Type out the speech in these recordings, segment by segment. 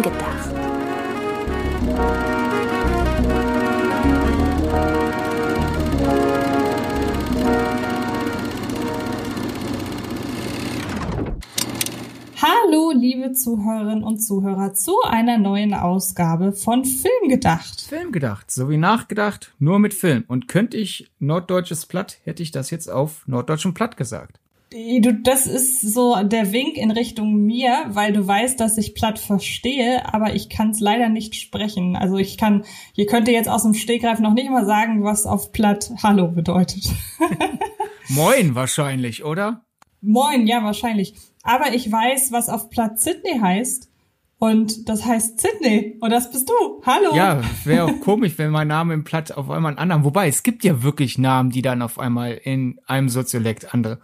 Film gedacht. Hallo, liebe Zuhörerinnen und Zuhörer, zu einer neuen Ausgabe von Film gedacht. Film gedacht, so wie nachgedacht, nur mit Film. Und könnte ich norddeutsches Platt, hätte ich das jetzt auf norddeutschem Platt gesagt. Du, das ist so der Wink in Richtung mir, weil du weißt, dass ich platt verstehe, aber ich kann es leider nicht sprechen. Also ich kann, ihr könnt jetzt aus dem Stegreif noch nicht mal sagen, was auf platt Hallo bedeutet. Moin wahrscheinlich, oder? Moin, ja, wahrscheinlich. Aber ich weiß, was auf platt Sydney heißt. Und das heißt Sydney. Und das bist du. Hallo. Ja, wäre auch komisch, wenn mein Name im Platt auf einmal einen anderen. Wobei, es gibt ja wirklich Namen, die dann auf einmal in einem Soziolekt andere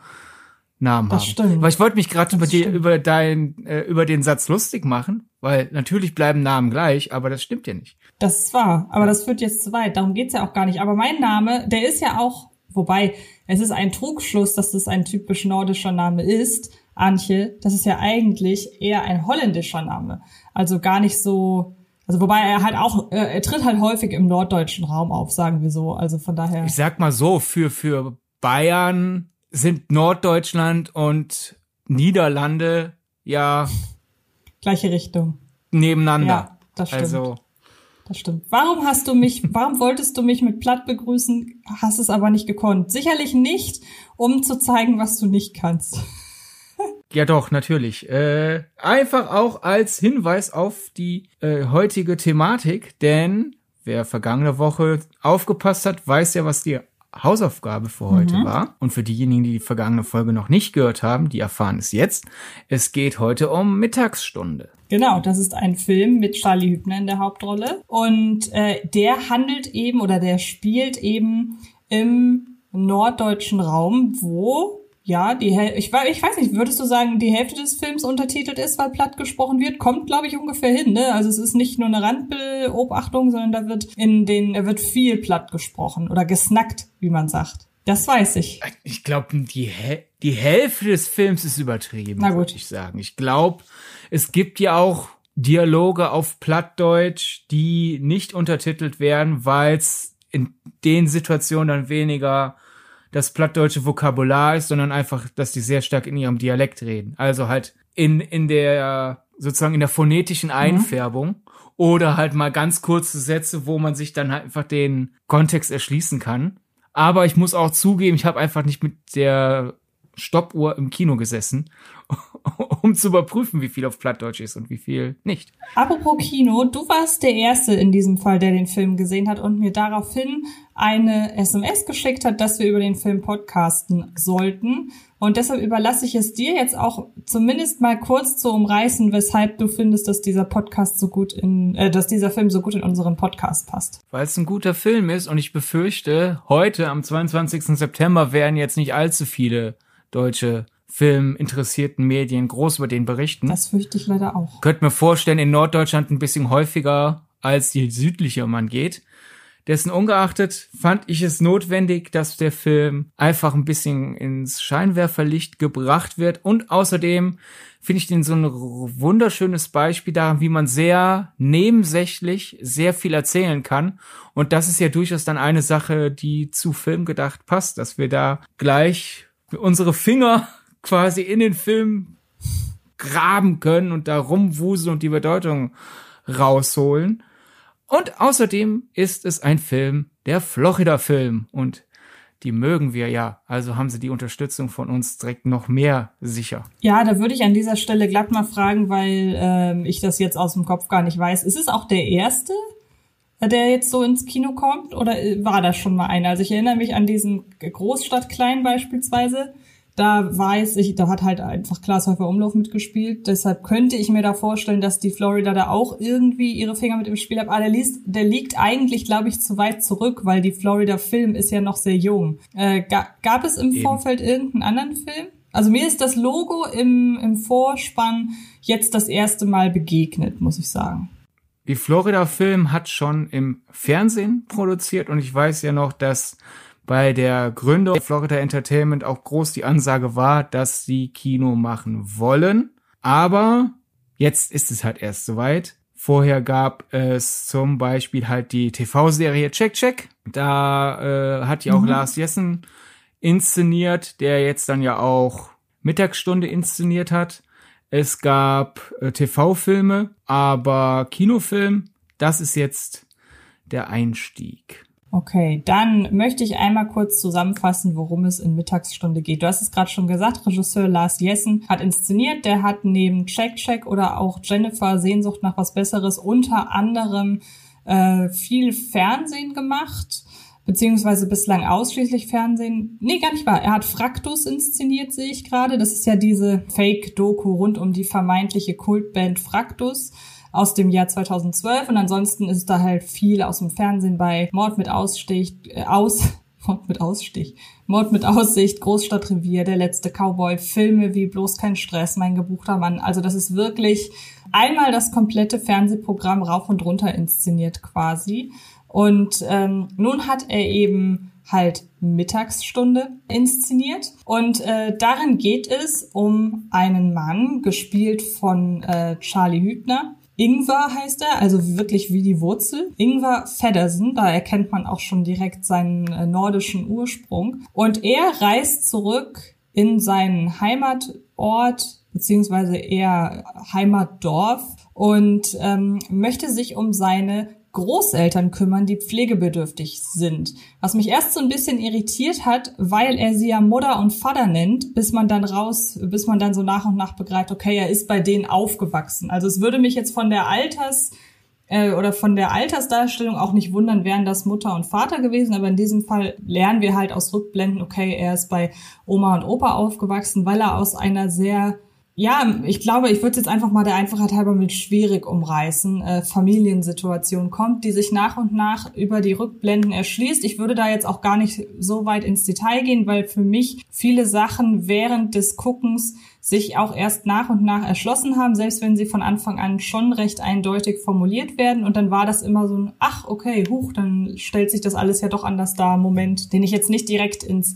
Namen Das haben. stimmt. Weil ich wollte mich gerade über, stimmt. über, dein, äh, über den Satz lustig machen, weil natürlich bleiben Namen gleich, aber das stimmt ja nicht. Das ist wahr, aber das führt jetzt zu weit. Darum geht's ja auch gar nicht. Aber mein Name, der ist ja auch, wobei es ist ein Trugschluss, dass das ein typisch nordischer Name ist. Antje, das ist ja eigentlich eher ein holländischer Name. Also gar nicht so, also wobei er halt auch, äh, er tritt halt häufig im norddeutschen Raum auf, sagen wir so. Also von daher. Ich sag mal so, für, für Bayern sind Norddeutschland und Niederlande ja Gleiche Richtung. nebeneinander. Ja, das stimmt. Also, Das stimmt. Warum hast du mich, warum wolltest du mich mit Platt begrüßen, hast es aber nicht gekonnt? Sicherlich nicht, um zu zeigen, was du nicht kannst. ja doch, natürlich. Äh, einfach auch als Hinweis auf die äh, heutige Thematik, denn wer vergangene Woche aufgepasst hat, weiß ja, was die Hausaufgabe für heute war. Und für diejenigen, die die vergangene Folge noch nicht gehört haben, die erfahren es jetzt. Es geht heute um Mittagsstunde. Genau, das ist ein Film mit Charlie Hübner in der Hauptrolle. Und äh, der handelt eben oder der spielt eben im norddeutschen Raum, wo ja, die Häl ich, ich weiß nicht, würdest du sagen, die Hälfte des Films untertitelt ist, weil platt gesprochen wird? Kommt, glaube ich, ungefähr hin, ne? Also es ist nicht nur eine Randbeobachtung, sondern da wird in den, da wird viel platt gesprochen oder gesnackt, wie man sagt. Das weiß ich. Ich glaube, die, Häl- die Hälfte des Films ist übertrieben, würde ich sagen. Ich glaube, es gibt ja auch Dialoge auf Plattdeutsch, die nicht untertitelt werden, weil es in den Situationen dann weniger das plattdeutsche Vokabular ist, sondern einfach, dass die sehr stark in ihrem Dialekt reden. Also halt in, in der, sozusagen in der phonetischen Einfärbung oder halt mal ganz kurze Sätze, wo man sich dann halt einfach den Kontext erschließen kann. Aber ich muss auch zugeben, ich habe einfach nicht mit der Stoppuhr im Kino gesessen, um zu überprüfen, wie viel auf Plattdeutsch ist und wie viel nicht. Apropos Kino, du warst der Erste in diesem Fall, der den Film gesehen hat und mir daraufhin eine SMS geschickt hat, dass wir über den Film podcasten sollten. Und deshalb überlasse ich es dir jetzt auch zumindest mal kurz zu umreißen, weshalb du findest, dass dieser Podcast so gut in, äh, dass dieser Film so gut in unseren Podcast passt. Weil es ein guter Film ist und ich befürchte, heute am 22. September werden jetzt nicht allzu viele deutsche filminteressierten Medien groß über den berichten. Das fürchte ich leider auch. Könnt mir vorstellen, in Norddeutschland ein bisschen häufiger, als je südlicher man geht. Dessen ungeachtet fand ich es notwendig, dass der Film einfach ein bisschen ins Scheinwerferlicht gebracht wird. Und außerdem finde ich den so ein wunderschönes Beispiel daran, wie man sehr nebensächlich sehr viel erzählen kann. Und das ist ja durchaus dann eine Sache, die zu Film gedacht passt, dass wir da gleich unsere Finger quasi in den Film graben können und da rumwuseln und die Bedeutung rausholen. Und außerdem ist es ein Film, der Florida-Film. Und die mögen wir ja. Also haben sie die Unterstützung von uns direkt noch mehr sicher. Ja, da würde ich an dieser Stelle glatt mal fragen, weil ähm, ich das jetzt aus dem Kopf gar nicht weiß. Ist es auch der erste, äh, der jetzt so ins Kino kommt? Oder äh, war das schon mal einer? Also ich erinnere mich an diesen Großstadt Klein beispielsweise. Da weiß ich, da hat halt einfach Klaas Häufer Umlauf mitgespielt. Deshalb könnte ich mir da vorstellen, dass die Florida da auch irgendwie ihre Finger mit im Spiel hat. Aber der, liest, der liegt eigentlich, glaube ich, zu weit zurück, weil die Florida Film ist ja noch sehr jung. Äh, ga, gab es im Eben. Vorfeld irgendeinen anderen Film? Also mir ist das Logo im, im Vorspann jetzt das erste Mal begegnet, muss ich sagen. Die Florida-Film hat schon im Fernsehen produziert und ich weiß ja noch, dass bei der Gründung Florida Entertainment auch groß die Ansage war, dass sie Kino machen wollen. Aber jetzt ist es halt erst soweit. Vorher gab es zum Beispiel halt die TV-Serie Check Check. Da äh, hat ja auch mhm. Lars Jessen inszeniert, der jetzt dann ja auch Mittagsstunde inszeniert hat. Es gab äh, TV-Filme, aber Kinofilm, das ist jetzt der Einstieg. Okay, dann möchte ich einmal kurz zusammenfassen, worum es in Mittagsstunde geht. Du hast es gerade schon gesagt, Regisseur Lars Jessen hat inszeniert. Der hat neben Check Check oder auch Jennifer Sehnsucht nach was Besseres unter anderem äh, viel Fernsehen gemacht beziehungsweise bislang ausschließlich Fernsehen. Nee, gar nicht wahr. Er hat Fraktus inszeniert, sehe ich gerade. Das ist ja diese Fake-Doku rund um die vermeintliche Kultband Fraktus aus dem Jahr 2012 und ansonsten ist da halt viel aus dem Fernsehen bei Mord mit Ausstich, äh, aus, Mord mit Ausstich, Mord mit Aussicht, Großstadtrevier, der letzte Cowboy, Filme wie bloß kein Stress, mein gebuchter Mann. Also das ist wirklich einmal das komplette Fernsehprogramm rauf und runter inszeniert quasi. Und ähm, nun hat er eben halt Mittagsstunde inszeniert. Und äh, darin geht es um einen Mann, gespielt von äh, Charlie Hübner, Ingwer heißt er, also wirklich wie die Wurzel. Ingwer Feddersen, da erkennt man auch schon direkt seinen äh, nordischen Ursprung. Und er reist zurück in seinen Heimatort beziehungsweise eher Heimatdorf und ähm, möchte sich um seine Großeltern kümmern, die pflegebedürftig sind. Was mich erst so ein bisschen irritiert hat, weil er sie ja Mutter und Vater nennt, bis man dann raus, bis man dann so nach und nach begreift, okay, er ist bei denen aufgewachsen. Also es würde mich jetzt von der Alters äh, oder von der Altersdarstellung auch nicht wundern, wären das Mutter und Vater gewesen, aber in diesem Fall lernen wir halt aus Rückblenden, okay, er ist bei Oma und Opa aufgewachsen, weil er aus einer sehr ja, ich glaube, ich würde es jetzt einfach mal der Einfachheit halber mit schwierig umreißen. Äh, Familiensituation kommt, die sich nach und nach über die Rückblenden erschließt. Ich würde da jetzt auch gar nicht so weit ins Detail gehen, weil für mich viele Sachen während des Guckens sich auch erst nach und nach erschlossen haben, selbst wenn sie von Anfang an schon recht eindeutig formuliert werden. Und dann war das immer so ein, ach, okay, huch, dann stellt sich das alles ja doch anders dar. Moment, den ich jetzt nicht direkt ins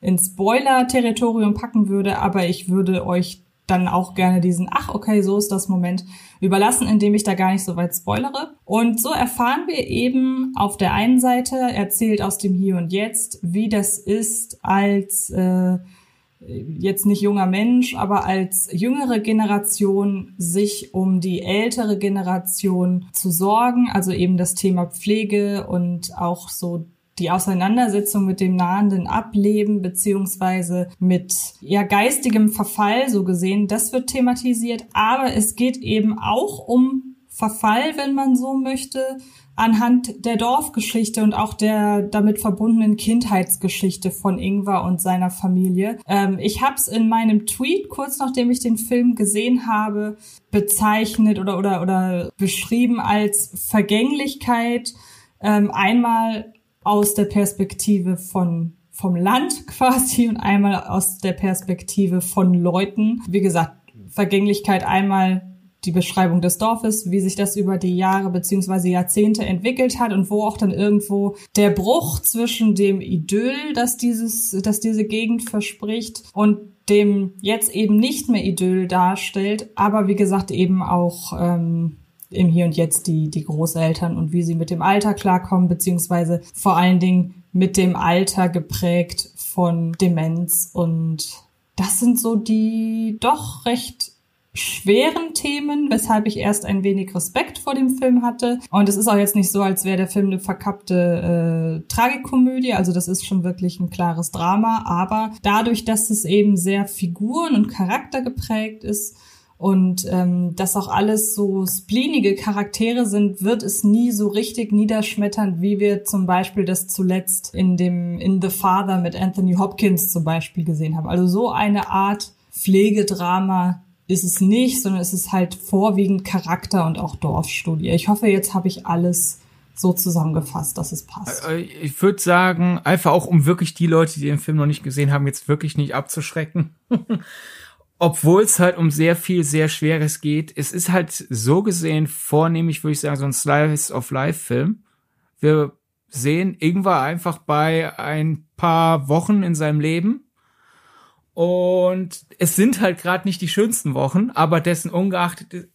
ins Spoiler-Territorium packen würde, aber ich würde euch dann auch gerne diesen, ach, okay, so ist das Moment überlassen, indem ich da gar nicht so weit spoilere. Und so erfahren wir eben auf der einen Seite, erzählt aus dem Hier und Jetzt, wie das ist als äh, jetzt nicht junger Mensch, aber als jüngere Generation sich um die ältere Generation zu sorgen, also eben das Thema Pflege und auch so die Auseinandersetzung mit dem nahenden Ableben beziehungsweise mit ja geistigem Verfall so gesehen, das wird thematisiert, aber es geht eben auch um Verfall, wenn man so möchte, anhand der Dorfgeschichte und auch der damit verbundenen Kindheitsgeschichte von Ingwer und seiner Familie. Ähm, ich habe es in meinem Tweet kurz nachdem ich den Film gesehen habe bezeichnet oder oder oder beschrieben als Vergänglichkeit. Ähm, einmal aus der Perspektive von vom Land quasi und einmal aus der Perspektive von Leuten. Wie gesagt, Vergänglichkeit einmal die Beschreibung des Dorfes, wie sich das über die Jahre beziehungsweise Jahrzehnte entwickelt hat und wo auch dann irgendwo der Bruch zwischen dem Idyll, das dieses, das diese Gegend verspricht und dem jetzt eben nicht mehr Idyll darstellt, aber wie gesagt eben auch ähm, im Hier und Jetzt die, die Großeltern und wie sie mit dem Alter klarkommen, beziehungsweise vor allen Dingen mit dem Alter geprägt von Demenz. Und das sind so die doch recht schweren Themen, weshalb ich erst ein wenig Respekt vor dem Film hatte. Und es ist auch jetzt nicht so, als wäre der Film eine verkappte äh, Tragikomödie. Also das ist schon wirklich ein klares Drama. Aber dadurch, dass es eben sehr figuren- und charaktergeprägt ist, und ähm, dass auch alles so spleenige Charaktere sind, wird es nie so richtig niederschmetternd, wie wir zum Beispiel das zuletzt in dem in The Father mit Anthony Hopkins zum Beispiel gesehen haben. Also so eine Art Pflegedrama ist es nicht, sondern es ist halt vorwiegend Charakter und auch Dorfstudie. Ich hoffe, jetzt habe ich alles so zusammengefasst, dass es passt. Äh, ich würde sagen, einfach auch um wirklich die Leute, die den Film noch nicht gesehen haben, jetzt wirklich nicht abzuschrecken. obwohl es halt um sehr viel, sehr Schweres geht. Es ist halt so gesehen vornehmlich, würde ich sagen, so ein Slice of Life Film. Wir sehen Ingvar einfach bei ein paar Wochen in seinem Leben. Und es sind halt gerade nicht die schönsten Wochen, aber dessen ungeachtet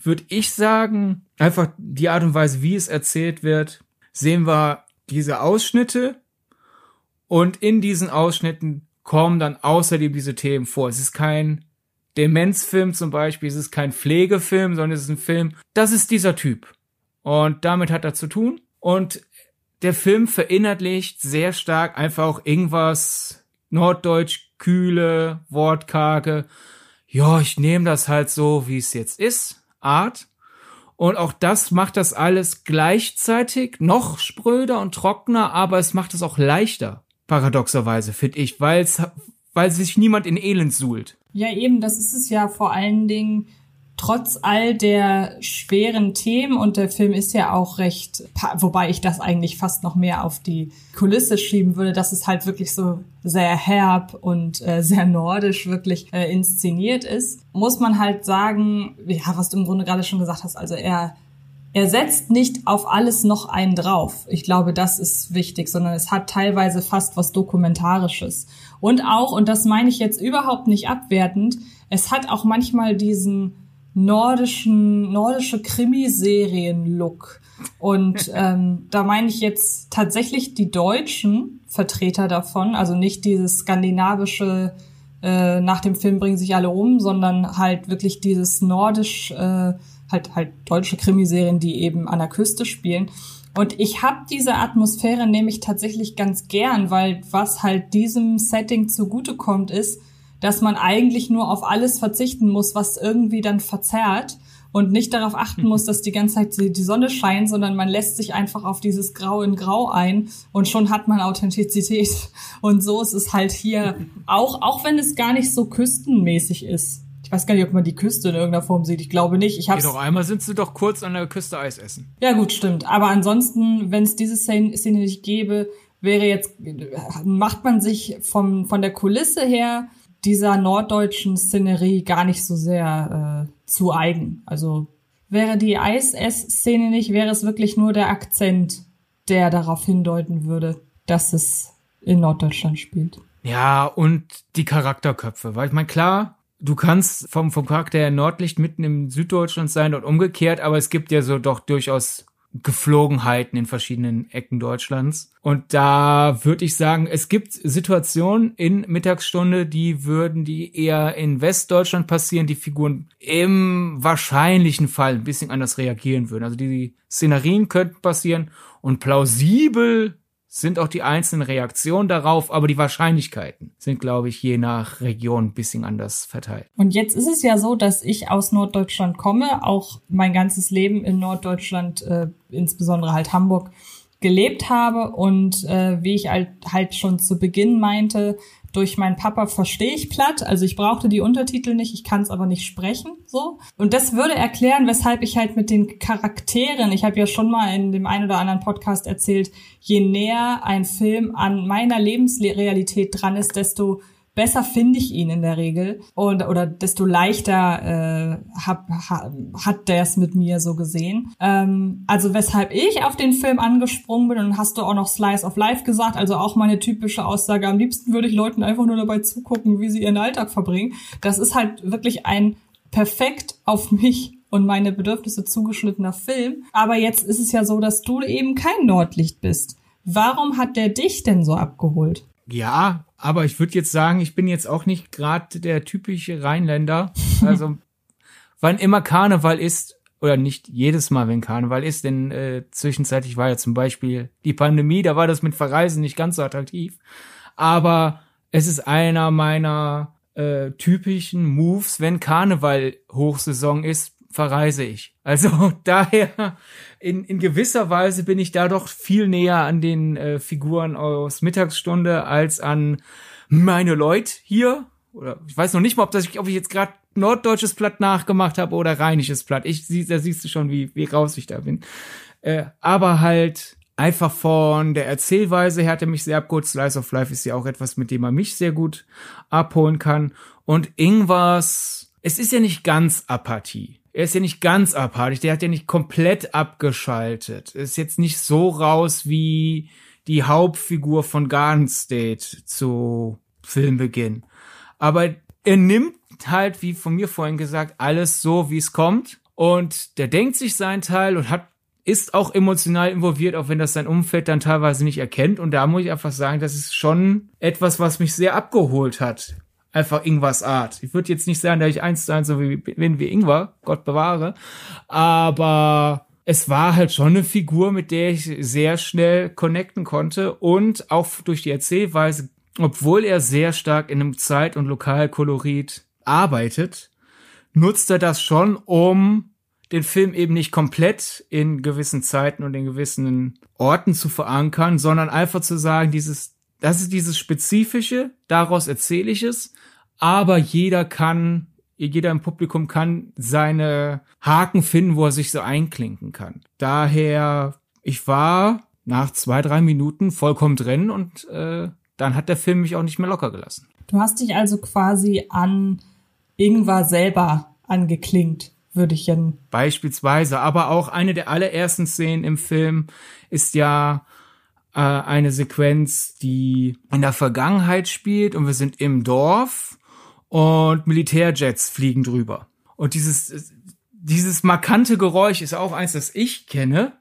würde ich sagen, einfach die Art und Weise, wie es erzählt wird, sehen wir diese Ausschnitte und in diesen Ausschnitten kommen dann außerdem diese Themen vor. Es ist kein Demenzfilm zum Beispiel, es ist kein Pflegefilm, sondern es ist ein Film, das ist dieser Typ. Und damit hat er zu tun. Und der Film verinnerlicht sehr stark einfach auch irgendwas norddeutsch kühle, wortkarge. Ja, ich nehme das halt so, wie es jetzt ist, Art. Und auch das macht das alles gleichzeitig noch spröder und trockener, aber es macht es auch leichter, paradoxerweise, finde ich, weil es, weil sich niemand in Elend suhlt. Ja, eben, das ist es ja vor allen Dingen trotz all der schweren Themen und der Film ist ja auch recht, wobei ich das eigentlich fast noch mehr auf die Kulisse schieben würde, dass es halt wirklich so sehr herb und äh, sehr nordisch wirklich äh, inszeniert ist, muss man halt sagen, ja, was du im Grunde gerade schon gesagt hast, also er er setzt nicht auf alles noch einen drauf. Ich glaube, das ist wichtig, sondern es hat teilweise fast was Dokumentarisches. Und auch, und das meine ich jetzt überhaupt nicht abwertend, es hat auch manchmal diesen nordischen, nordische Krimiserien-Look. Und ähm, da meine ich jetzt tatsächlich die deutschen Vertreter davon, also nicht dieses skandinavische, äh, nach dem Film bringen sich alle um, sondern halt wirklich dieses nordisch, äh, halt halt deutsche Krimiserien, die eben an der Küste spielen. Und ich habe diese Atmosphäre nämlich tatsächlich ganz gern, weil was halt diesem Setting zugutekommt, ist, dass man eigentlich nur auf alles verzichten muss, was irgendwie dann verzerrt und nicht darauf achten muss, dass die ganze Zeit die Sonne scheint, sondern man lässt sich einfach auf dieses Grau in Grau ein und schon hat man Authentizität. Und so ist es halt hier auch, auch wenn es gar nicht so küstenmäßig ist. Ich weiß gar nicht, ob man die Küste in irgendeiner Form sieht. Ich glaube nicht. Ich hab's doch einmal sind sie doch kurz an der Küste Eis essen. Ja gut, stimmt. Aber ansonsten, wenn es diese Szene, Szene nicht gäbe, wäre jetzt macht man sich vom von der Kulisse her dieser norddeutschen Szenerie gar nicht so sehr äh, zu eigen. Also wäre die Eis-Ess-Szene nicht, wäre es wirklich nur der Akzent, der darauf hindeuten würde, dass es in Norddeutschland spielt. Ja, und die Charakterköpfe. Weil ich meine, klar, du kannst vom, vom Charakter her Nordlicht mitten im Süddeutschland sein und umgekehrt, aber es gibt ja so doch durchaus Geflogenheiten in verschiedenen Ecken Deutschlands. Und da würde ich sagen, es gibt Situationen in Mittagsstunde, die würden die eher in Westdeutschland passieren, die Figuren im wahrscheinlichen Fall ein bisschen anders reagieren würden. Also die Szenarien könnten passieren und plausibel sind auch die einzelnen Reaktionen darauf, aber die Wahrscheinlichkeiten sind, glaube ich, je nach Region ein bisschen anders verteilt. Und jetzt ist es ja so, dass ich aus Norddeutschland komme, auch mein ganzes Leben in Norddeutschland, äh, insbesondere halt Hamburg, gelebt habe und äh, wie ich halt, halt schon zu Beginn meinte, durch meinen Papa verstehe ich platt, also ich brauchte die Untertitel nicht, ich kann es aber nicht sprechen, so. Und das würde erklären, weshalb ich halt mit den Charakteren, ich habe ja schon mal in dem einen oder anderen Podcast erzählt, je näher ein Film an meiner Lebensrealität dran ist, desto besser finde ich ihn in der Regel und oder desto leichter äh, hab, ha, hat der es mit mir so gesehen. Ähm, also weshalb ich auf den Film angesprungen bin und hast du auch noch Slice of Life gesagt, also auch meine typische Aussage, am liebsten würde ich Leuten einfach nur dabei zugucken, wie sie ihren Alltag verbringen. Das ist halt wirklich ein perfekt auf mich und meine Bedürfnisse zugeschnittener Film. Aber jetzt ist es ja so, dass du eben kein Nordlicht bist. Warum hat der dich denn so abgeholt? Ja, aber ich würde jetzt sagen, ich bin jetzt auch nicht gerade der typische Rheinländer. Also wann immer Karneval ist, oder nicht jedes Mal, wenn Karneval ist, denn äh, zwischenzeitlich war ja zum Beispiel die Pandemie, da war das mit Verreisen nicht ganz so attraktiv. Aber es ist einer meiner äh, typischen Moves, wenn Karneval Hochsaison ist, verreise ich. Also daher in, in gewisser Weise bin ich da doch viel näher an den äh, Figuren aus Mittagsstunde als an meine Leute hier. Oder ich weiß noch nicht mal, ob, das, ob ich jetzt gerade norddeutsches Platt nachgemacht habe oder rheinisches Platt. Ich da siehst du schon, wie, wie raus ich da bin. Äh, aber halt einfach von der Erzählweise her hat er mich sehr abgeholt. Slice of Life ist ja auch etwas, mit dem man mich sehr gut abholen kann. Und irgendwas, es ist ja nicht ganz Apathie er ist ja nicht ganz apathisch, der hat ja nicht komplett abgeschaltet. Ist jetzt nicht so raus wie die Hauptfigur von Garden State zu Filmbeginn. Aber er nimmt halt, wie von mir vorhin gesagt, alles so, wie es kommt und der denkt sich seinen Teil und hat ist auch emotional involviert, auch wenn das sein Umfeld dann teilweise nicht erkennt. Und da muss ich einfach sagen, das ist schon etwas, was mich sehr abgeholt hat. Einfach Ingwars Art. Ich würde jetzt nicht sagen, dass ich eins zu eins so wie, bin wie Ingwer, Gott bewahre. Aber es war halt schon eine Figur, mit der ich sehr schnell connecten konnte und auch durch die Erzählweise, obwohl er sehr stark in einem Zeit- und Lokalkolorit arbeitet, nutzt er das schon, um den Film eben nicht komplett in gewissen Zeiten und in gewissen Orten zu verankern, sondern einfach zu sagen, dieses, das ist dieses Spezifische, daraus erzähle ich es, aber jeder kann, jeder im Publikum kann seine Haken finden, wo er sich so einklinken kann. Daher, ich war nach zwei, drei Minuten vollkommen drin und äh, dann hat der Film mich auch nicht mehr locker gelassen. Du hast dich also quasi an Ingvar selber angeklingt würde ich ja. Beispielsweise, aber auch eine der allerersten Szenen im Film ist ja äh, eine Sequenz, die in der Vergangenheit spielt und wir sind im Dorf und Militärjets fliegen drüber. Und dieses, dieses markante Geräusch ist auch eins, das ich kenne,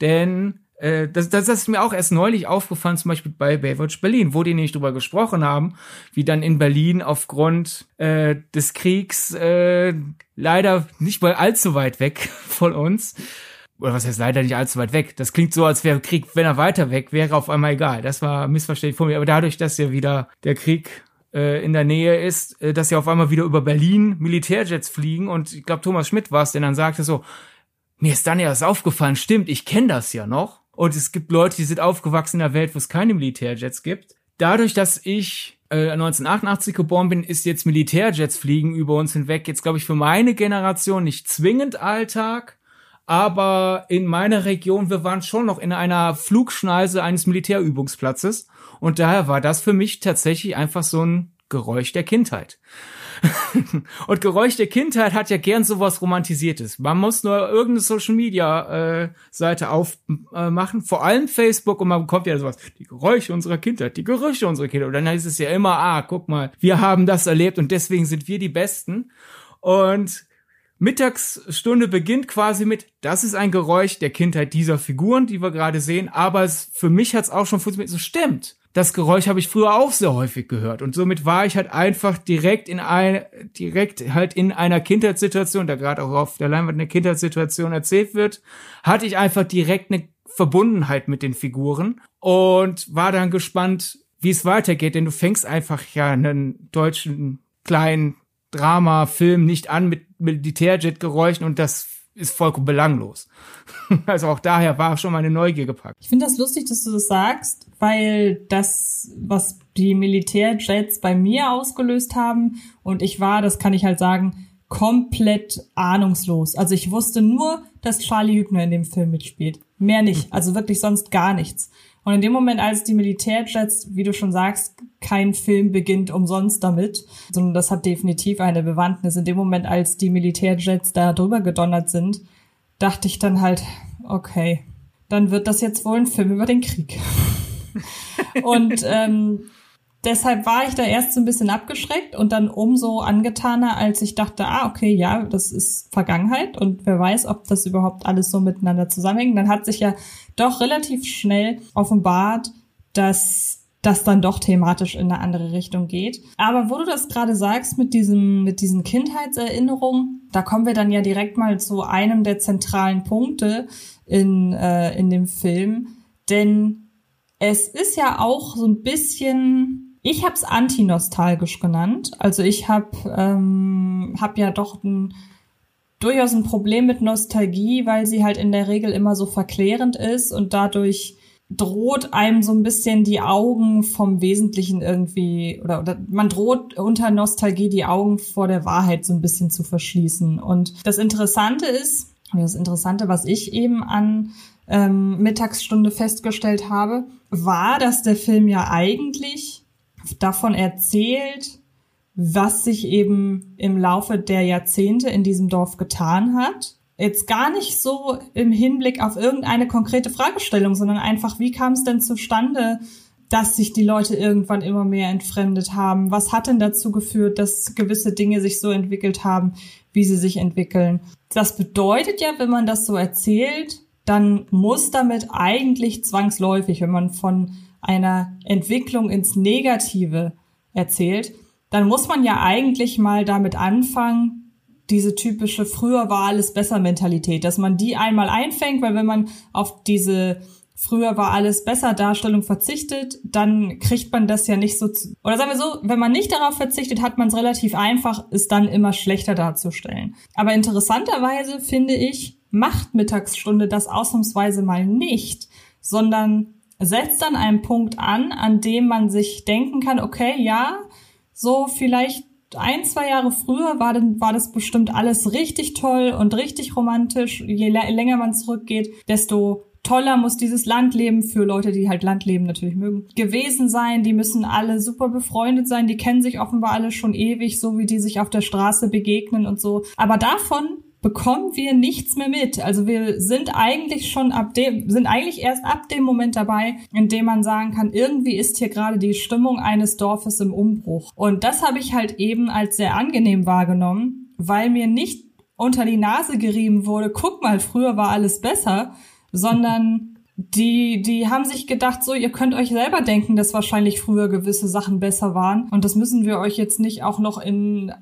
denn äh, das, das, ist mir auch erst neulich aufgefallen, zum Beispiel bei Baywatch Berlin, wo die nicht drüber gesprochen haben, wie dann in Berlin aufgrund äh, des Kriegs äh, leider nicht mal allzu weit weg von uns, oder was heißt leider nicht allzu weit weg. Das klingt so, als wäre Krieg, wenn er weiter weg wäre, auf einmal egal. Das war missverständlich von mir. Aber dadurch, dass ja wieder der Krieg äh, in der Nähe ist, äh, dass ja auf einmal wieder über Berlin Militärjets fliegen und ich glaube Thomas Schmidt war es, der dann sagte so, mir ist dann ja was aufgefallen, stimmt, ich kenne das ja noch. Und es gibt Leute, die sind aufgewachsen in einer Welt, wo es keine Militärjets gibt. Dadurch, dass ich äh, 1988 geboren bin, ist jetzt Militärjets fliegen über uns hinweg jetzt, glaube ich, für meine Generation nicht zwingend Alltag. Aber in meiner Region, wir waren schon noch in einer Flugschneise eines Militärübungsplatzes. Und daher war das für mich tatsächlich einfach so ein Geräusch der Kindheit. und Geräusch der Kindheit hat ja gern sowas Romantisiertes. Man muss nur irgendeine Social Media äh, Seite aufmachen, äh, vor allem Facebook, und man bekommt ja sowas, die Geräusche unserer Kindheit, die Gerüche unserer Kindheit. Und dann heißt es ja immer, ah, guck mal, wir haben das erlebt und deswegen sind wir die Besten. Und Mittagsstunde beginnt quasi mit, das ist ein Geräusch der Kindheit dieser Figuren, die wir gerade sehen, aber es, für mich hat es auch schon funktioniert, so stimmt. Das Geräusch habe ich früher auch sehr häufig gehört und somit war ich halt einfach direkt in ein direkt halt in einer Kindheitssituation, da gerade auch auf der Leinwand eine Kindheitssituation erzählt wird, hatte ich einfach direkt eine Verbundenheit mit den Figuren und war dann gespannt, wie es weitergeht, denn du fängst einfach ja einen deutschen kleinen Drama-Film nicht an mit Militärjet-Geräuschen und das ist vollkommen belanglos. Also auch daher war schon meine Neugier gepackt. Ich finde das lustig, dass du das sagst, weil das, was die Militärjets bei mir ausgelöst haben, und ich war, das kann ich halt sagen, komplett ahnungslos. Also ich wusste nur, dass Charlie Hübner in dem Film mitspielt. Mehr nicht. Also wirklich sonst gar nichts. Und in dem Moment, als die Militärjets, wie du schon sagst, kein Film beginnt umsonst damit, sondern das hat definitiv eine Bewandtnis. In dem Moment, als die Militärjets da drüber gedonnert sind, dachte ich dann halt, okay, dann wird das jetzt wohl ein Film über den Krieg. und ähm, deshalb war ich da erst so ein bisschen abgeschreckt und dann umso angetaner, als ich dachte, ah, okay, ja, das ist Vergangenheit und wer weiß, ob das überhaupt alles so miteinander zusammenhängt. Dann hat sich ja doch relativ schnell offenbart, dass das dann doch thematisch in eine andere Richtung geht. Aber wo du das gerade sagst mit diesem, mit diesen Kindheitserinnerungen, da kommen wir dann ja direkt mal zu einem der zentralen Punkte in, äh, in dem Film. Denn es ist ja auch so ein bisschen, ich habe es antinostalgisch genannt. Also ich habe ähm, hab ja doch ein durchaus ein Problem mit Nostalgie, weil sie halt in der Regel immer so verklärend ist und dadurch droht einem so ein bisschen die Augen vom Wesentlichen irgendwie oder, oder man droht unter Nostalgie die Augen vor der Wahrheit so ein bisschen zu verschließen. Und das Interessante ist, das Interessante, was ich eben an ähm, Mittagsstunde festgestellt habe, war, dass der Film ja eigentlich davon erzählt, was sich eben im Laufe der Jahrzehnte in diesem Dorf getan hat jetzt gar nicht so im Hinblick auf irgendeine konkrete Fragestellung, sondern einfach, wie kam es denn zustande, dass sich die Leute irgendwann immer mehr entfremdet haben? Was hat denn dazu geführt, dass gewisse Dinge sich so entwickelt haben, wie sie sich entwickeln? Das bedeutet ja, wenn man das so erzählt, dann muss damit eigentlich zwangsläufig, wenn man von einer Entwicklung ins Negative erzählt, dann muss man ja eigentlich mal damit anfangen, diese typische früher war alles besser Mentalität, dass man die einmal einfängt, weil wenn man auf diese früher war alles besser Darstellung verzichtet, dann kriegt man das ja nicht so zu, oder sagen wir so, wenn man nicht darauf verzichtet, hat man es relativ einfach, es dann immer schlechter darzustellen. Aber interessanterweise finde ich, macht Mittagsstunde das ausnahmsweise mal nicht, sondern setzt an einem Punkt an, an dem man sich denken kann, okay, ja, so vielleicht ein, zwei Jahre früher war, denn, war das bestimmt alles richtig toll und richtig romantisch. Je länger man zurückgeht, desto toller muss dieses Landleben für Leute, die halt Landleben natürlich mögen, gewesen sein. Die müssen alle super befreundet sein. Die kennen sich offenbar alle schon ewig, so wie die sich auf der Straße begegnen und so. Aber davon bekommen wir nichts mehr mit. Also wir sind eigentlich schon ab dem, sind eigentlich erst ab dem Moment dabei, in dem man sagen kann, irgendwie ist hier gerade die Stimmung eines Dorfes im Umbruch. Und das habe ich halt eben als sehr angenehm wahrgenommen, weil mir nicht unter die Nase gerieben wurde, guck mal, früher war alles besser, sondern die, die haben sich gedacht, so, ihr könnt euch selber denken, dass wahrscheinlich früher gewisse Sachen besser waren. Und das müssen wir euch jetzt nicht auch noch in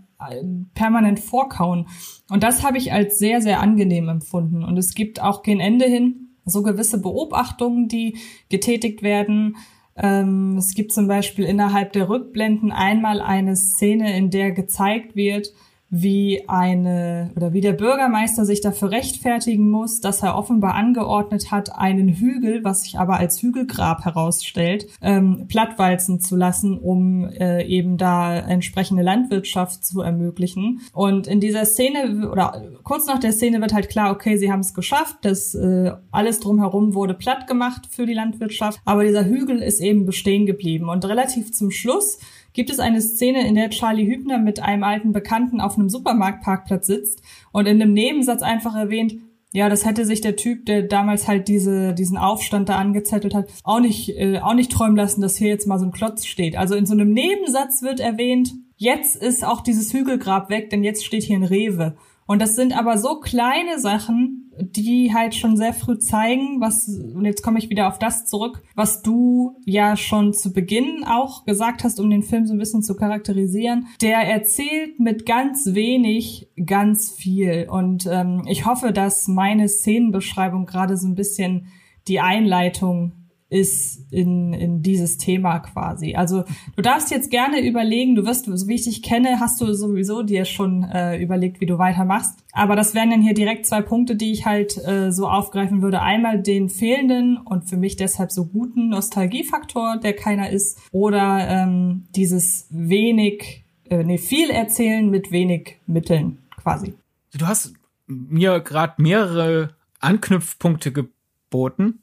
permanent vorkauen. Und das habe ich als sehr, sehr angenehm empfunden. Und es gibt auch kein Ende hin so gewisse Beobachtungen, die getätigt werden. Ähm, es gibt zum Beispiel innerhalb der Rückblenden einmal eine Szene, in der gezeigt wird, wie eine oder wie der Bürgermeister sich dafür rechtfertigen muss, dass er offenbar angeordnet hat, einen Hügel, was sich aber als Hügelgrab herausstellt, ähm, plattwalzen zu lassen, um äh, eben da entsprechende Landwirtschaft zu ermöglichen. Und in dieser Szene oder kurz nach der Szene wird halt klar, okay, sie haben es geschafft, das äh, alles drumherum wurde platt gemacht für die Landwirtschaft, aber dieser Hügel ist eben bestehen geblieben. Und relativ zum Schluss gibt es eine Szene, in der Charlie Hübner mit einem alten Bekannten auf einem Supermarktparkplatz sitzt und in einem Nebensatz einfach erwähnt, ja, das hätte sich der Typ, der damals halt diese, diesen Aufstand da angezettelt hat, auch nicht, äh, auch nicht träumen lassen, dass hier jetzt mal so ein Klotz steht. Also in so einem Nebensatz wird erwähnt, jetzt ist auch dieses Hügelgrab weg, denn jetzt steht hier ein Rewe. Und das sind aber so kleine Sachen, die halt schon sehr früh zeigen, was, und jetzt komme ich wieder auf das zurück, was du ja schon zu Beginn auch gesagt hast, um den Film so ein bisschen zu charakterisieren. Der erzählt mit ganz wenig ganz viel. Und ähm, ich hoffe, dass meine Szenenbeschreibung gerade so ein bisschen die Einleitung ist in, in dieses Thema quasi. Also du darfst jetzt gerne überlegen, du wirst, so wie ich dich kenne, hast du sowieso dir schon äh, überlegt, wie du weitermachst. Aber das wären dann hier direkt zwei Punkte, die ich halt äh, so aufgreifen würde. Einmal den fehlenden und für mich deshalb so guten Nostalgiefaktor, der keiner ist, oder ähm, dieses wenig, äh, nee, viel erzählen mit wenig Mitteln quasi. Du hast mir gerade mehrere Anknüpfpunkte geboten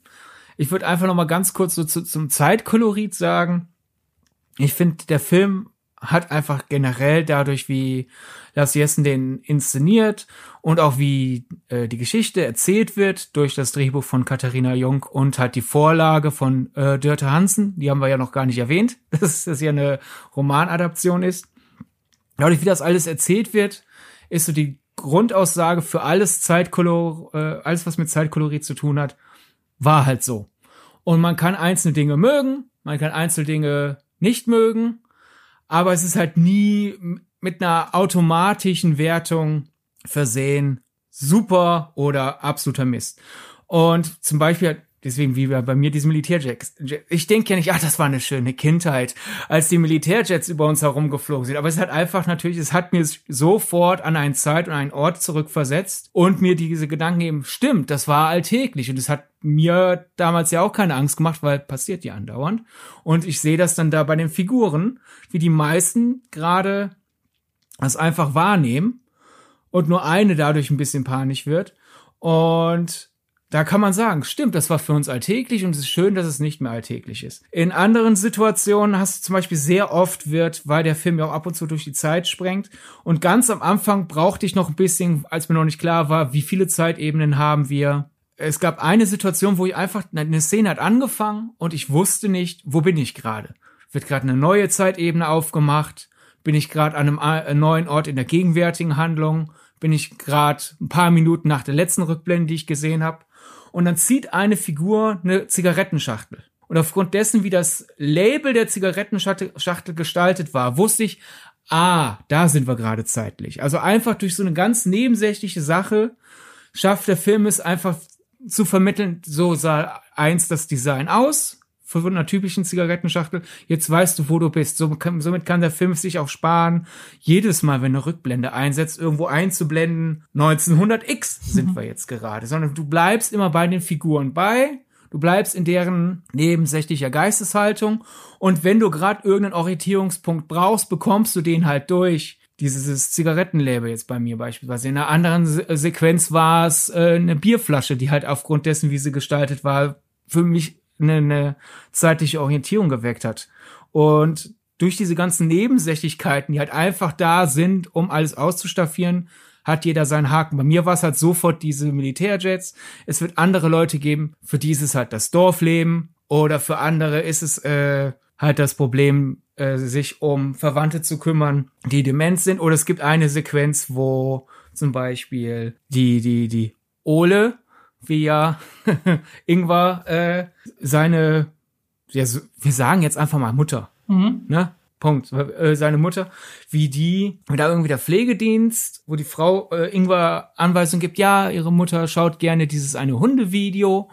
ich würde einfach noch mal ganz kurz so zu, zum Zeitkolorit sagen. Ich finde, der Film hat einfach generell dadurch, wie Lars Jessen den inszeniert und auch wie äh, die Geschichte erzählt wird durch das Drehbuch von Katharina Jung und halt die Vorlage von äh, Dörte Hansen, die haben wir ja noch gar nicht erwähnt, dass das ja eine Romanadaption ist. Dadurch, wie das alles erzählt wird, ist so die Grundaussage für alles Zeitkolor, äh, alles was mit Zeitkolorit zu tun hat, war halt so. Und man kann einzelne Dinge mögen, man kann einzelne Dinge nicht mögen, aber es ist halt nie mit einer automatischen Wertung versehen, super oder absoluter Mist. Und zum Beispiel Deswegen wie bei mir diese Militärjets. Ich denke ja nicht, ach, das war eine schöne Kindheit, als die Militärjets über uns herumgeflogen sind. Aber es hat einfach natürlich, es hat mir sofort an eine Zeit und einen Ort zurückversetzt und mir diese Gedanken eben, stimmt, das war alltäglich. Und es hat mir damals ja auch keine Angst gemacht, weil passiert ja andauernd. Und ich sehe das dann da bei den Figuren, wie die meisten gerade das einfach wahrnehmen und nur eine dadurch ein bisschen panisch wird. Und da kann man sagen, stimmt, das war für uns alltäglich und es ist schön, dass es nicht mehr alltäglich ist. In anderen Situationen hast du zum Beispiel sehr oft wird, weil der Film ja auch ab und zu durch die Zeit sprengt. Und ganz am Anfang brauchte ich noch ein bisschen, als mir noch nicht klar war, wie viele Zeitebenen haben wir, es gab eine Situation, wo ich einfach, eine Szene hat angefangen und ich wusste nicht, wo bin ich gerade. Wird gerade eine neue Zeitebene aufgemacht? Bin ich gerade an einem äh, neuen Ort in der gegenwärtigen Handlung? Bin ich gerade ein paar Minuten nach der letzten Rückblende, die ich gesehen habe? Und dann zieht eine Figur eine Zigarettenschachtel. Und aufgrund dessen, wie das Label der Zigarettenschachtel gestaltet war, wusste ich, ah, da sind wir gerade zeitlich. Also einfach durch so eine ganz nebensächliche Sache schafft der Film es einfach zu vermitteln, so sah eins das Design aus, von einer typischen Zigarettenschachtel. Jetzt weißt du, wo du bist. somit kann der Film sich auch sparen, jedes Mal, wenn eine Rückblende einsetzt, irgendwo einzublenden. 1900x sind wir jetzt gerade. Sondern du bleibst immer bei den Figuren bei. Du bleibst in deren nebensächlicher Geisteshaltung. Und wenn du gerade irgendeinen Orientierungspunkt brauchst, bekommst du den halt durch dieses Zigarettenlabel jetzt bei mir beispielsweise. In einer anderen Se Sequenz war es äh, eine Bierflasche, die halt aufgrund dessen, wie sie gestaltet war, für mich eine, eine zeitliche Orientierung geweckt hat. Und durch diese ganzen Nebensächlichkeiten, die halt einfach da sind, um alles auszustaffieren, hat jeder seinen Haken. Bei mir war es halt sofort diese Militärjets. Es wird andere Leute geben, für die ist es halt das Dorfleben oder für andere ist es äh, halt das Problem, äh, sich um Verwandte zu kümmern, die dement sind. Oder es gibt eine Sequenz, wo zum Beispiel die, die, die Ole, wie ja Ingwer, äh, seine, ja, wir sagen jetzt einfach mal Mutter, mhm. ne? Punkt. Äh, seine Mutter, wie die, da irgendwie der Pflegedienst, wo die Frau äh, Ingwer Anweisung gibt, ja, ihre Mutter schaut gerne dieses eine Hundevideo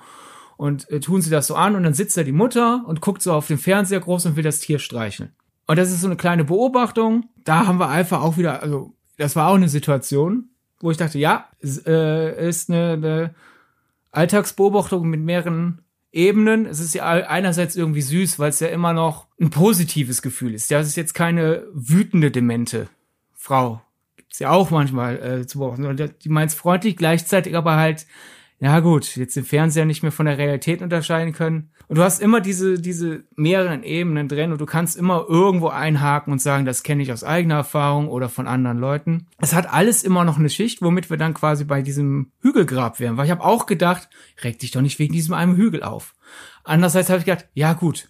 und äh, tun sie das so an und dann sitzt da die Mutter und guckt so auf den Fernseher groß und will das Tier streicheln. Und das ist so eine kleine Beobachtung. Da haben wir einfach auch wieder, also das war auch eine Situation, wo ich dachte, ja, es, äh, ist eine, eine Alltagsbeobachtung mit mehreren Ebenen. Es ist ja einerseits irgendwie süß, weil es ja immer noch ein positives Gefühl ist. Ja, es ist jetzt keine wütende, demente Frau. Gibt's ja auch manchmal äh, zu beobachten. Die meint freundlich, gleichzeitig aber halt ja gut, jetzt im Fernseher nicht mehr von der Realität unterscheiden können. Und du hast immer diese, diese mehreren Ebenen drin und du kannst immer irgendwo einhaken und sagen, das kenne ich aus eigener Erfahrung oder von anderen Leuten. Es hat alles immer noch eine Schicht, womit wir dann quasi bei diesem Hügelgrab wären. Weil ich habe auch gedacht, reg dich doch nicht wegen diesem einen Hügel auf. Andererseits habe ich gedacht, ja gut,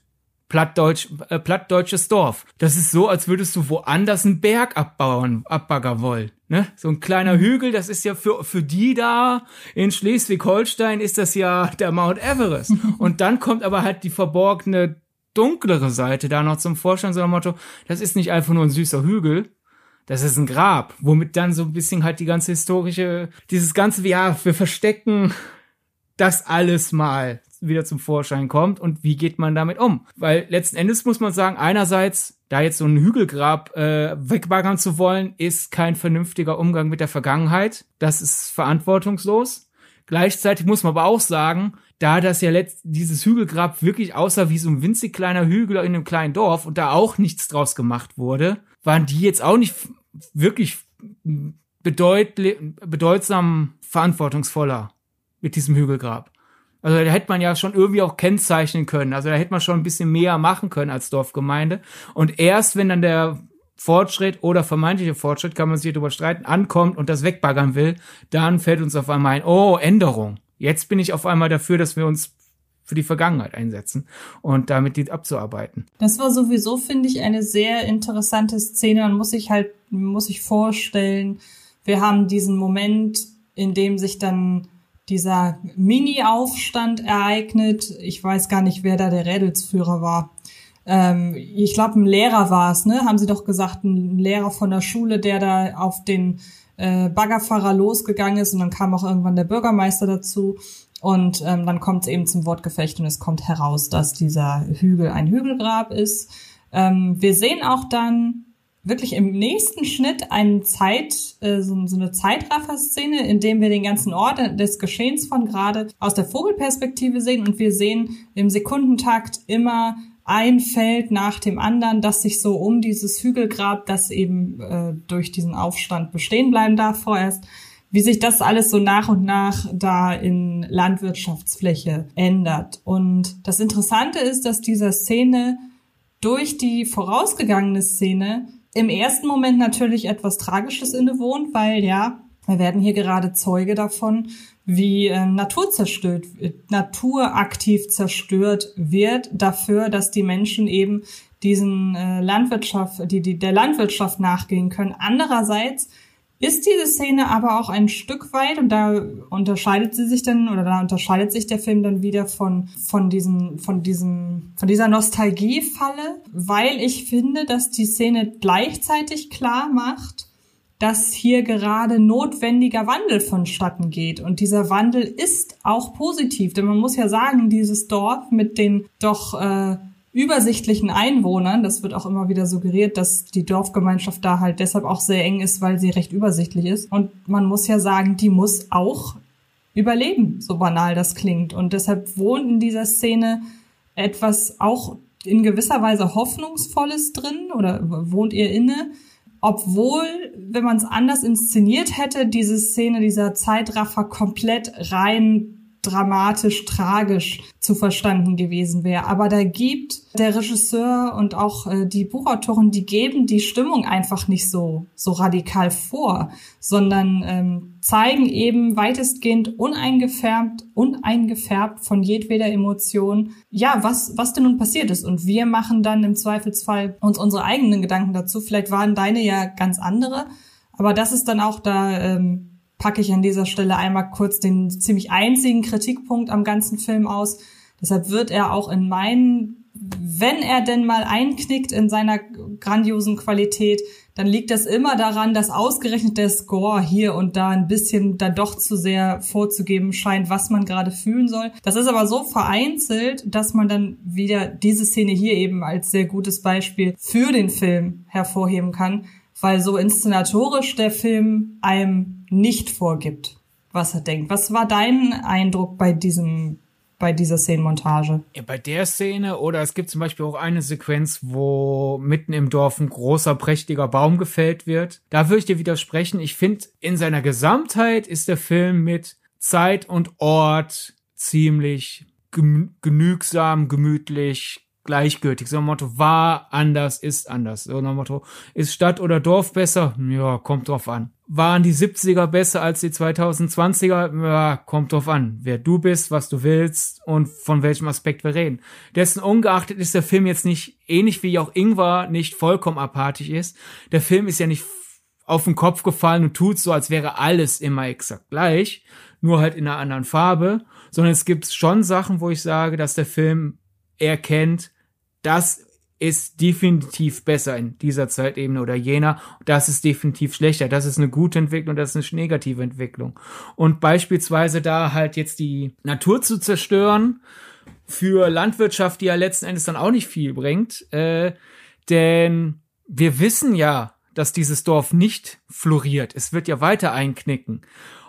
Plattdeutsch, äh, plattdeutsches Dorf. Das ist so, als würdest du woanders einen Berg abbauen, abbaggern wollen. Ne? So ein kleiner mhm. Hügel, das ist ja für, für die da in Schleswig-Holstein ist das ja der Mount Everest. Und dann kommt aber halt die verborgene, dunklere Seite da noch zum Vorschein, so ein Motto, das ist nicht einfach nur ein süßer Hügel, das ist ein Grab, womit dann so ein bisschen halt die ganze historische, dieses ganze, ja, wir verstecken das alles mal wieder zum Vorschein kommt und wie geht man damit um? Weil letzten Endes muss man sagen, einerseits, da jetzt so ein Hügelgrab äh, wegbaggern zu wollen, ist kein vernünftiger Umgang mit der Vergangenheit. Das ist verantwortungslos. Gleichzeitig muss man aber auch sagen, da das ja letzt dieses Hügelgrab wirklich aussah wie so ein winzig kleiner Hügel in einem kleinen Dorf und da auch nichts draus gemacht wurde, waren die jetzt auch nicht wirklich bedeut bedeutsam verantwortungsvoller mit diesem Hügelgrab. Also da hätte man ja schon irgendwie auch kennzeichnen können. Also da hätte man schon ein bisschen mehr machen können als Dorfgemeinde. Und erst wenn dann der Fortschritt oder vermeintliche Fortschritt, kann man sich darüber streiten, ankommt und das wegbaggern will, dann fällt uns auf einmal ein, oh, Änderung. Jetzt bin ich auf einmal dafür, dass wir uns für die Vergangenheit einsetzen und damit die abzuarbeiten. Das war sowieso, finde ich, eine sehr interessante Szene. Man muss sich halt, muss sich vorstellen, wir haben diesen Moment, in dem sich dann dieser Mini-Aufstand ereignet. Ich weiß gar nicht, wer da der Rädelsführer war. Ähm, ich glaube, ein Lehrer war es, ne? Haben Sie doch gesagt, ein Lehrer von der Schule, der da auf den äh, Baggerfahrer losgegangen ist und dann kam auch irgendwann der Bürgermeister dazu. Und ähm, dann kommt es eben zum Wortgefecht und es kommt heraus, dass dieser Hügel ein Hügelgrab ist. Ähm, wir sehen auch dann wirklich im nächsten Schnitt eine Zeit, äh, so, so eine Zeitraffer-Szene, in dem wir den ganzen Ort des Geschehens von gerade aus der Vogelperspektive sehen und wir sehen im Sekundentakt immer ein Feld nach dem anderen, das sich so um dieses Hügelgrab, das eben äh, durch diesen Aufstand bestehen bleiben darf vorerst, wie sich das alles so nach und nach da in Landwirtschaftsfläche ändert. Und das Interessante ist, dass dieser Szene durch die vorausgegangene Szene im ersten Moment natürlich etwas Tragisches innewohnt, weil ja, wir werden hier gerade Zeuge davon, wie äh, Natur zerstört, Natur aktiv zerstört wird dafür, dass die Menschen eben diesen äh, Landwirtschaft, die, die der Landwirtschaft nachgehen können. Andererseits ist diese Szene aber auch ein Stück weit, und da unterscheidet sie sich dann, oder da unterscheidet sich der Film dann wieder von, von diesem, von diesem, von dieser Nostalgiefalle, weil ich finde, dass die Szene gleichzeitig klar macht, dass hier gerade notwendiger Wandel vonstatten geht. Und dieser Wandel ist auch positiv, denn man muss ja sagen, dieses Dorf mit den doch äh, übersichtlichen Einwohnern, das wird auch immer wieder suggeriert, dass die Dorfgemeinschaft da halt deshalb auch sehr eng ist, weil sie recht übersichtlich ist. Und man muss ja sagen, die muss auch überleben, so banal das klingt. Und deshalb wohnt in dieser Szene etwas auch in gewisser Weise Hoffnungsvolles drin oder wohnt ihr inne, obwohl, wenn man es anders inszeniert hätte, diese Szene, dieser Zeitraffer komplett rein dramatisch, tragisch zu verstanden gewesen wäre. Aber da gibt der Regisseur und auch äh, die Buchautoren, die geben die Stimmung einfach nicht so, so radikal vor, sondern ähm, zeigen eben weitestgehend uneingefärbt, uneingefärbt von jedweder Emotion, ja, was, was denn nun passiert ist. Und wir machen dann im Zweifelsfall uns unsere eigenen Gedanken dazu. Vielleicht waren deine ja ganz andere. Aber das ist dann auch da, ähm, packe ich an dieser Stelle einmal kurz den ziemlich einzigen Kritikpunkt am ganzen Film aus. Deshalb wird er auch in meinen, wenn er denn mal einknickt in seiner grandiosen Qualität, dann liegt das immer daran, dass ausgerechnet der Score hier und da ein bisschen dann doch zu sehr vorzugeben scheint, was man gerade fühlen soll. Das ist aber so vereinzelt, dass man dann wieder diese Szene hier eben als sehr gutes Beispiel für den Film hervorheben kann, weil so inszenatorisch der Film einem nicht vorgibt, was er denkt. Was war dein Eindruck bei diesem bei dieser Szenenmontage? Ja, bei der Szene oder es gibt zum Beispiel auch eine Sequenz, wo mitten im Dorf ein großer, prächtiger Baum gefällt wird. Da würde ich dir widersprechen. Ich finde, in seiner Gesamtheit ist der Film mit Zeit und Ort ziemlich genügsam, gemütlich, gleichgültig. So ein Motto, war anders, ist anders. So ein Motto, ist Stadt oder Dorf besser? Ja, kommt drauf an. Waren die 70er besser als die 2020er? Ja, kommt drauf an, wer du bist, was du willst und von welchem Aspekt wir reden. Dessen ungeachtet ist der Film jetzt nicht, ähnlich wie auch Ingwer nicht vollkommen apathisch ist. Der Film ist ja nicht auf den Kopf gefallen und tut so, als wäre alles immer exakt gleich, nur halt in einer anderen Farbe, sondern es gibt schon Sachen, wo ich sage, dass der Film erkennt, das ist definitiv besser in dieser Zeitebene oder jener. Das ist definitiv schlechter. Das ist eine gute Entwicklung, das ist eine negative Entwicklung. Und beispielsweise da halt jetzt die Natur zu zerstören für Landwirtschaft, die ja letzten Endes dann auch nicht viel bringt. Äh, denn wir wissen ja, dass dieses Dorf nicht floriert. Es wird ja weiter einknicken.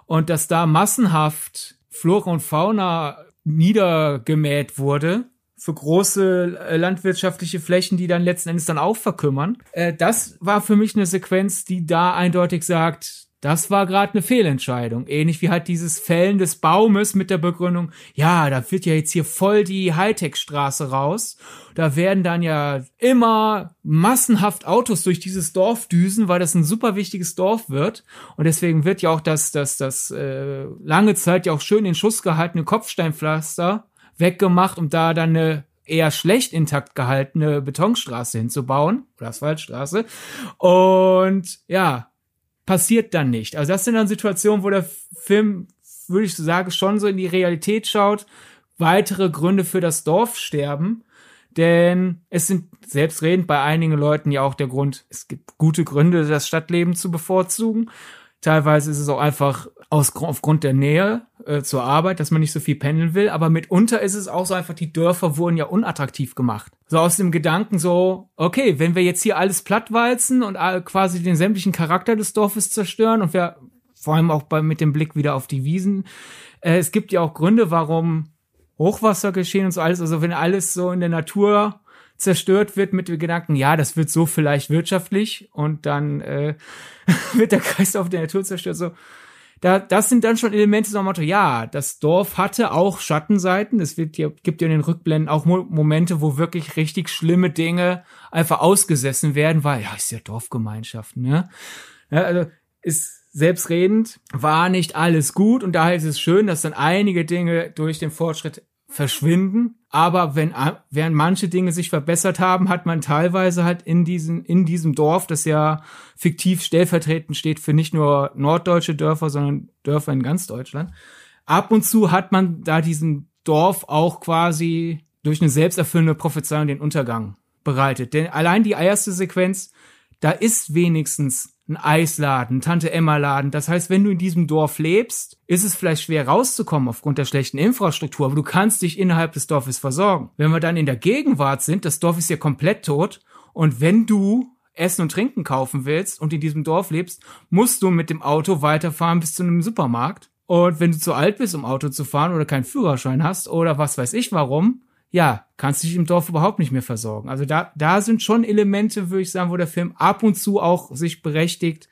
Und dass da massenhaft Flora und Fauna niedergemäht wurde, für große äh, landwirtschaftliche Flächen, die dann letzten Endes dann auch verkümmern. Äh, das war für mich eine Sequenz, die da eindeutig sagt, das war gerade eine Fehlentscheidung. Ähnlich wie halt dieses Fällen des Baumes mit der Begründung, ja, da wird ja jetzt hier voll die Hightech-Straße raus. Da werden dann ja immer massenhaft Autos durch dieses Dorf düsen, weil das ein super wichtiges Dorf wird. Und deswegen wird ja auch das, das, das äh, lange Zeit ja auch schön in Schuss gehaltene Kopfsteinpflaster weggemacht, um da dann eine eher schlecht intakt gehaltene Betonstraße hinzubauen oder Asphaltstraße. Und ja, passiert dann nicht. Also das sind dann Situationen, wo der Film, würde ich sagen, schon so in die Realität schaut. Weitere Gründe für das Dorfsterben. Denn es sind selbstredend bei einigen Leuten ja auch der Grund, es gibt gute Gründe, das Stadtleben zu bevorzugen. Teilweise ist es auch einfach aus, aufgrund der Nähe äh, zur Arbeit, dass man nicht so viel pendeln will. Aber mitunter ist es auch so einfach, die Dörfer wurden ja unattraktiv gemacht. So aus dem Gedanken so, okay, wenn wir jetzt hier alles plattwalzen und quasi den sämtlichen Charakter des Dorfes zerstören und wir vor allem auch bei, mit dem Blick wieder auf die Wiesen, äh, es gibt ja auch Gründe, warum Hochwasser geschehen und so alles. Also wenn alles so in der Natur zerstört wird mit dem Gedanken, ja, das wird so vielleicht wirtschaftlich und dann äh, wird der Kreislauf der Natur zerstört. So, da, das sind dann schon Elemente so Motto, ja, das Dorf hatte auch Schattenseiten. Es wird gibt ja in den Rückblenden auch Mo Momente, wo wirklich richtig schlimme Dinge einfach ausgesessen werden, weil, ja, ist ja Dorfgemeinschaft, ne? Ja, also, ist selbstredend, war nicht alles gut und daher ist es schön, dass dann einige Dinge durch den Fortschritt verschwinden. Aber wenn, während manche Dinge sich verbessert haben, hat man teilweise halt in diesem, in diesem Dorf, das ja fiktiv stellvertretend steht für nicht nur norddeutsche Dörfer, sondern Dörfer in ganz Deutschland. Ab und zu hat man da diesem Dorf auch quasi durch eine selbsterfüllende Prophezeiung den Untergang bereitet. Denn allein die erste Sequenz, da ist wenigstens ein Eisladen, Tante Emma Laden. Das heißt, wenn du in diesem Dorf lebst, ist es vielleicht schwer rauszukommen aufgrund der schlechten Infrastruktur, aber du kannst dich innerhalb des Dorfes versorgen. Wenn wir dann in der Gegenwart sind, das Dorf ist ja komplett tot und wenn du Essen und Trinken kaufen willst und in diesem Dorf lebst, musst du mit dem Auto weiterfahren bis zu einem Supermarkt. Und wenn du zu alt bist, um Auto zu fahren oder keinen Führerschein hast oder was weiß ich warum, ja, kannst dich im Dorf überhaupt nicht mehr versorgen. Also da, da sind schon Elemente, würde ich sagen, wo der Film ab und zu auch sich berechtigt,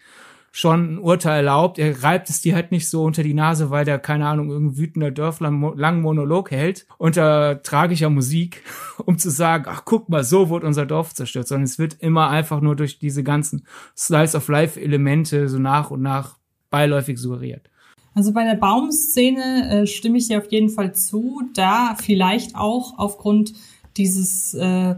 schon ein Urteil erlaubt. Er reibt es dir halt nicht so unter die Nase, weil der, keine Ahnung, irgendein wütender Dörfler einen langen Monolog hält unter tragischer Musik, um zu sagen, ach guck mal, so wird unser Dorf zerstört, sondern es wird immer einfach nur durch diese ganzen Slice of Life Elemente so nach und nach beiläufig suggeriert. Also bei der Baumszene äh, stimme ich dir auf jeden Fall zu, da vielleicht auch aufgrund dieses äh,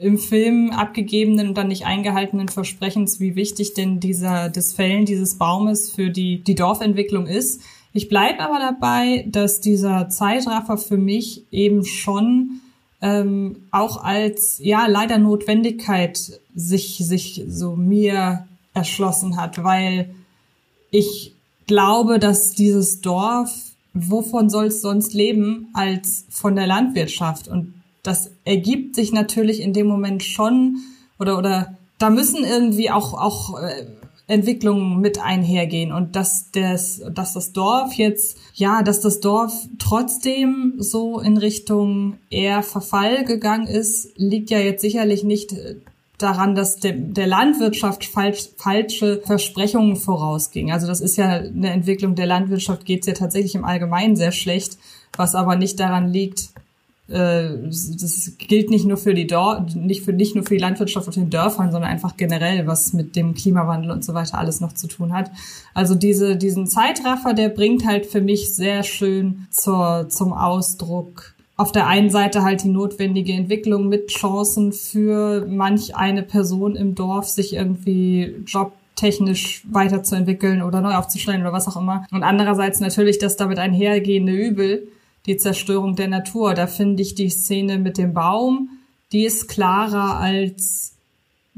im Film abgegebenen und dann nicht eingehaltenen Versprechens, wie wichtig denn dieser das Fällen dieses Baumes für die die Dorfentwicklung ist. Ich bleibe aber dabei, dass dieser Zeitraffer für mich eben schon ähm, auch als ja leider Notwendigkeit sich sich so mir erschlossen hat, weil ich glaube, dass dieses Dorf, wovon soll es sonst leben als von der Landwirtschaft? Und das ergibt sich natürlich in dem Moment schon oder oder da müssen irgendwie auch auch äh, Entwicklungen mit einhergehen und dass das dass das Dorf jetzt ja, dass das Dorf trotzdem so in Richtung eher Verfall gegangen ist, liegt ja jetzt sicherlich nicht daran, dass der, der Landwirtschaft falsch, falsche Versprechungen vorausging. Also das ist ja eine Entwicklung der Landwirtschaft, geht es ja tatsächlich im Allgemeinen sehr schlecht, was aber nicht daran liegt, äh, das gilt nicht nur für die Dor nicht für nicht nur für die Landwirtschaft auf den Dörfern, sondern einfach generell, was mit dem Klimawandel und so weiter alles noch zu tun hat. Also diese diesen Zeitraffer, der bringt halt für mich sehr schön zur zum Ausdruck, auf der einen Seite halt die notwendige Entwicklung mit Chancen für manch eine Person im Dorf, sich irgendwie jobtechnisch weiterzuentwickeln oder neu aufzustellen oder was auch immer. Und andererseits natürlich das damit einhergehende Übel, die Zerstörung der Natur. Da finde ich die Szene mit dem Baum, die ist klarer als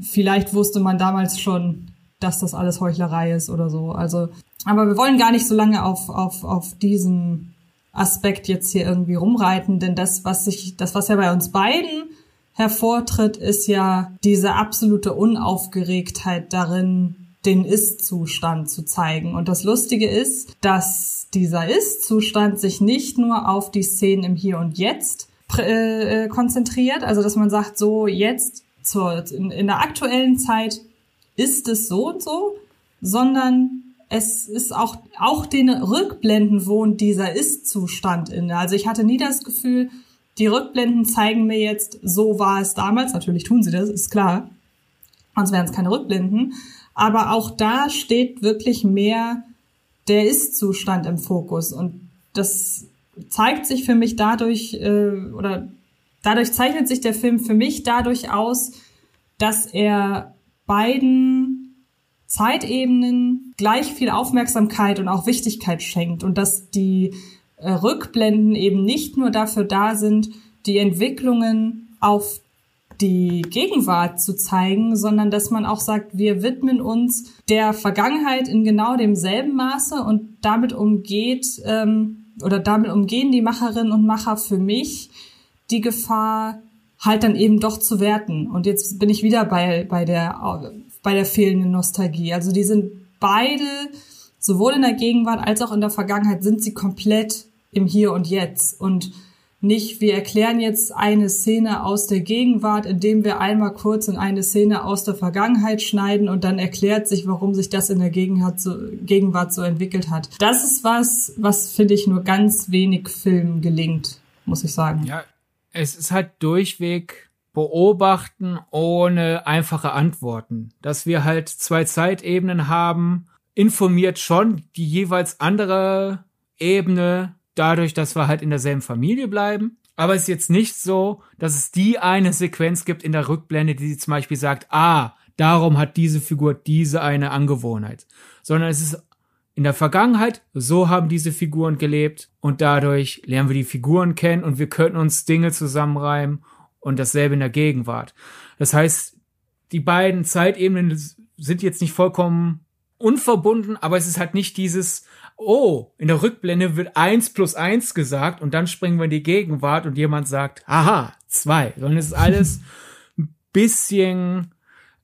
vielleicht wusste man damals schon, dass das alles Heuchlerei ist oder so. Also, aber wir wollen gar nicht so lange auf, auf, auf diesen Aspekt jetzt hier irgendwie rumreiten, denn das, was sich, das, was ja bei uns beiden hervortritt, ist ja diese absolute Unaufgeregtheit darin, den Ist-Zustand zu zeigen. Und das Lustige ist, dass dieser Ist-Zustand sich nicht nur auf die Szenen im Hier und Jetzt äh, konzentriert, also dass man sagt, so jetzt zur, in, in der aktuellen Zeit ist es so und so, sondern es ist auch, auch den Rückblenden wohnt dieser Ist-Zustand inne. Also ich hatte nie das Gefühl, die Rückblenden zeigen mir jetzt, so war es damals. Natürlich tun sie das, ist klar. Sonst wären es keine Rückblenden. Aber auch da steht wirklich mehr der Ist-Zustand im Fokus. Und das zeigt sich für mich dadurch, äh, oder dadurch zeichnet sich der Film für mich dadurch aus, dass er beiden Zeitebenen gleich viel Aufmerksamkeit und auch Wichtigkeit schenkt und dass die äh, Rückblenden eben nicht nur dafür da sind, die Entwicklungen auf die Gegenwart zu zeigen, sondern dass man auch sagt, wir widmen uns der Vergangenheit in genau demselben Maße und damit umgeht ähm, oder damit umgehen die Macherinnen und Macher für mich die Gefahr, halt dann eben doch zu werten. Und jetzt bin ich wieder bei, bei der bei der fehlenden Nostalgie. Also die sind beide, sowohl in der Gegenwart als auch in der Vergangenheit, sind sie komplett im Hier und Jetzt. Und nicht, wir erklären jetzt eine Szene aus der Gegenwart, indem wir einmal kurz in eine Szene aus der Vergangenheit schneiden und dann erklärt sich, warum sich das in der Gegenwart so, Gegenwart so entwickelt hat. Das ist was, was finde ich nur ganz wenig Filmen gelingt, muss ich sagen. Ja, es ist halt durchweg beobachten ohne einfache Antworten. Dass wir halt zwei Zeitebenen haben, informiert schon die jeweils andere Ebene dadurch, dass wir halt in derselben Familie bleiben. Aber es ist jetzt nicht so, dass es die eine Sequenz gibt in der Rückblende, die zum Beispiel sagt, ah, darum hat diese Figur diese eine Angewohnheit. Sondern es ist in der Vergangenheit, so haben diese Figuren gelebt und dadurch lernen wir die Figuren kennen und wir können uns Dinge zusammenreimen und dasselbe in der Gegenwart. Das heißt, die beiden Zeitebenen sind jetzt nicht vollkommen unverbunden, aber es ist halt nicht dieses, oh, in der Rückblende wird eins plus eins gesagt und dann springen wir in die Gegenwart und jemand sagt, aha, zwei, sondern es ist alles ein bisschen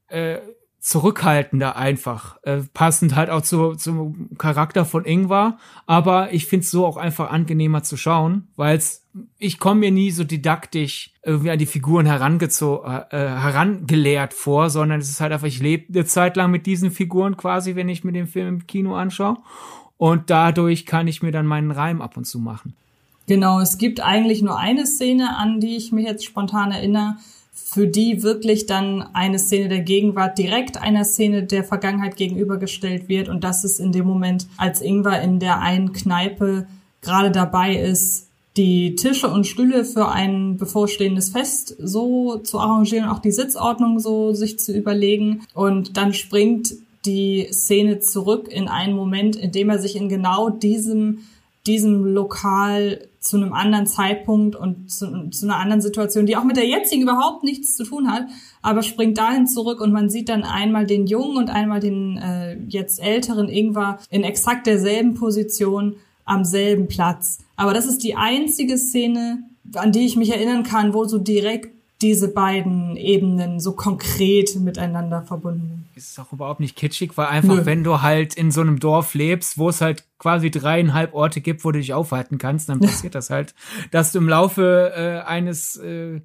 äh, zurückhaltender einfach, äh, passend halt auch zu, zum Charakter von Ingvar, aber ich find's so auch einfach angenehmer zu schauen, weil's ich komme mir nie so didaktisch irgendwie an die Figuren herangezogen, äh, äh, herangelehrt vor, sondern es ist halt einfach, ich lebe eine Zeit lang mit diesen Figuren quasi, wenn ich mir den Film im Kino anschaue. Und dadurch kann ich mir dann meinen Reim ab und zu machen. Genau, es gibt eigentlich nur eine Szene, an die ich mich jetzt spontan erinnere, für die wirklich dann eine Szene der Gegenwart direkt einer Szene der Vergangenheit gegenübergestellt wird. Und das ist in dem Moment, als Ingwer in der einen Kneipe gerade dabei ist, die Tische und Stühle für ein bevorstehendes Fest so zu arrangieren, auch die Sitzordnung so sich zu überlegen. Und dann springt die Szene zurück in einen Moment, in dem er sich in genau diesem, diesem Lokal zu einem anderen Zeitpunkt und zu, zu, einer anderen Situation, die auch mit der jetzigen überhaupt nichts zu tun hat, aber springt dahin zurück und man sieht dann einmal den Jungen und einmal den äh, jetzt älteren Ingwer in exakt derselben Position am selben Platz. Aber das ist die einzige Szene, an die ich mich erinnern kann, wo so direkt diese beiden Ebenen so konkret miteinander verbunden. Ist auch überhaupt nicht kitschig, weil einfach, Nö. wenn du halt in so einem Dorf lebst, wo es halt quasi dreieinhalb Orte gibt, wo du dich aufhalten kannst, dann passiert das halt, dass du im Laufe äh, eines äh,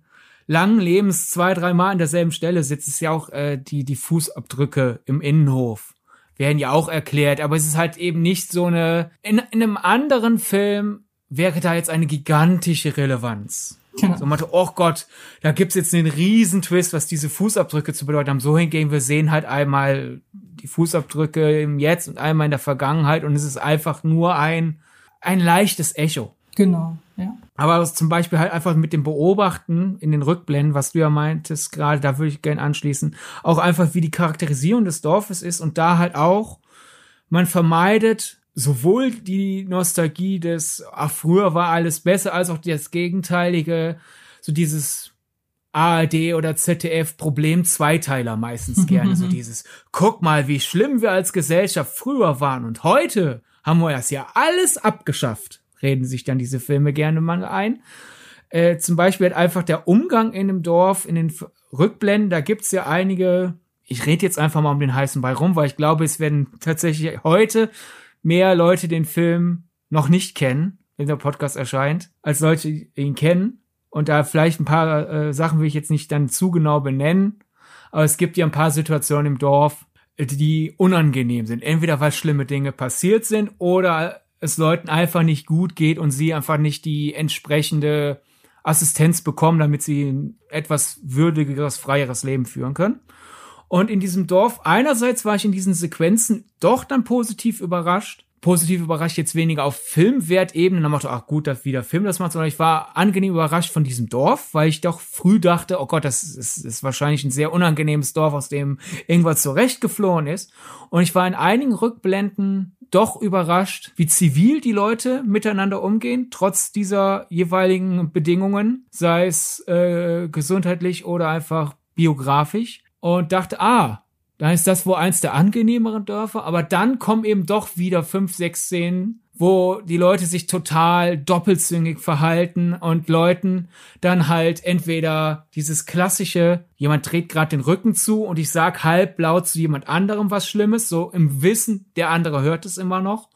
langen Lebens zwei, dreimal an derselben Stelle sitzt. Es ist ja auch äh, die, die Fußabdrücke im Innenhof werden ja auch erklärt, aber es ist halt eben nicht so eine, in, in einem anderen Film wäre da jetzt eine gigantische Relevanz. Genau. So meinte, oh Gott, da gibt's jetzt einen riesen Twist, was diese Fußabdrücke zu bedeuten haben. So hingegen, wir sehen halt einmal die Fußabdrücke im Jetzt und einmal in der Vergangenheit und es ist einfach nur ein, ein leichtes Echo. Genau, ja. Aber zum Beispiel halt einfach mit dem Beobachten in den Rückblenden, was du ja meintest gerade, da würde ich gerne anschließen, auch einfach wie die Charakterisierung des Dorfes ist und da halt auch, man vermeidet sowohl die Nostalgie des, ach, früher war alles besser, als auch das Gegenteilige, so dieses ARD oder ZDF Problem Zweiteiler meistens gerne, so dieses, guck mal, wie schlimm wir als Gesellschaft früher waren und heute haben wir das ja alles abgeschafft, reden sich dann diese Filme gerne mal ein. Äh, zum Beispiel halt einfach der Umgang in dem Dorf, in den Rückblenden, da gibt's ja einige, ich rede jetzt einfach mal um den heißen Ball rum, weil ich glaube, es werden tatsächlich heute mehr Leute den Film noch nicht kennen, wenn der Podcast erscheint, als Leute ihn kennen. Und da vielleicht ein paar äh, Sachen will ich jetzt nicht dann zu genau benennen. Aber es gibt ja ein paar Situationen im Dorf, die unangenehm sind. Entweder weil schlimme Dinge passiert sind oder es Leuten einfach nicht gut geht und sie einfach nicht die entsprechende Assistenz bekommen, damit sie ein etwas würdigeres, freieres Leben führen können. Und in diesem Dorf, einerseits war ich in diesen Sequenzen doch dann positiv überrascht. Positiv überrascht jetzt weniger auf Filmwertebene. Dann macht ach gut, dass wieder Film das macht, sondern ich war angenehm überrascht von diesem Dorf, weil ich doch früh dachte, oh Gott, das ist, ist wahrscheinlich ein sehr unangenehmes Dorf, aus dem irgendwas zurechtgeflohen ist. Und ich war in einigen Rückblenden doch überrascht, wie zivil die Leute miteinander umgehen, trotz dieser jeweiligen Bedingungen, sei es äh, gesundheitlich oder einfach biografisch und dachte, ah, dann ist das wohl eins der angenehmeren Dörfer, aber dann kommen eben doch wieder fünf, sechs Szenen, wo die Leute sich total doppelzüngig verhalten und Leuten dann halt entweder dieses klassische, jemand dreht gerade den Rücken zu und ich sag halb laut zu jemand anderem was Schlimmes, so im Wissen, der andere hört es immer noch.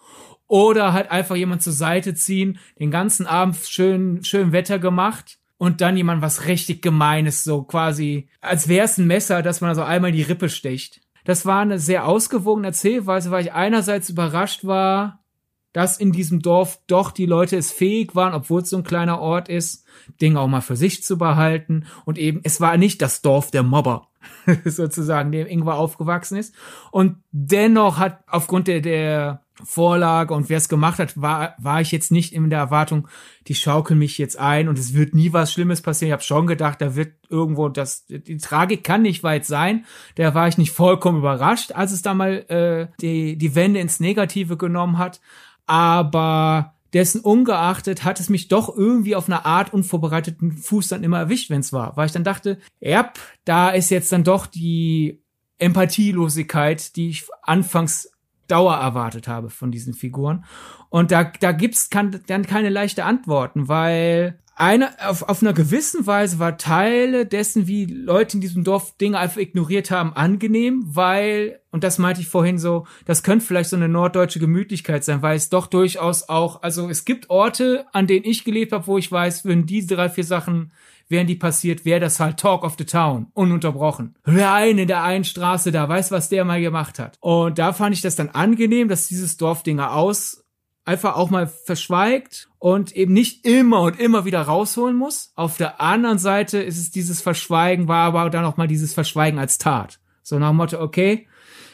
Oder halt einfach jemand zur Seite ziehen, den ganzen Abend schön, schön Wetter gemacht und dann jemand was richtig Gemeines, so quasi, als wäre es ein Messer, dass man also einmal die Rippe sticht. Das war eine sehr ausgewogene Erzählweise, weil ich einerseits überrascht war, dass in diesem Dorf doch die Leute es fähig waren, obwohl es so ein kleiner Ort ist, Ding auch mal für sich zu behalten. Und eben, es war nicht das Dorf der Mobber, sozusagen, dem Ingwer aufgewachsen ist. Und dennoch hat aufgrund der, der Vorlage und wer es gemacht hat, war, war ich jetzt nicht in der Erwartung, die schaukeln mich jetzt ein und es wird nie was Schlimmes passieren. Ich habe schon gedacht, da wird irgendwo das, die Tragik kann nicht weit sein. Da war ich nicht vollkommen überrascht, als es da mal äh, die, die Wende ins Negative genommen hat. Aber dessen ungeachtet hat es mich doch irgendwie auf eine Art unvorbereiteten Fuß dann immer erwischt, wenn es war. Weil ich dann dachte, ja, da ist jetzt dann doch die Empathielosigkeit, die ich anfangs Dauer erwartet habe von diesen Figuren. Und da, da gibt's kann, dann keine leichte Antworten, weil eine, auf, auf einer gewissen Weise war Teile dessen, wie Leute in diesem Dorf Dinge einfach ignoriert haben, angenehm, weil, und das meinte ich vorhin so, das könnte vielleicht so eine norddeutsche Gemütlichkeit sein, weil es doch durchaus auch, also es gibt Orte, an denen ich gelebt habe, wo ich weiß, wenn diese drei, vier Sachen wären die passiert, wäre das halt Talk of the Town, ununterbrochen. Hör ein in der einen Straße da, weiß, was der mal gemacht hat. Und da fand ich das dann angenehm, dass dieses Dorf Dinge aus einfach auch mal verschweigt und eben nicht immer und immer wieder rausholen muss. Auf der anderen Seite ist es dieses Verschweigen, war aber dann auch mal dieses Verschweigen als Tat. So nach dem Motto, okay,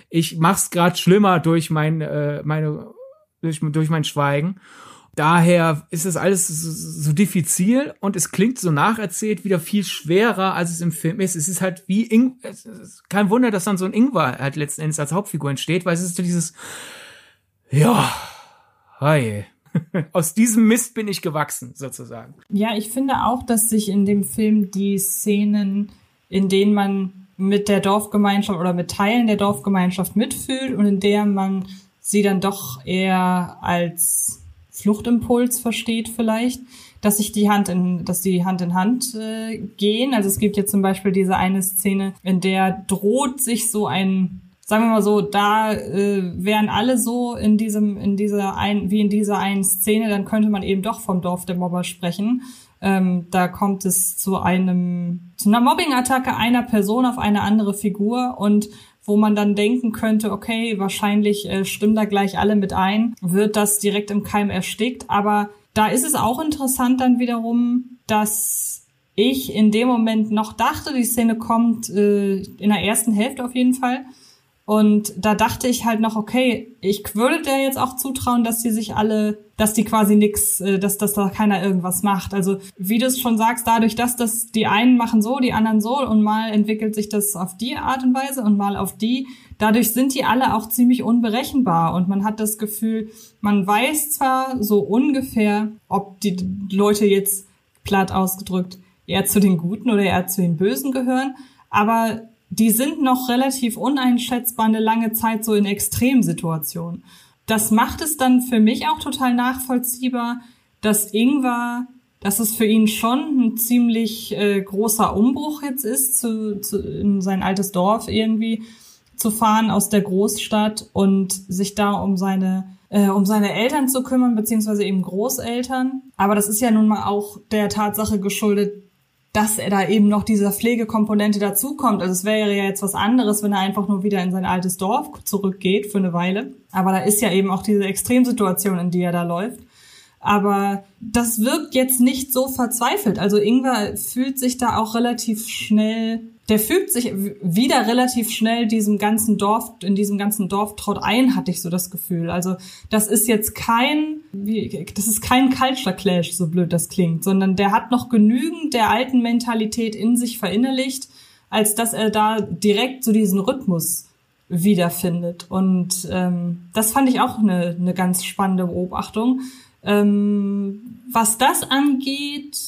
ich mach's grad schlimmer durch mein, äh, meine, durch, durch mein Schweigen. Daher ist es alles so, so diffizil und es klingt so nacherzählt wieder viel schwerer, als es im Film ist. Es ist halt wie Ing kein Wunder, dass dann so ein Ingwer halt letzten Endes als Hauptfigur entsteht, weil es ist so dieses, ja, hi. Aus diesem Mist bin ich gewachsen, sozusagen. Ja, ich finde auch, dass sich in dem Film die Szenen, in denen man mit der Dorfgemeinschaft oder mit Teilen der Dorfgemeinschaft mitfühlt und in der man sie dann doch eher als Fluchtimpuls versteht vielleicht, dass sich die Hand in, dass die Hand in Hand äh, gehen. Also es gibt jetzt zum Beispiel diese eine Szene, in der droht sich so ein sagen wir mal so, da äh, wären alle so in diesem, in dieser ein, wie in dieser einen Szene, dann könnte man eben doch vom Dorf der Mobber sprechen. Ähm, da kommt es zu einem, zu einer Mobbing-Attacke einer Person auf eine andere Figur und wo man dann denken könnte, okay, wahrscheinlich äh, stimmen da gleich alle mit ein, wird das direkt im Keim erstickt. Aber da ist es auch interessant dann wiederum, dass ich in dem Moment noch dachte, die Szene kommt äh, in der ersten Hälfte auf jeden Fall. Und da dachte ich halt noch, okay, ich würde der jetzt auch zutrauen, dass die sich alle, dass die quasi nix, äh, dass, dass da keiner irgendwas macht. Also wie du es schon sagst, dadurch, dass das die einen machen so, die anderen so und mal entwickelt sich das auf die Art und Weise und mal auf die, dadurch sind die alle auch ziemlich unberechenbar und man hat das Gefühl, man weiß zwar so ungefähr, ob die Leute jetzt platt ausgedrückt eher zu den Guten oder eher zu den Bösen gehören, aber die sind noch relativ uneinschätzbar eine lange Zeit so in Extremsituationen. Das macht es dann für mich auch total nachvollziehbar, dass Ingwer, dass es für ihn schon ein ziemlich äh, großer Umbruch jetzt ist, zu, zu, in sein altes Dorf irgendwie zu fahren aus der Großstadt und sich da um seine äh, um seine Eltern zu kümmern, beziehungsweise eben Großeltern. Aber das ist ja nun mal auch der Tatsache geschuldet, dass er da eben noch diese Pflegekomponente dazukommt. Also es wäre ja jetzt was anderes, wenn er einfach nur wieder in sein altes Dorf zurückgeht für eine Weile. Aber da ist ja eben auch diese Extremsituation, in die er da läuft. Aber das wirkt jetzt nicht so verzweifelt. Also Ingwer fühlt sich da auch relativ schnell der fügt sich wieder relativ schnell diesem ganzen Dorf, in diesem ganzen Dorftrott ein, hatte ich so das Gefühl. Also das ist jetzt kein, das ist kein Culture Clash, so blöd das klingt, sondern der hat noch genügend der alten Mentalität in sich verinnerlicht, als dass er da direkt so diesen Rhythmus wiederfindet. Und ähm, das fand ich auch eine, eine ganz spannende Beobachtung. Ähm, was das angeht,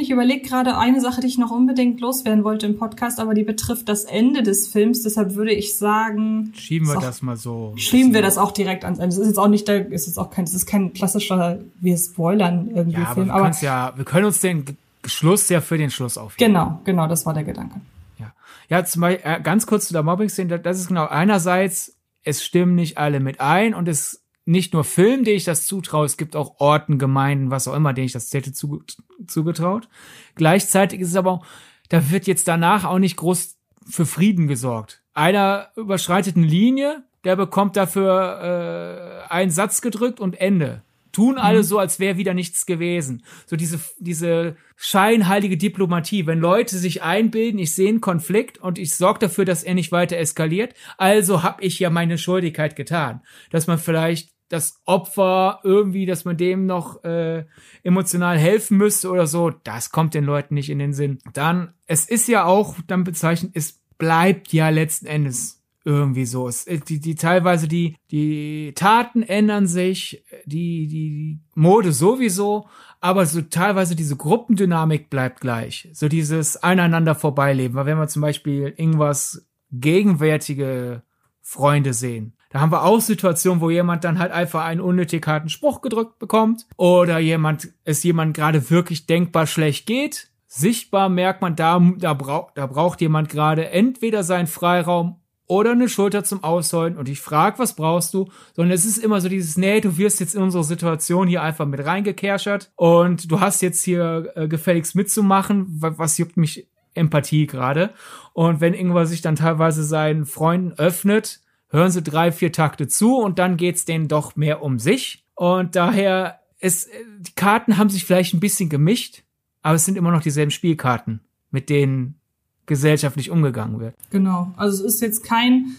ich überlege gerade eine Sache, die ich noch unbedingt loswerden wollte im Podcast, aber die betrifft das Ende des Films. Deshalb würde ich sagen, schieben wir auch, das mal so. Schieben wir das auch direkt ans Ende. Das ist jetzt auch nicht der, ist jetzt auch kein, das ist kein klassischer, wir spoilern irgendwie ja, Film. Aber wir, aber ja, wir können uns den Schluss ja für den Schluss aufheben. Genau, genau, das war der Gedanke. Ja, ja, zum Beispiel, äh, ganz kurz zu der Mobbing-Szene. Das ist genau einerseits, es stimmen nicht alle mit ein und es nicht nur Film, den ich das zutraue, es gibt auch Orten, Gemeinden, was auch immer, denen ich das hätte zugetraut. Gleichzeitig ist es aber auch, da wird jetzt danach auch nicht groß für Frieden gesorgt. Einer überschreitet eine Linie, der bekommt dafür äh, einen Satz gedrückt und Ende. tun alle mhm. so, als wäre wieder nichts gewesen. So diese, diese scheinheilige Diplomatie, wenn Leute sich einbilden, ich sehe einen Konflikt und ich sorge dafür, dass er nicht weiter eskaliert, also habe ich ja meine Schuldigkeit getan. Dass man vielleicht das Opfer irgendwie, dass man dem noch äh, emotional helfen müsste oder so, das kommt den Leuten nicht in den Sinn. Dann, es ist ja auch dann bezeichnet, es bleibt ja letzten Endes irgendwie so. Es, äh, die, die teilweise die, die Taten ändern sich, die, die Mode sowieso, aber so teilweise diese Gruppendynamik bleibt gleich. So dieses Aneinander vorbeileben. Weil wenn wir zum Beispiel irgendwas gegenwärtige Freunde sehen, da haben wir auch Situationen, wo jemand dann halt einfach einen unnötig harten Spruch gedrückt bekommt oder jemand, es jemand gerade wirklich denkbar schlecht geht. Sichtbar merkt man, da, da, braucht da braucht jemand gerade entweder seinen Freiraum oder eine Schulter zum Ausheulen und ich frage, was brauchst du? Sondern es ist immer so dieses, nee, du wirst jetzt in unsere Situation hier einfach mit reingekerschert und du hast jetzt hier äh, gefälligst mitzumachen. Was, was juckt mich Empathie gerade? Und wenn Ingwer sich dann teilweise seinen Freunden öffnet, hören sie drei, vier Takte zu und dann geht's denen doch mehr um sich. Und daher ist, die Karten haben sich vielleicht ein bisschen gemischt, aber es sind immer noch dieselben Spielkarten, mit denen gesellschaftlich umgegangen wird. Genau. Also es ist jetzt kein,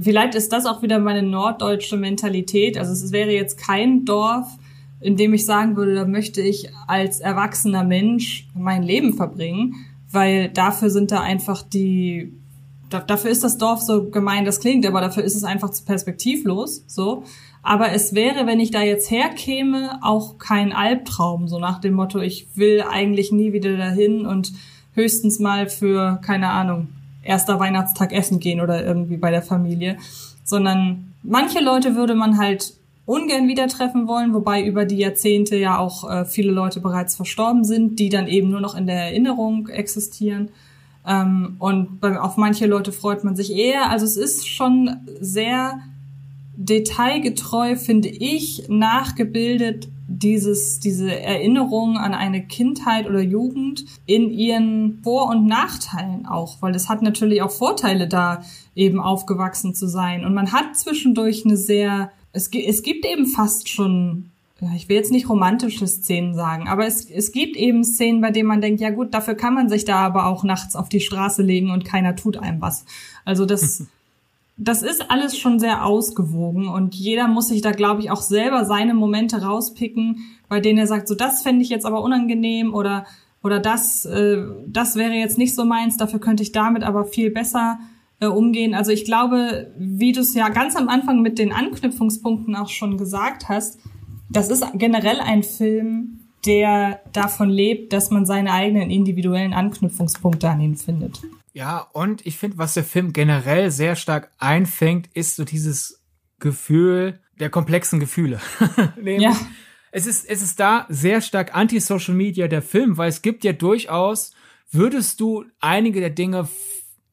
vielleicht ist das auch wieder meine norddeutsche Mentalität. Also es wäre jetzt kein Dorf, in dem ich sagen würde, da möchte ich als erwachsener Mensch mein Leben verbringen, weil dafür sind da einfach die da, dafür ist das Dorf so gemein, das klingt, aber dafür ist es einfach zu perspektivlos, so. Aber es wäre, wenn ich da jetzt herkäme, auch kein Albtraum, so nach dem Motto, ich will eigentlich nie wieder dahin und höchstens mal für, keine Ahnung, erster Weihnachtstag essen gehen oder irgendwie bei der Familie, sondern manche Leute würde man halt ungern wieder treffen wollen, wobei über die Jahrzehnte ja auch äh, viele Leute bereits verstorben sind, die dann eben nur noch in der Erinnerung existieren. Ähm, und auf manche Leute freut man sich eher. Also es ist schon sehr detailgetreu, finde ich, nachgebildet, dieses, diese Erinnerung an eine Kindheit oder Jugend in ihren Vor- und Nachteilen auch, weil es hat natürlich auch Vorteile da, eben aufgewachsen zu sein. Und man hat zwischendurch eine sehr, es, es gibt eben fast schon ich will jetzt nicht romantische Szenen sagen, aber es, es gibt eben Szenen, bei denen man denkt, ja gut, dafür kann man sich da aber auch nachts auf die Straße legen und keiner tut einem was. Also das, das ist alles schon sehr ausgewogen und jeder muss sich da, glaube ich, auch selber seine Momente rauspicken, bei denen er sagt, so das fände ich jetzt aber unangenehm oder, oder das, äh, das wäre jetzt nicht so meins, dafür könnte ich damit aber viel besser äh, umgehen. Also ich glaube, wie du es ja ganz am Anfang mit den Anknüpfungspunkten auch schon gesagt hast, das ist generell ein Film, der davon lebt, dass man seine eigenen individuellen Anknüpfungspunkte an ihn findet. Ja, und ich finde, was der Film generell sehr stark einfängt, ist so dieses Gefühl der komplexen Gefühle. ja. Es ist, es ist da sehr stark anti-Social Media der Film, weil es gibt ja durchaus, würdest du einige der Dinge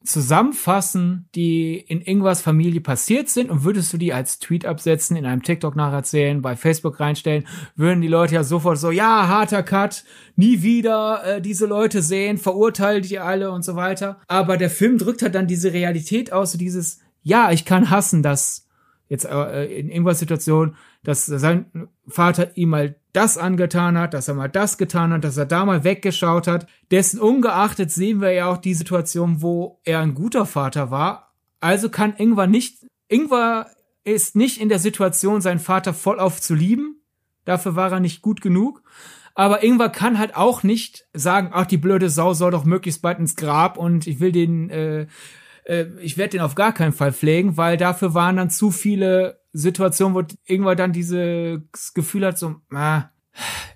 zusammenfassen, die in irgendwas Familie passiert sind und würdest du die als Tweet absetzen, in einem TikTok nacherzählen, bei Facebook reinstellen, würden die Leute ja sofort so, ja, harter Cut, nie wieder äh, diese Leute sehen, verurteilt die alle und so weiter. Aber der Film drückt halt dann diese Realität aus, so dieses, ja, ich kann hassen, dass jetzt äh, in irgendwas Situation, dass sein Vater ihm mal das angetan hat, dass er mal das getan hat, dass er da mal weggeschaut hat. Dessen ungeachtet sehen wir ja auch die Situation, wo er ein guter Vater war. Also kann Ingvar nicht, Ingvar ist nicht in der Situation, seinen Vater vollauf zu lieben. Dafür war er nicht gut genug. Aber Ingvar kann halt auch nicht sagen, ach, die blöde Sau soll doch möglichst bald ins Grab und ich will den, äh, äh, ich werde den auf gar keinen Fall pflegen, weil dafür waren dann zu viele Situation, wo irgendwann dann dieses Gefühl hat, so, ah,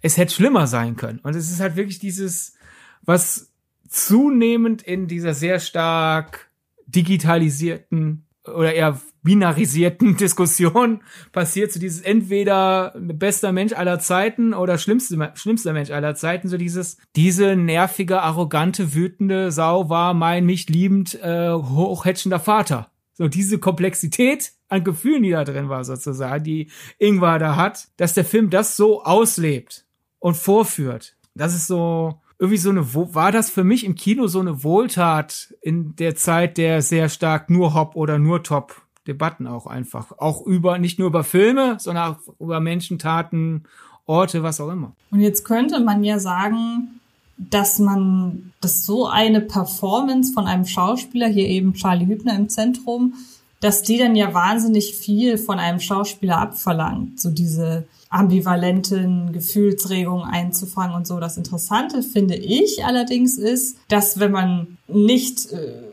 es hätte schlimmer sein können. Und es ist halt wirklich dieses, was zunehmend in dieser sehr stark digitalisierten oder eher binarisierten Diskussion passiert, so dieses entweder bester Mensch aller Zeiten oder schlimmste, schlimmster Mensch aller Zeiten, so dieses, diese nervige, arrogante, wütende Sau war mein mich liebend, äh, hochhätschender Vater. So diese Komplexität an Gefühlen, die da drin war, sozusagen, die Ingvar da hat, dass der Film das so auslebt und vorführt. Das ist so, irgendwie so eine, war das für mich im Kino so eine Wohltat in der Zeit der sehr stark nur Hop oder nur Top Debatten auch einfach. Auch über, nicht nur über Filme, sondern auch über Menschen, Taten, Orte, was auch immer. Und jetzt könnte man ja sagen, dass man, dass so eine Performance von einem Schauspieler, hier eben Charlie Hübner im Zentrum, dass die dann ja wahnsinnig viel von einem Schauspieler abverlangt. So diese ambivalenten Gefühlsregungen einzufangen und so. Das Interessante finde ich allerdings ist, dass wenn man nicht äh,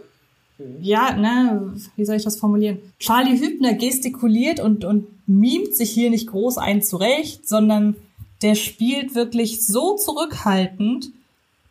ja, ne, wie soll ich das formulieren? Charlie Hübner gestikuliert und, und mimt sich hier nicht groß ein zurecht, sondern der spielt wirklich so zurückhaltend,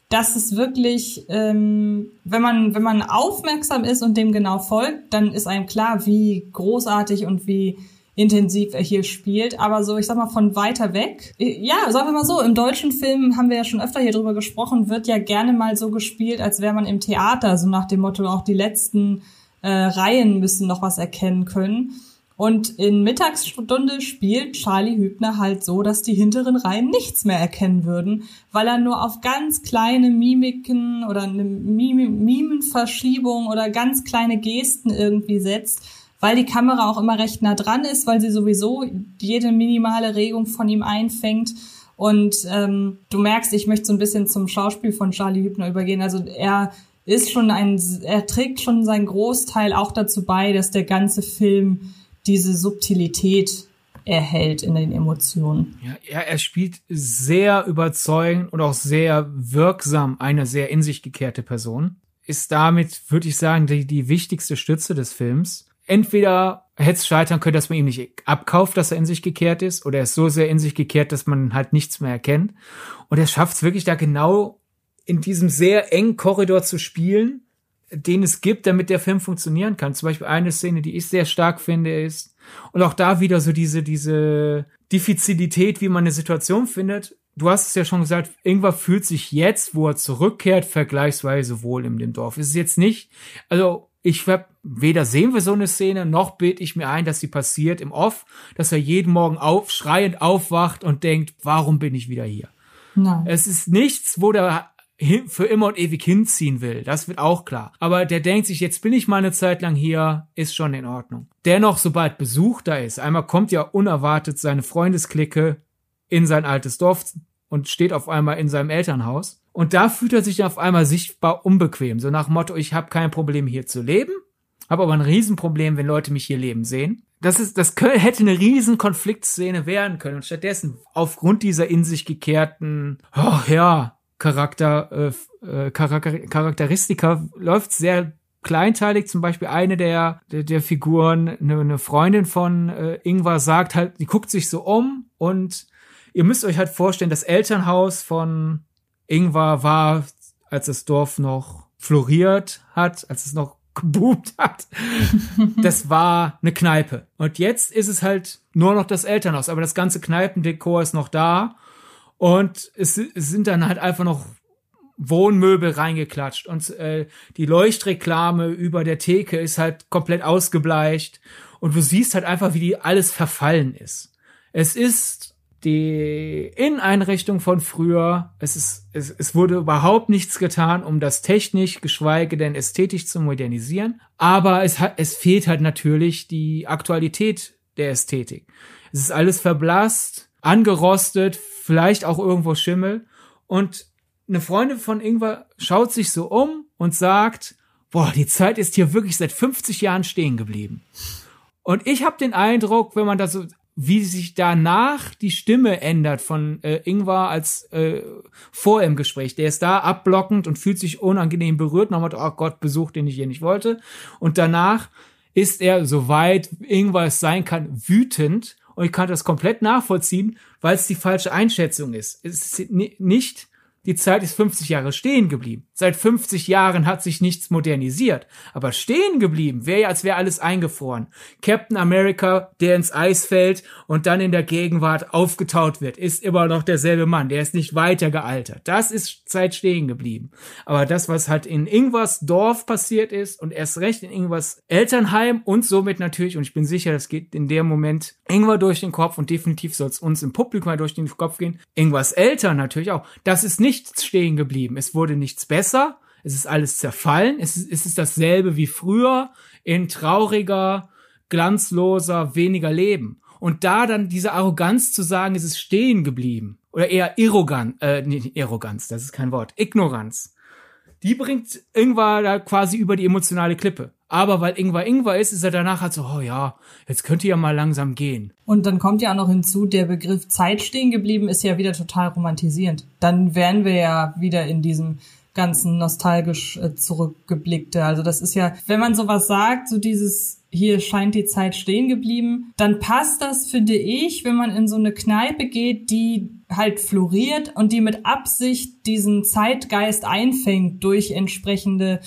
dass es wirklich, ähm, wenn man wenn man aufmerksam ist und dem genau folgt, dann ist einem klar, wie großartig und wie intensiv er hier spielt. Aber so, ich sag mal, von weiter weg. Ja, sagen wir mal so, im deutschen Film haben wir ja schon öfter hier drüber gesprochen, wird ja gerne mal so gespielt, als wäre man im Theater, so nach dem Motto, auch die letzten äh, Reihen müssen noch was erkennen können. Und in Mittagsstunde spielt Charlie Hübner halt so, dass die hinteren Reihen nichts mehr erkennen würden, weil er nur auf ganz kleine Mimiken oder eine Mim Mimenverschiebung oder ganz kleine Gesten irgendwie setzt, weil die Kamera auch immer recht nah dran ist, weil sie sowieso jede minimale Regung von ihm einfängt. Und ähm, du merkst, ich möchte so ein bisschen zum Schauspiel von Charlie Hübner übergehen. Also er ist schon ein, er trägt schon seinen Großteil auch dazu bei, dass der ganze Film diese Subtilität erhält in den Emotionen. Ja, er spielt sehr überzeugend und auch sehr wirksam eine sehr in sich gekehrte Person. Ist damit, würde ich sagen, die, die wichtigste Stütze des Films. Entweder hätte es scheitern können, dass man ihm nicht abkauft, dass er in sich gekehrt ist, oder er ist so sehr in sich gekehrt, dass man halt nichts mehr erkennt. Und er schafft es wirklich da genau in diesem sehr engen Korridor zu spielen, den es gibt, damit der Film funktionieren kann. Zum Beispiel eine Szene, die ich sehr stark finde, ist, und auch da wieder so diese, diese Diffizilität, wie man eine Situation findet. Du hast es ja schon gesagt, irgendwann fühlt sich jetzt, wo er zurückkehrt, vergleichsweise wohl in dem Dorf. Es ist jetzt nicht, also ich hab, weder sehen wir so eine Szene, noch bild ich mir ein, dass sie passiert im Off, dass er jeden Morgen auf, schreiend aufwacht und denkt, warum bin ich wieder hier? Nein. Es ist nichts, wo der für immer und ewig hinziehen will. Das wird auch klar. Aber der denkt sich, jetzt bin ich mal eine Zeit lang hier, ist schon in Ordnung. Dennoch, sobald Besuch da ist, einmal kommt ja unerwartet seine Freundesklicke in sein altes Dorf und steht auf einmal in seinem Elternhaus. Und da fühlt er sich auf einmal sichtbar unbequem. So nach Motto, ich habe kein Problem hier zu leben, habe aber ein Riesenproblem, wenn Leute mich hier leben sehen. Das ist, das hätte eine riesen Konfliktszene werden können. Und stattdessen, aufgrund dieser in sich gekehrten, oh ja, Charakter, äh, äh Charakter Charakteristika läuft sehr kleinteilig. Zum Beispiel eine der, der, der Figuren, eine, eine Freundin von äh, Ingvar sagt halt, die guckt sich so um und ihr müsst euch halt vorstellen, das Elternhaus von Ingvar war, als das Dorf noch floriert hat, als es noch geboomt hat. das war eine Kneipe. Und jetzt ist es halt nur noch das Elternhaus, aber das ganze Kneipendekor ist noch da und es, sind dann halt einfach noch Wohnmöbel reingeklatscht und äh, die Leuchtreklame über der Theke ist halt komplett ausgebleicht und du siehst halt einfach, wie die alles verfallen ist. Es ist die Inneneinrichtung von früher. Es ist, es, es wurde überhaupt nichts getan, um das technisch, geschweige denn ästhetisch zu modernisieren. Aber es hat, es fehlt halt natürlich die Aktualität der Ästhetik. Es ist alles verblasst, angerostet, vielleicht auch irgendwo Schimmel. Und eine Freundin von Ingwer schaut sich so um und sagt, boah, die Zeit ist hier wirklich seit 50 Jahren stehen geblieben. Und ich habe den Eindruck, wenn man da so, wie sich danach die Stimme ändert von äh, Ingvar als äh, vor im Gespräch. Der ist da abblockend und fühlt sich unangenehm berührt. Nochmal, oh Gott, Besuch, den ich hier nicht wollte. Und danach ist er, soweit Ingvar es sein kann, wütend und ich kann das komplett nachvollziehen, weil es die falsche Einschätzung ist. Es ist nicht die Zeit ist 50 Jahre stehen geblieben. Seit 50 Jahren hat sich nichts modernisiert. Aber stehen geblieben wäre ja, als wäre alles eingefroren. Captain America, der ins Eis fällt und dann in der Gegenwart aufgetaut wird, ist immer noch derselbe Mann. Der ist nicht weiter gealtert. Das ist Zeit stehen geblieben. Aber das, was halt in Ingwars Dorf passiert ist und erst recht in Ingwars Elternheim und somit natürlich, und ich bin sicher, das geht in dem Moment Ingwer durch den Kopf und definitiv soll es uns im Publikum mal durch den Kopf gehen. Ingwars Eltern natürlich auch. Das ist nicht nichts stehen geblieben. Es wurde nichts besser. Es ist alles zerfallen. Es ist, es ist dasselbe wie früher in trauriger, glanzloser, weniger Leben. Und da dann diese Arroganz zu sagen, es ist stehen geblieben. Oder eher Arroganz, äh, nee, Arroganz, das ist kein Wort. Ignoranz. Die bringt Ingvar da quasi über die emotionale Klippe. Aber weil Ingvar Ingvar ist, ist er danach halt so, oh ja, jetzt könnt ihr ja mal langsam gehen. Und dann kommt ja auch noch hinzu, der Begriff Zeit stehen geblieben ist ja wieder total romantisierend. Dann wären wir ja wieder in diesem ganzen nostalgisch äh, zurückgeblickte. Also das ist ja, wenn man sowas sagt, so dieses hier scheint die Zeit stehen geblieben, dann passt das, finde ich, wenn man in so eine Kneipe geht, die halt floriert und die mit Absicht diesen Zeitgeist einfängt durch entsprechende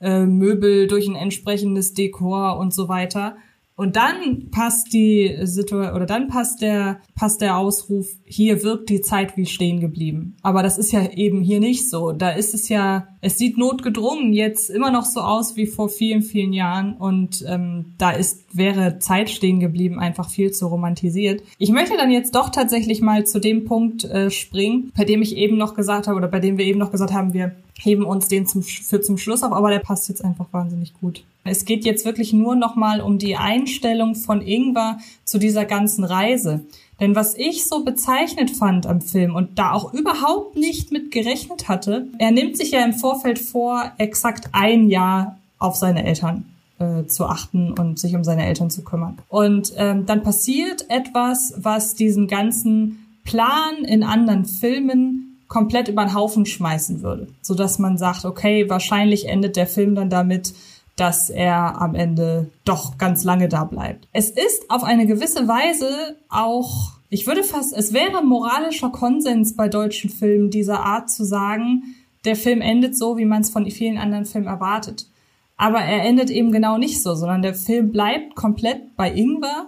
äh, Möbel, durch ein entsprechendes Dekor und so weiter. Und dann passt die Situation oder dann passt der passt der Ausruf, hier wirkt die Zeit wie stehen geblieben. Aber das ist ja eben hier nicht so. Da ist es ja, es sieht notgedrungen jetzt immer noch so aus wie vor vielen, vielen Jahren. Und ähm, da ist, wäre Zeit stehen geblieben einfach viel zu romantisiert. Ich möchte dann jetzt doch tatsächlich mal zu dem Punkt äh, springen, bei dem ich eben noch gesagt habe, oder bei dem wir eben noch gesagt haben, wir heben uns den zum, für zum Schluss auf, aber der passt jetzt einfach wahnsinnig gut. Es geht jetzt wirklich nur nochmal um die Einstellung von Ingwer zu dieser ganzen Reise. Denn was ich so bezeichnet fand am Film und da auch überhaupt nicht mit gerechnet hatte, er nimmt sich ja im Vorfeld vor, exakt ein Jahr auf seine Eltern äh, zu achten und sich um seine Eltern zu kümmern. Und ähm, dann passiert etwas, was diesen ganzen Plan in anderen Filmen komplett über den Haufen schmeißen würde, so dass man sagt, okay, wahrscheinlich endet der Film dann damit, dass er am Ende doch ganz lange da bleibt. Es ist auf eine gewisse Weise auch, ich würde fast, es wäre moralischer Konsens bei deutschen Filmen dieser Art zu sagen, der Film endet so, wie man es von vielen anderen Filmen erwartet. Aber er endet eben genau nicht so, sondern der Film bleibt komplett bei Ingwer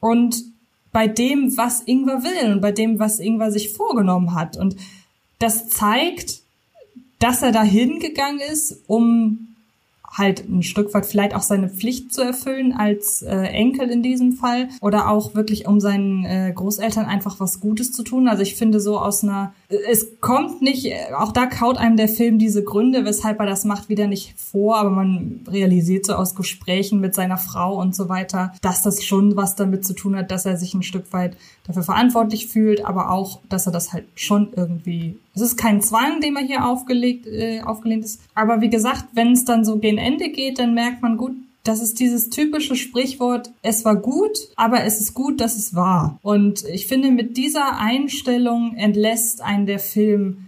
und bei dem, was Ingwer will und bei dem, was Ingwer sich vorgenommen hat. Und das zeigt, dass er da hingegangen ist, um halt ein Stück weit vielleicht auch seine Pflicht zu erfüllen als äh, Enkel in diesem Fall oder auch wirklich um seinen äh, Großeltern einfach was Gutes zu tun. Also ich finde so aus einer, es kommt nicht, auch da kaut einem der Film diese Gründe, weshalb er das macht, wieder nicht vor, aber man realisiert so aus Gesprächen mit seiner Frau und so weiter, dass das schon was damit zu tun hat, dass er sich ein Stück weit dafür verantwortlich fühlt, aber auch, dass er das halt schon irgendwie es ist kein Zwang, den man hier aufgelegt, äh, aufgelehnt ist. Aber wie gesagt, wenn es dann so gegen Ende geht, dann merkt man gut, das ist dieses typische Sprichwort, es war gut, aber es ist gut, dass es war. Und ich finde, mit dieser Einstellung entlässt ein der Film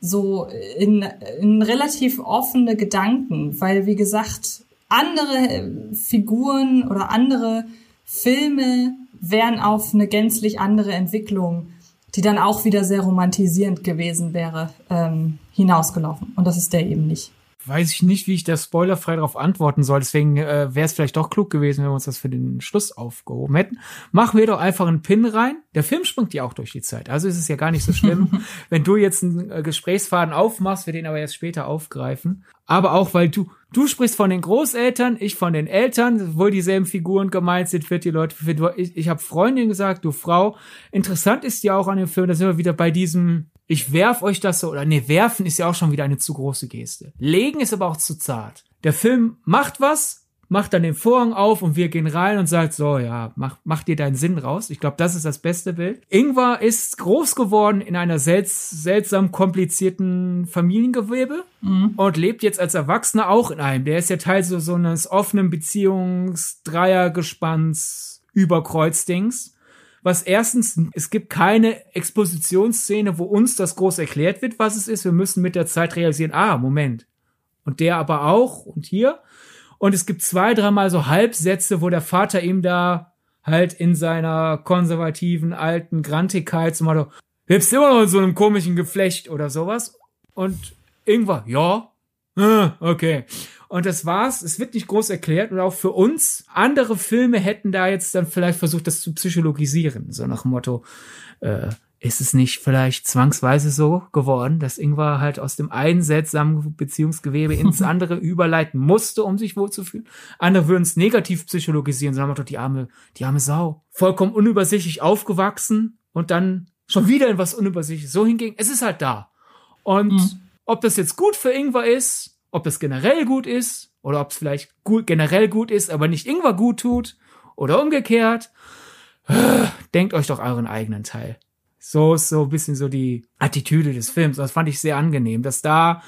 so in, in relativ offene Gedanken, weil, wie gesagt, andere Figuren oder andere Filme wären auf eine gänzlich andere Entwicklung die dann auch wieder sehr romantisierend gewesen wäre, ähm, hinausgelaufen. Und das ist der eben nicht. Weiß ich nicht, wie ich da spoilerfrei darauf antworten soll. Deswegen äh, wäre es vielleicht doch klug gewesen, wenn wir uns das für den Schluss aufgehoben hätten. Machen wir doch einfach einen Pin rein. Der Film springt ja auch durch die Zeit. Also ist es ja gar nicht so schlimm, wenn du jetzt einen äh, Gesprächsfaden aufmachst, wir den aber erst später aufgreifen. Aber auch, weil du, Du sprichst von den Großeltern, ich von den Eltern, wohl dieselben Figuren gemeint sind, wird die Leute, für, ich, ich habe Freundin gesagt, du Frau. Interessant ist ja auch an dem Film, da sind wir wieder bei diesem, ich werf euch das so, oder nee, werfen ist ja auch schon wieder eine zu große Geste. Legen ist aber auch zu zart. Der Film macht was, macht dann den Vorhang auf und wir gehen rein und sagt so, ja, mach, mach dir deinen Sinn raus. Ich glaube, das ist das beste Bild. Ingvar ist groß geworden in einer selts seltsam komplizierten Familiengewebe mhm. und lebt jetzt als Erwachsener auch in einem. Der ist ja Teil so, so eines offenen Beziehungs-Dreiergespanns Überkreuzdings was erstens, es gibt keine Expositionsszene, wo uns das groß erklärt wird, was es ist. Wir müssen mit der Zeit realisieren, ah, Moment. Und der aber auch und hier. Und es gibt zwei, dreimal so Halbsätze, wo der Vater ihm da halt in seiner konservativen alten Grantigkeit zum Motto, lebst immer noch in so einem komischen Geflecht oder sowas. Und irgendwann, ja, ah, okay. Und das war's. Es wird nicht groß erklärt. Und auch für uns, andere Filme hätten da jetzt dann vielleicht versucht, das zu psychologisieren. So nach dem Motto, äh, ist es nicht vielleicht zwangsweise so geworden, dass Ingvar halt aus dem einen seltsamen Beziehungsgewebe ins andere überleiten musste, um sich wohlzufühlen? Andere würden es negativ psychologisieren, sondern doch die arme, die arme Sau. Vollkommen unübersichtlich aufgewachsen und dann schon wieder in was unübersichtliches. So hingegen, es ist halt da. Und mhm. ob das jetzt gut für Ingvar ist ob es generell gut ist oder ob es vielleicht gut, generell gut ist, aber nicht Ingwer gut tut oder umgekehrt. Denkt euch doch euren eigenen Teil. So ist so ein bisschen so die Attitüde des Films. Das fand ich sehr angenehm, dass da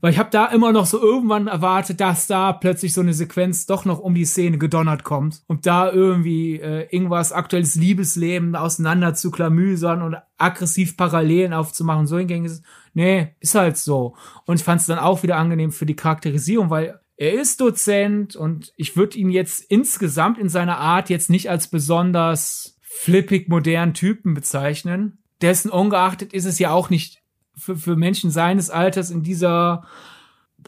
weil ich habe da immer noch so irgendwann erwartet, dass da plötzlich so eine Sequenz doch noch um die Szene gedonnert kommt und da irgendwie äh, irgendwas aktuelles Liebesleben auseinander zu klamüsern und aggressiv Parallelen aufzumachen. So hingegen ist nee, ist halt so. Und ich fand es dann auch wieder angenehm für die Charakterisierung, weil er ist Dozent und ich würde ihn jetzt insgesamt in seiner Art jetzt nicht als besonders flippig modernen Typen bezeichnen. Dessen ungeachtet ist es ja auch nicht für, für Menschen seines Alters in dieser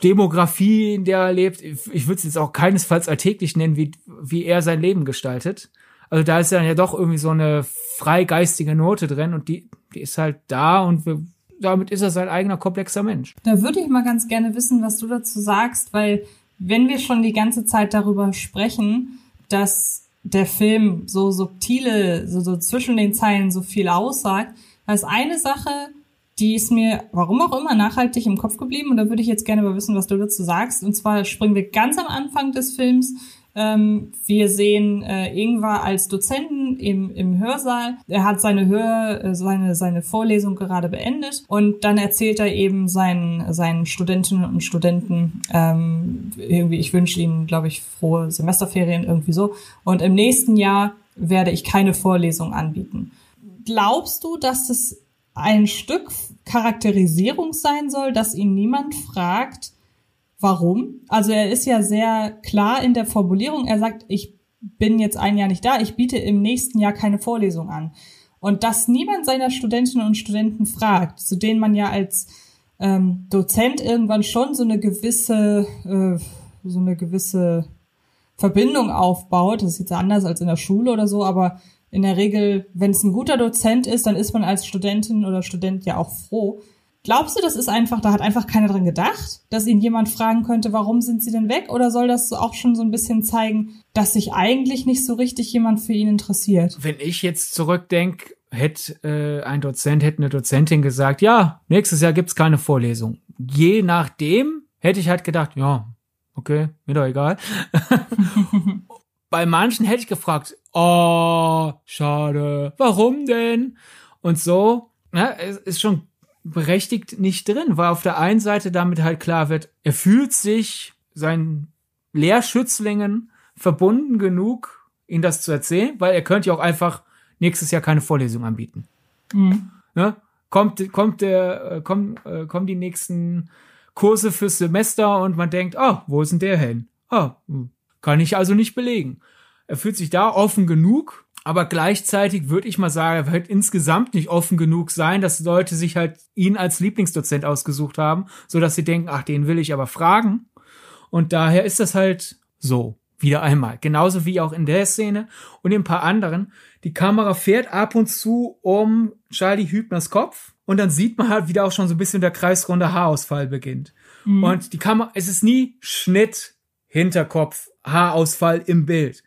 Demografie, in der er lebt, ich würde es jetzt auch keinesfalls alltäglich nennen, wie, wie er sein Leben gestaltet. Also da ist dann ja doch irgendwie so eine freigeistige Note drin und die, die ist halt da und wir, damit ist er sein eigener komplexer Mensch. Da würde ich mal ganz gerne wissen, was du dazu sagst, weil wenn wir schon die ganze Zeit darüber sprechen, dass der Film so subtile, so, so zwischen den Zeilen so viel aussagt, da ist eine Sache, die ist mir, warum auch immer, nachhaltig im Kopf geblieben. Und da würde ich jetzt gerne mal wissen, was du dazu sagst. Und zwar springen wir ganz am Anfang des Films. Ähm, wir sehen äh, Ingvar als Dozenten im, im Hörsaal. Er hat seine Hör, äh, seine, seine Vorlesung gerade beendet und dann erzählt er eben seinen, seinen Studentinnen und Studenten ähm, irgendwie, ich wünsche ihnen, glaube ich, frohe Semesterferien, irgendwie so. Und im nächsten Jahr werde ich keine Vorlesung anbieten. Glaubst du, dass das ein Stück Charakterisierung sein soll, dass ihn niemand fragt, warum. Also er ist ja sehr klar in der Formulierung. Er sagt, ich bin jetzt ein Jahr nicht da, ich biete im nächsten Jahr keine Vorlesung an. Und dass niemand seiner Studentinnen und Studenten fragt, zu denen man ja als ähm, Dozent irgendwann schon so eine gewisse, äh, so eine gewisse Verbindung aufbaut. Das ist jetzt anders als in der Schule oder so, aber in der Regel, wenn es ein guter Dozent ist, dann ist man als Studentin oder Student ja auch froh. Glaubst du, das ist einfach, da hat einfach keiner dran gedacht, dass ihn jemand fragen könnte, warum sind sie denn weg? Oder soll das auch schon so ein bisschen zeigen, dass sich eigentlich nicht so richtig jemand für ihn interessiert? Wenn ich jetzt zurückdenke, hätte äh, ein Dozent, hätte eine Dozentin gesagt, ja, nächstes Jahr gibt's keine Vorlesung. Je nachdem hätte ich halt gedacht, ja, okay, mir doch egal. Bei manchen hätte ich gefragt, oh, schade, warum denn? Und so, ja, es ist schon berechtigt nicht drin, weil auf der einen Seite damit halt klar wird, er fühlt sich seinen Lehrschützlingen verbunden genug, ihnen das zu erzählen, weil er könnte ja auch einfach nächstes Jahr keine Vorlesung anbieten. Mhm. Ne? Kommt, kommt der, äh, kommen, äh, kommen die nächsten Kurse fürs Semester und man denkt, ah, oh, wo ist denn der hin? Ah, oh, kann ich also nicht belegen. Er fühlt sich da offen genug, aber gleichzeitig würde ich mal sagen, er wird insgesamt nicht offen genug sein, dass Leute sich halt ihn als Lieblingsdozent ausgesucht haben, so dass sie denken, ach, den will ich aber fragen. Und daher ist das halt so. Wieder einmal. Genauso wie auch in der Szene und in ein paar anderen. Die Kamera fährt ab und zu um Charlie Hübners Kopf und dann sieht man halt wieder auch schon so ein bisschen der kreisrunde Haarausfall beginnt. Mhm. Und die Kamera, es ist nie Schnitt, Hinterkopf, Haarausfall im Bild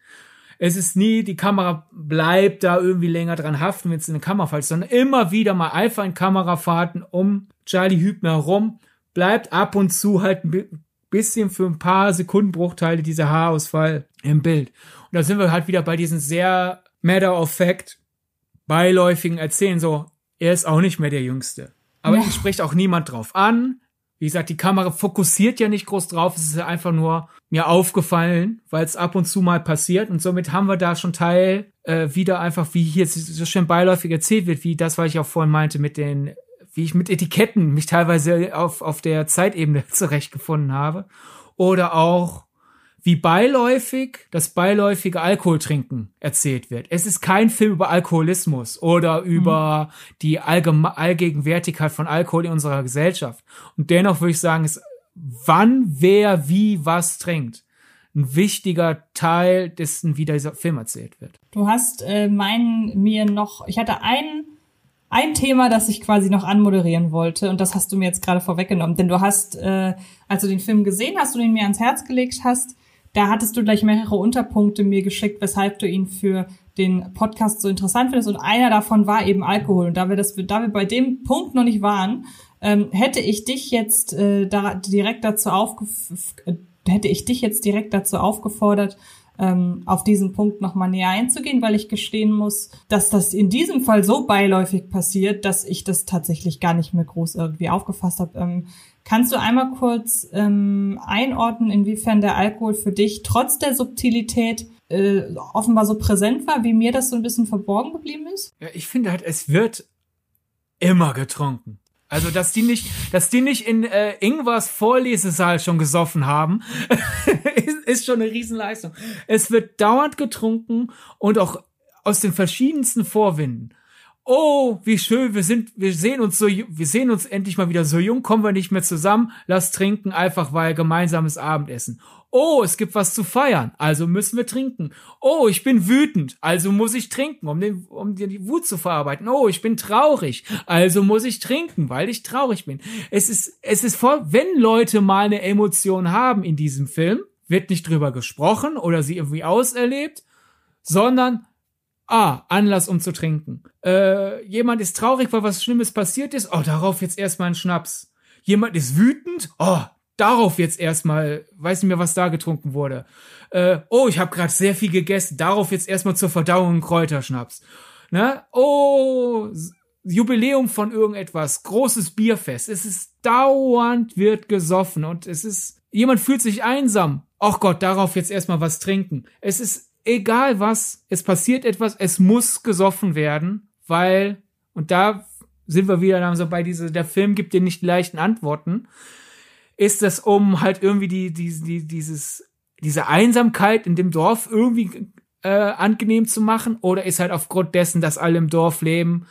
es ist nie, die Kamera bleibt da irgendwie länger dran haften, wenn es in eine Kamera fällt, sondern immer wieder mal einfach in Kamerafahrten um Charlie Hübner herum, bleibt ab und zu halt ein bisschen für ein paar Sekundenbruchteile dieser Haarausfall im Bild. Und da sind wir halt wieder bei diesen sehr matter of fact, beiläufigen Erzählen, so, er ist auch nicht mehr der Jüngste. Aber ja. spricht auch niemand drauf an. Wie gesagt, die Kamera fokussiert ja nicht groß drauf, es ist ja einfach nur mir aufgefallen, weil es ab und zu mal passiert. Und somit haben wir da schon Teil äh, wieder einfach, wie hier so schön beiläufig erzählt wird, wie das, was ich auch vorhin meinte mit den, wie ich mit Etiketten mich teilweise auf, auf der Zeitebene zurechtgefunden habe. Oder auch wie beiläufig das beiläufige Alkoholtrinken erzählt wird. Es ist kein Film über Alkoholismus oder über mhm. die Allgeme Allgegenwärtigkeit von Alkohol in unserer Gesellschaft. Und dennoch würde ich sagen, ist wann, wer, wie, was trinkt ein wichtiger Teil dessen, wie dieser Film erzählt wird. Du hast äh, meinen mir noch, ich hatte ein ein Thema, das ich quasi noch anmoderieren wollte und das hast du mir jetzt gerade vorweggenommen, denn du hast, äh, als du den Film gesehen hast und ihn mir ans Herz gelegt hast, da hattest du gleich mehrere Unterpunkte mir geschickt, weshalb du ihn für den Podcast so interessant findest. Und einer davon war eben Alkohol. Und da wir das, da wir bei dem Punkt noch nicht waren, Ähm, hätte ich dich jetzt äh, da direkt dazu aufge hätte ich dich jetzt direkt dazu aufgefordert, ähm, auf diesen Punkt nochmal näher einzugehen, weil ich gestehen muss, dass das in diesem Fall so beiläufig passiert, dass ich das tatsächlich gar nicht mehr groß irgendwie aufgefasst habe. Ähm, kannst du einmal kurz ähm, einordnen, inwiefern der Alkohol für dich trotz der Subtilität äh, offenbar so präsent war, wie mir das so ein bisschen verborgen geblieben ist? Ja, ich finde halt, es wird immer getrunken. Also, dass die nicht, dass die nicht in äh, Ingwars Vorlesesaal schon gesoffen haben, ist, ist schon eine Riesenleistung. Es wird dauernd getrunken und auch aus den verschiedensten Vorwinden oh, wie schön, wir sind, wir sehen uns so, wir sehen uns endlich mal wieder so jung, kommen wir nicht mehr zusammen, lass trinken, einfach weil gemeinsames Abendessen. Oh, es gibt was zu feiern, also müssen wir trinken. Oh, ich bin wütend, also muss ich trinken, um, den, um die Wut zu verarbeiten. Oh, ich bin traurig, also muss ich trinken, weil ich traurig bin. Es ist, es ist voll, wenn Leute mal eine Emotion haben in diesem Film, wird nicht drüber gesprochen oder sie irgendwie auserlebt, sondern Ah, Anlass, um zu trinken. Äh, jemand ist traurig, weil was Schlimmes passiert ist. Oh, darauf jetzt erstmal ein Schnaps. Jemand ist wütend. Oh, darauf jetzt erstmal, weiß nicht mehr, was da getrunken wurde. Äh, oh, ich habe gerade sehr viel gegessen. Darauf jetzt erstmal zur Verdauung ein Kräuterschnaps. Ne? Oh, Jubiläum von irgendetwas, großes Bierfest. Es ist dauernd wird gesoffen und es ist jemand fühlt sich einsam. Ach Gott, darauf jetzt erstmal was trinken. Es ist egal was, es passiert etwas, es muss gesoffen werden, weil, und da sind wir wieder dann so bei diese, der Film gibt dir nicht leichten Antworten, ist das um halt irgendwie die, die, die, dieses, diese Einsamkeit in dem Dorf irgendwie äh, angenehm zu machen oder ist halt aufgrund dessen, dass alle im Dorf leben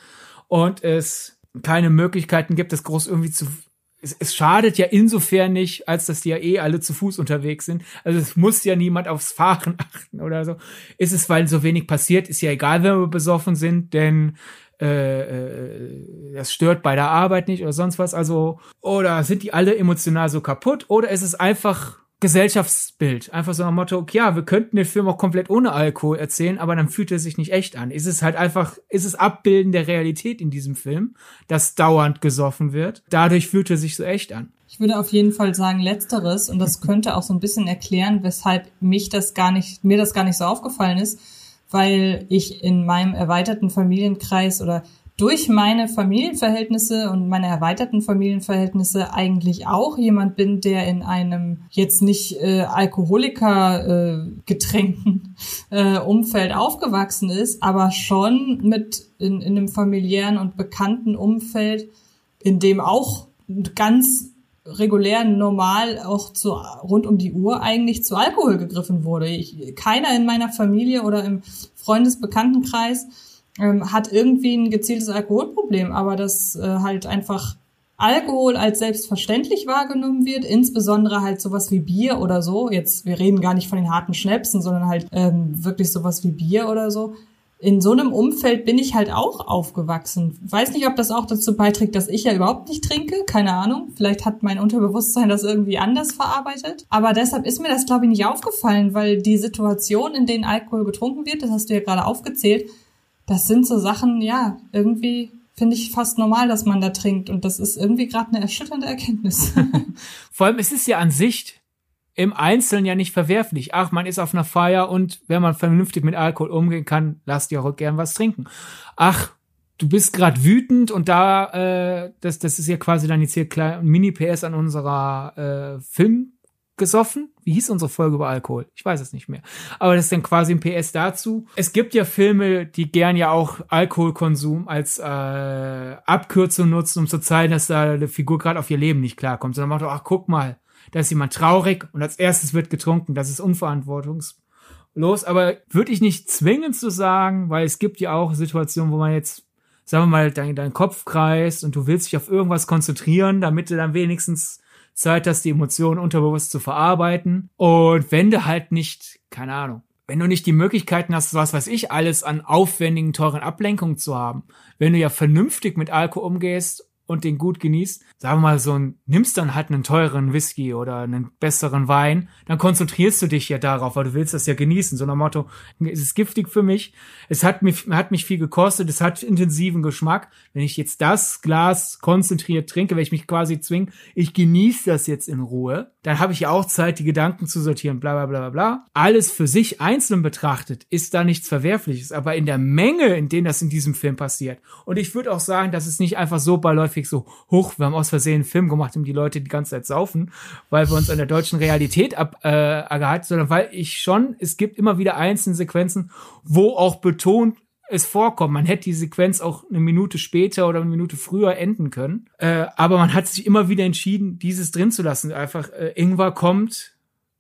und es keine Möglichkeiten gibt, das groß irgendwie zu es, es schadet ja insofern nicht, als dass die ja eh alle zu Fuß unterwegs sind. Also es muss ja niemand aufs Fahren achten oder so. Ist es, weil so wenig passiert, ist ja egal, wenn wir besoffen sind, denn äh, äh, das stört bei der Arbeit nicht oder sonst was. Also, oder sind die alle emotional so kaputt? Oder ist es einfach Gesellschaftsbild. Einfach so ein Motto, okay, ja, wir könnten den Film auch komplett ohne Alkohol erzählen, aber dann fühlt er sich nicht echt an. Ist es halt einfach, ist es Abbilden der Realität in diesem Film, dass dauernd gesoffen wird. Dadurch fühlt er sich so echt an. Ich würde auf jeden Fall sagen Letzteres und das könnte auch so ein bisschen erklären, weshalb mich das gar nicht, mir das gar nicht so aufgefallen ist, weil ich in meinem erweiterten Familienkreis oder durch meine Familienverhältnisse und meine erweiterten Familienverhältnisse eigentlich auch jemand bin, der in einem jetzt nicht äh, Alkoholiker äh, äh, Umfeld aufgewachsen ist, aber schon mit in, in einem familiären und bekannten Umfeld, in dem auch ganz regulär normal auch zu rund um die Uhr eigentlich zu Alkohol gegriffen wurde. Ich, keiner in meiner Familie oder im Freundesbekanntenkreis ähm, hat irgendwie ein gezieltes Alkoholproblem, aber dass äh, halt einfach Alkohol als selbstverständlich wahrgenommen wird, insbesondere halt sowas wie Bier oder so. Jetzt, wir reden gar nicht von den harten Schnäpsen, sondern halt ähm, wirklich sowas wie Bier oder so. In so einem Umfeld bin ich halt auch aufgewachsen. Weiß nicht, ob das auch dazu beiträgt, dass ich ja überhaupt nicht trinke. Keine Ahnung. Vielleicht hat mein Unterbewusstsein das irgendwie anders verarbeitet. Aber deshalb ist mir das, glaube ich, nicht aufgefallen, weil die Situation, in denen Alkohol getrunken wird, das hast du ja gerade aufgezählt, das sind so Sachen, ja, irgendwie finde ich fast normal, dass man da trinkt. Und das ist irgendwie gerade eine erschütternde Erkenntnis. Vor allem, es ist ja an sich im Einzelnen ja nicht verwerflich. Ach, man ist auf einer Feier und wenn man vernünftig mit Alkohol umgehen kann, lasst ihr auch gern was trinken. Ach, du bist gerade wütend und da, äh, das, das ist ja quasi dann jetzt hier klein Mini-PS an unserer äh, Film gesoffen. Wie hieß unsere Folge über Alkohol? Ich weiß es nicht mehr. Aber das ist dann quasi ein PS dazu. Es gibt ja Filme, die gern ja auch Alkoholkonsum als äh, Abkürzung nutzen, um zu zeigen, dass da eine Figur gerade auf ihr Leben nicht klarkommt. Sondern macht, ach, guck mal, da ist jemand traurig und als erstes wird getrunken. Das ist unverantwortungslos. Aber würde ich nicht zwingen zu sagen, weil es gibt ja auch Situationen, wo man jetzt sagen wir mal, dein, dein Kopf kreist und du willst dich auf irgendwas konzentrieren, damit du dann wenigstens Zeit hast, die Emotionen unterbewusst zu verarbeiten. Und wenn du halt nicht, keine Ahnung, wenn du nicht die Möglichkeiten hast, was weiß ich, alles an aufwendigen, teuren Ablenkungen zu haben, wenn du ja vernünftig mit Alkohol umgehst und den gut genießt, sagen wir mal so nimmst dann halt einen teureren Whisky oder einen besseren Wein, dann konzentrierst du dich ja darauf, weil du willst das ja genießen. So nach Motto, es ist giftig für mich, es hat mich, hat mich viel gekostet, es hat intensiven Geschmack. Wenn ich jetzt das Glas konzentriert trinke, wenn ich mich quasi zwinge, ich genieße das jetzt in Ruhe, dann habe ich ja auch Zeit, die Gedanken zu sortieren, bla bla bla bla. Alles für sich einzeln betrachtet ist da nichts Verwerfliches, aber in der Menge, in denen das in diesem Film passiert. Und ich würde auch sagen, dass es nicht einfach so beiläufig so hoch, wir haben aus Versehen einen Film gemacht, um die Leute die ganze Zeit saufen, weil wir uns an der deutschen Realität ab, äh, sondern weil ich schon, es gibt immer wieder einzelne Sequenzen, wo auch betont es vorkommt. Man hätte die Sequenz auch eine Minute später oder eine Minute früher enden können. Äh, aber man hat sich immer wieder entschieden, dieses drin zu lassen. Einfach, äh, Ingwer kommt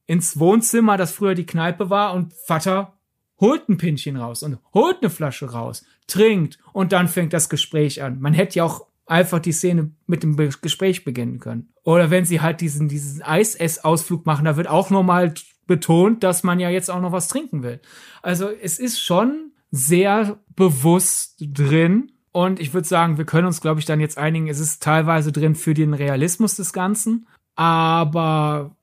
ins Wohnzimmer, das früher die Kneipe war, und Vater holt ein Pinchen raus und holt eine Flasche raus, trinkt und dann fängt das Gespräch an. Man hätte ja auch einfach die Szene mit dem Gespräch beginnen können. Oder wenn sie halt diesen, diesen Eis-Ess-Ausflug machen, da wird auch nochmal betont, dass man ja jetzt auch noch was trinken will. Also es ist schon sehr bewusst drin. Und ich würde sagen, wir können uns, glaube ich, dann jetzt einigen, es ist teilweise drin für den Realismus des Ganzen. Aber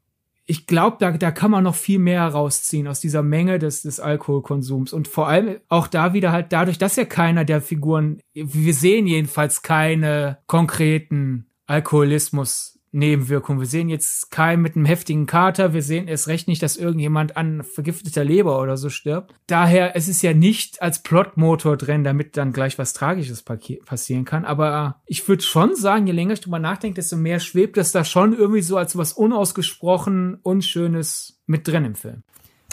ich glaube, da, da kann man noch viel mehr rausziehen aus dieser Menge des, des Alkoholkonsums. Und vor allem auch da wieder halt dadurch, dass ja keiner der Figuren, wir sehen jedenfalls keine konkreten Alkoholismus Nebenwirkungen. Wir sehen jetzt keinen mit einem heftigen Kater. Wir sehen erst recht nicht, dass irgendjemand an vergifteter Leber oder so stirbt. Daher, es ist ja nicht als Plotmotor drin, damit dann gleich was Tragisches passieren kann. Aber ich würde schon sagen, je länger ich drüber nachdenke, desto mehr schwebt es da schon irgendwie so als was unausgesprochen Unschönes mit drin im Film.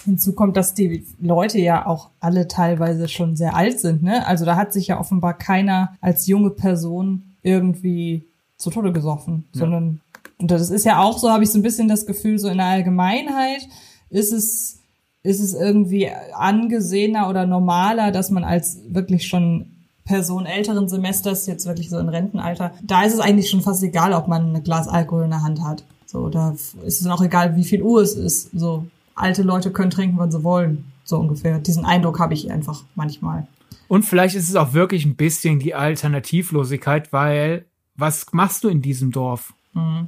Hinzu kommt, dass die Leute ja auch alle teilweise schon sehr alt sind. Ne? Also da hat sich ja offenbar keiner als junge Person irgendwie zu Tode gesoffen, ja. sondern und das ist ja auch so, habe ich so ein bisschen das Gefühl, so in der Allgemeinheit ist es, ist es irgendwie angesehener oder normaler, dass man als wirklich schon Person älteren Semesters, jetzt wirklich so in Rentenalter, da ist es eigentlich schon fast egal, ob man ein Glas Alkohol in der Hand hat. So, da ist es auch egal, wie viel Uhr es ist. So, alte Leute können trinken, wann sie wollen. So ungefähr. Diesen Eindruck habe ich einfach manchmal. Und vielleicht ist es auch wirklich ein bisschen die Alternativlosigkeit, weil was machst du in diesem Dorf?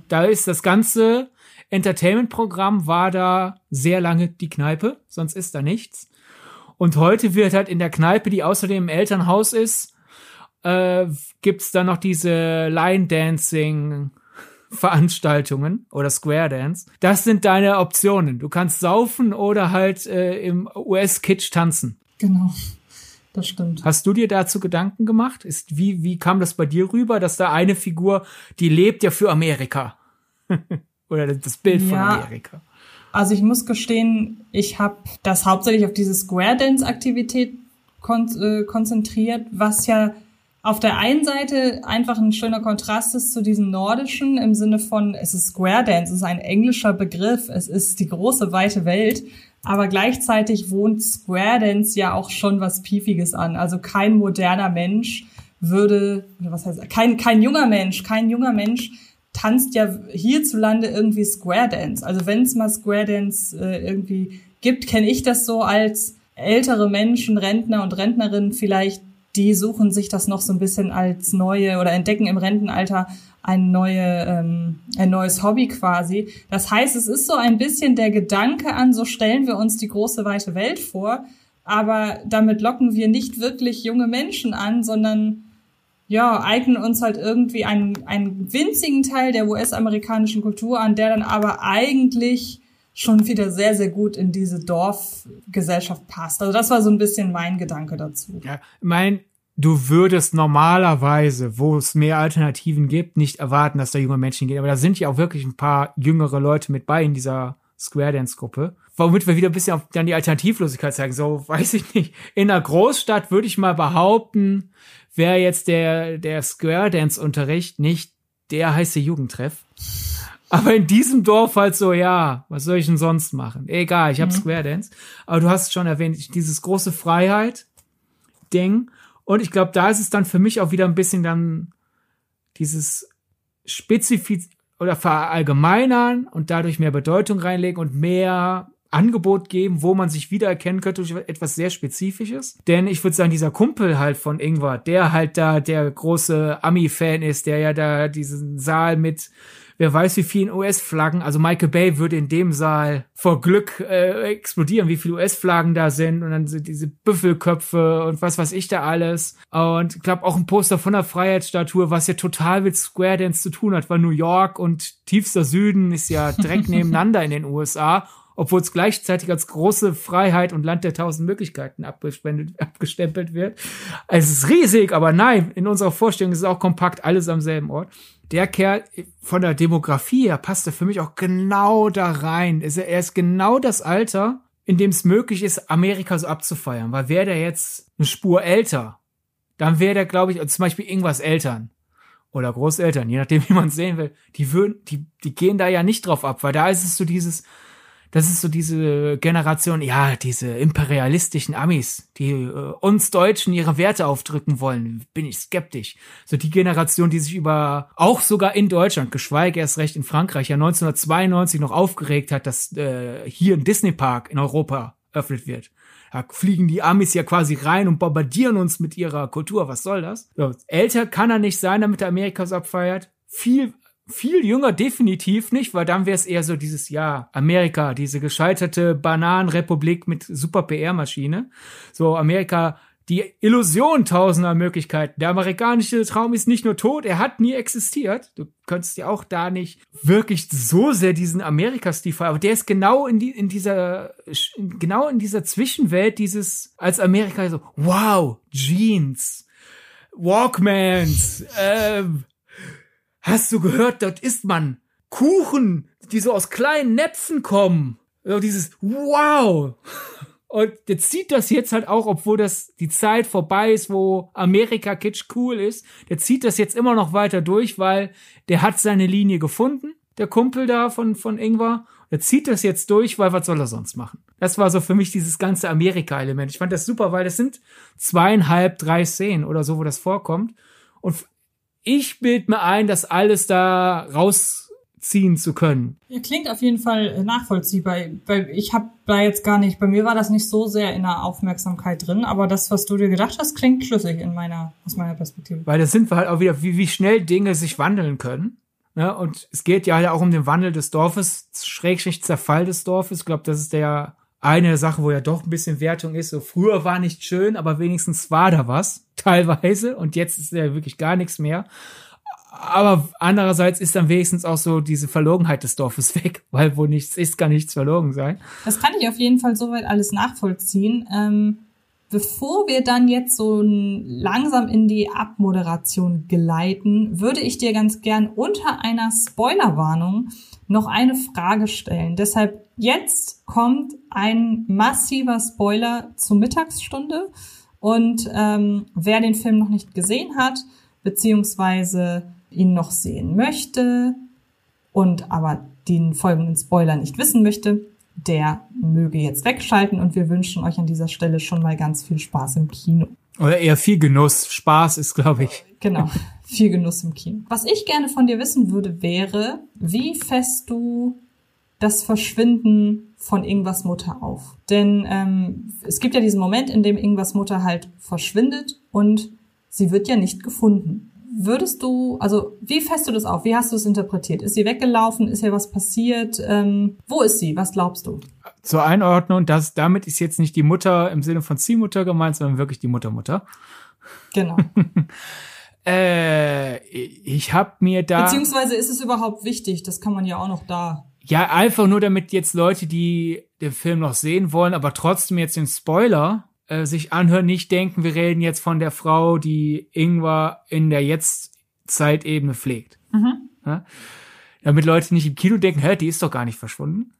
Da ist das ganze Entertainment-Programm war da sehr lange die Kneipe, sonst ist da nichts. Und heute wird halt in der Kneipe, die außerdem im Elternhaus ist, äh, gibt's da noch diese Line-Dancing Veranstaltungen oder Square Dance. Das sind deine Optionen. Du kannst saufen oder halt äh, im US-Kitsch tanzen. Genau. Das stimmt. Hast du dir dazu Gedanken gemacht? Ist, wie, wie kam das bei dir rüber, dass da eine Figur, die lebt ja für Amerika? Oder das Bild ja, von Amerika? Also ich muss gestehen, ich habe das hauptsächlich auf diese Square Dance Aktivität kon äh, konzentriert, was ja auf der einen Seite einfach ein schöner Kontrast ist zu diesem nordischen im Sinne von, es ist Square Dance, es ist ein englischer Begriff, es ist die große weite Welt aber gleichzeitig wohnt Square Dance ja auch schon was Piefiges an. Also kein moderner Mensch würde, was heißt, kein, kein junger Mensch, kein junger Mensch tanzt ja hierzulande irgendwie Square Dance. Also wenn es mal Square Dance äh, irgendwie gibt, kenne ich das so als ältere Menschen, Rentner und Rentnerinnen vielleicht, die suchen sich das noch so ein bisschen als neue oder entdecken im Rentenalter ein, neue, ähm, ein neues Hobby quasi. Das heißt, es ist so ein bisschen der Gedanke an, so stellen wir uns die große weite Welt vor, aber damit locken wir nicht wirklich junge Menschen an, sondern ja, eignen uns halt irgendwie einen, einen winzigen Teil der US-amerikanischen Kultur an, der dann aber eigentlich schon wieder sehr, sehr gut in diese Dorfgesellschaft passt. Also das war so ein bisschen mein Gedanke dazu. Ja, mein du würdest normalerweise, wo es mehr Alternativen gibt, nicht erwarten, dass da junge Menschen gehen. Aber da sind ja auch wirklich ein paar jüngere Leute mit bei in dieser Square Dance Gruppe. Womit wir wieder ein bisschen auf dann die Alternativlosigkeit zeigen. So, weiß ich nicht. In einer Großstadt würde ich mal behaupten, wäre jetzt der, der Square Dance Unterricht nicht der heiße Jugendtreff. Aber in diesem Dorf halt so, ja, was soll ich denn sonst machen? Egal, ich habe mhm. Square Dance. Aber du hast schon erwähnt, dieses große Freiheit Ding und ich glaube, da ist es dann für mich auch wieder ein bisschen dann dieses Spezifiz oder verallgemeinern und dadurch mehr Bedeutung reinlegen und mehr Angebot geben, wo man sich wiedererkennen könnte durch etwas sehr Spezifisches. Denn ich würde sagen, dieser Kumpel halt von Ingwer, der halt da der große Ami-Fan ist, der ja da diesen Saal mit wer weiß wie vielen US-Flaggen, also Michael Bay würde in dem Saal vor Glück äh, explodieren, wie viele US-Flaggen da sind und dann sind diese Büffelköpfe und was weiß ich da alles. Und ich glaube auch ein Poster von der Freiheitsstatue, was ja total mit Square Dance zu tun hat, weil New York und tiefster Süden ist ja direkt nebeneinander in den USA obwohl es gleichzeitig als große Freiheit und Land der tausend Möglichkeiten abgestempelt wird. Es ist riesig, aber nein, in unserer Vorstellung ist es auch kompakt, alles am selben Ort. Der Kerl von der Demografie her passt er für mich auch genau da rein. Er ist genau das Alter, in dem es möglich ist, Amerika so abzufeiern. Weil wäre der jetzt eine Spur älter, dann wäre der, glaube ich, zum Beispiel irgendwas Eltern oder Großeltern, je nachdem, wie man es sehen will, die würden, die, die gehen da ja nicht drauf ab, weil da ist es so dieses, das ist so diese Generation, ja, diese imperialistischen Amis, die äh, uns Deutschen ihre Werte aufdrücken wollen, bin ich skeptisch. So die Generation, die sich über, auch sogar in Deutschland, geschweige erst recht in Frankreich, ja 1992 noch aufgeregt hat, dass äh, hier ein Disney Park in Europa öffnet wird. Da fliegen die Amis ja quasi rein und bombardieren uns mit ihrer Kultur. Was soll das? So, älter kann er nicht sein, damit er Amerikas abfeiert. Viel viel jünger definitiv nicht, weil dann wäre es eher so dieses Jahr Amerika, diese gescheiterte Bananenrepublik mit super PR-Maschine. So Amerika, die Illusion tausender Möglichkeiten. Der amerikanische Traum ist nicht nur tot, er hat nie existiert. Du könntest ja auch da nicht wirklich so sehr diesen Amerika-Stil aber der ist genau in, die, in dieser, genau in dieser Zwischenwelt dieses, als Amerika so, wow, Jeans, Walkmans, ähm, Hast du gehört, dort isst man Kuchen, die so aus kleinen Näpfen kommen. So dieses Wow. Und der zieht das jetzt halt auch, obwohl das die Zeit vorbei ist, wo Amerika Kitsch cool ist. Der zieht das jetzt immer noch weiter durch, weil der hat seine Linie gefunden, der Kumpel da von, von Ingwer. Der zieht das jetzt durch, weil was soll er sonst machen? Das war so für mich dieses ganze Amerika-Element. Ich fand das super, weil das sind zweieinhalb, drei Szenen oder so, wo das vorkommt. Und ich bild mir ein, das alles da rausziehen zu können. Ja, klingt auf jeden Fall nachvollziehbar. Weil ich habe da jetzt gar nicht, bei mir war das nicht so sehr in der Aufmerksamkeit drin, aber das, was du dir gedacht hast, klingt schlüssig in meiner, aus meiner Perspektive. Weil das sind wir halt auch wieder, wie, wie schnell Dinge sich wandeln können. Ne? und es geht ja auch um den Wandel des Dorfes, Schrägstrich Zerfall des Dorfes. Ich glaube, das ist der eine Sache, wo ja doch ein bisschen Wertung ist. So früher war nicht schön, aber wenigstens war da was, teilweise. Und jetzt ist ja wirklich gar nichts mehr. Aber andererseits ist dann wenigstens auch so diese Verlogenheit des Dorfes weg, weil wo nichts ist, kann nichts verlogen sein. Das kann ich auf jeden Fall soweit alles nachvollziehen. Ähm, bevor wir dann jetzt so langsam in die Abmoderation geleiten, würde ich dir ganz gern unter einer Spoilerwarnung noch eine Frage stellen. Deshalb jetzt kommt ein massiver Spoiler zur Mittagsstunde. Und ähm, wer den Film noch nicht gesehen hat, beziehungsweise ihn noch sehen möchte und aber den folgenden Spoiler nicht wissen möchte, der möge jetzt wegschalten und wir wünschen euch an dieser Stelle schon mal ganz viel Spaß im Kino. Oder eher viel Genuss. Spaß ist, glaube ich. Genau, viel Genuss im Kino. Was ich gerne von dir wissen würde, wäre, wie fest du das Verschwinden von Ingwas Mutter auf. Denn ähm, es gibt ja diesen Moment, in dem Ingwas Mutter halt verschwindet und sie wird ja nicht gefunden. Würdest du, also wie fest du das auf? Wie hast du es interpretiert? Ist sie weggelaufen? Ist ihr was passiert? Ähm, wo ist sie? Was glaubst du? Zur Einordnung, dass damit ist jetzt nicht die Mutter im Sinne von Ziehmutter gemeint, sondern wirklich die Muttermutter. Genau. äh, ich habe mir da. Beziehungsweise ist es überhaupt wichtig? Das kann man ja auch noch da. Ja, einfach nur damit jetzt Leute, die den Film noch sehen wollen, aber trotzdem jetzt den Spoiler äh, sich anhören, nicht denken, wir reden jetzt von der Frau, die Ingwer in der Jetzt-Zeitebene pflegt. Mhm. Ja? Damit Leute nicht im Kino denken, hä, die ist doch gar nicht verschwunden.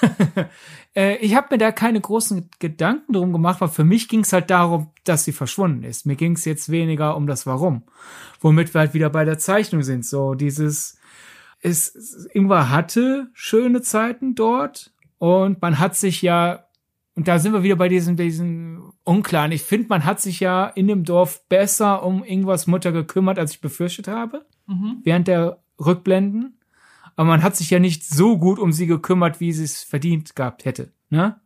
äh, ich habe mir da keine großen Gedanken drum gemacht, weil für mich ging es halt darum, dass sie verschwunden ist. Mir ging es jetzt weniger um das Warum. Womit wir halt wieder bei der Zeichnung sind. So dieses, es, Ingwer hatte schöne Zeiten dort und man hat sich ja, und da sind wir wieder bei diesem, diesem Unklaren. Ich finde, man hat sich ja in dem Dorf besser um Ingwers Mutter gekümmert, als ich befürchtet habe, mhm. während der Rückblenden. Aber man hat sich ja nicht so gut um sie gekümmert, wie sie es verdient gehabt hätte. Ne?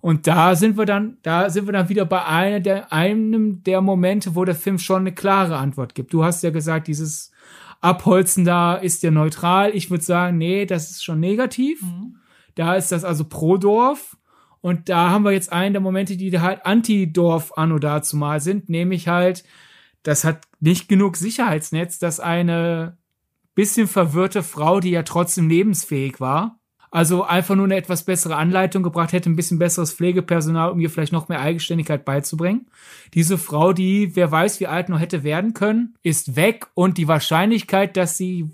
Und da sind wir dann, da sind wir dann wieder bei einer der, einem der Momente, wo der Film schon eine klare Antwort gibt. Du hast ja gesagt, dieses Abholzen da ist ja neutral. Ich würde sagen, nee, das ist schon negativ. Mhm. Da ist das also pro Dorf. Und da haben wir jetzt einen der Momente, die halt anti-Dorf anno dazu mal sind, nämlich halt, das hat nicht genug Sicherheitsnetz, dass eine bisschen verwirrte Frau, die ja trotzdem lebensfähig war, also einfach nur eine etwas bessere Anleitung gebracht hätte, ein bisschen besseres Pflegepersonal, um ihr vielleicht noch mehr Eigenständigkeit beizubringen. Diese Frau, die wer weiß, wie alt noch hätte werden können, ist weg und die Wahrscheinlichkeit, dass sie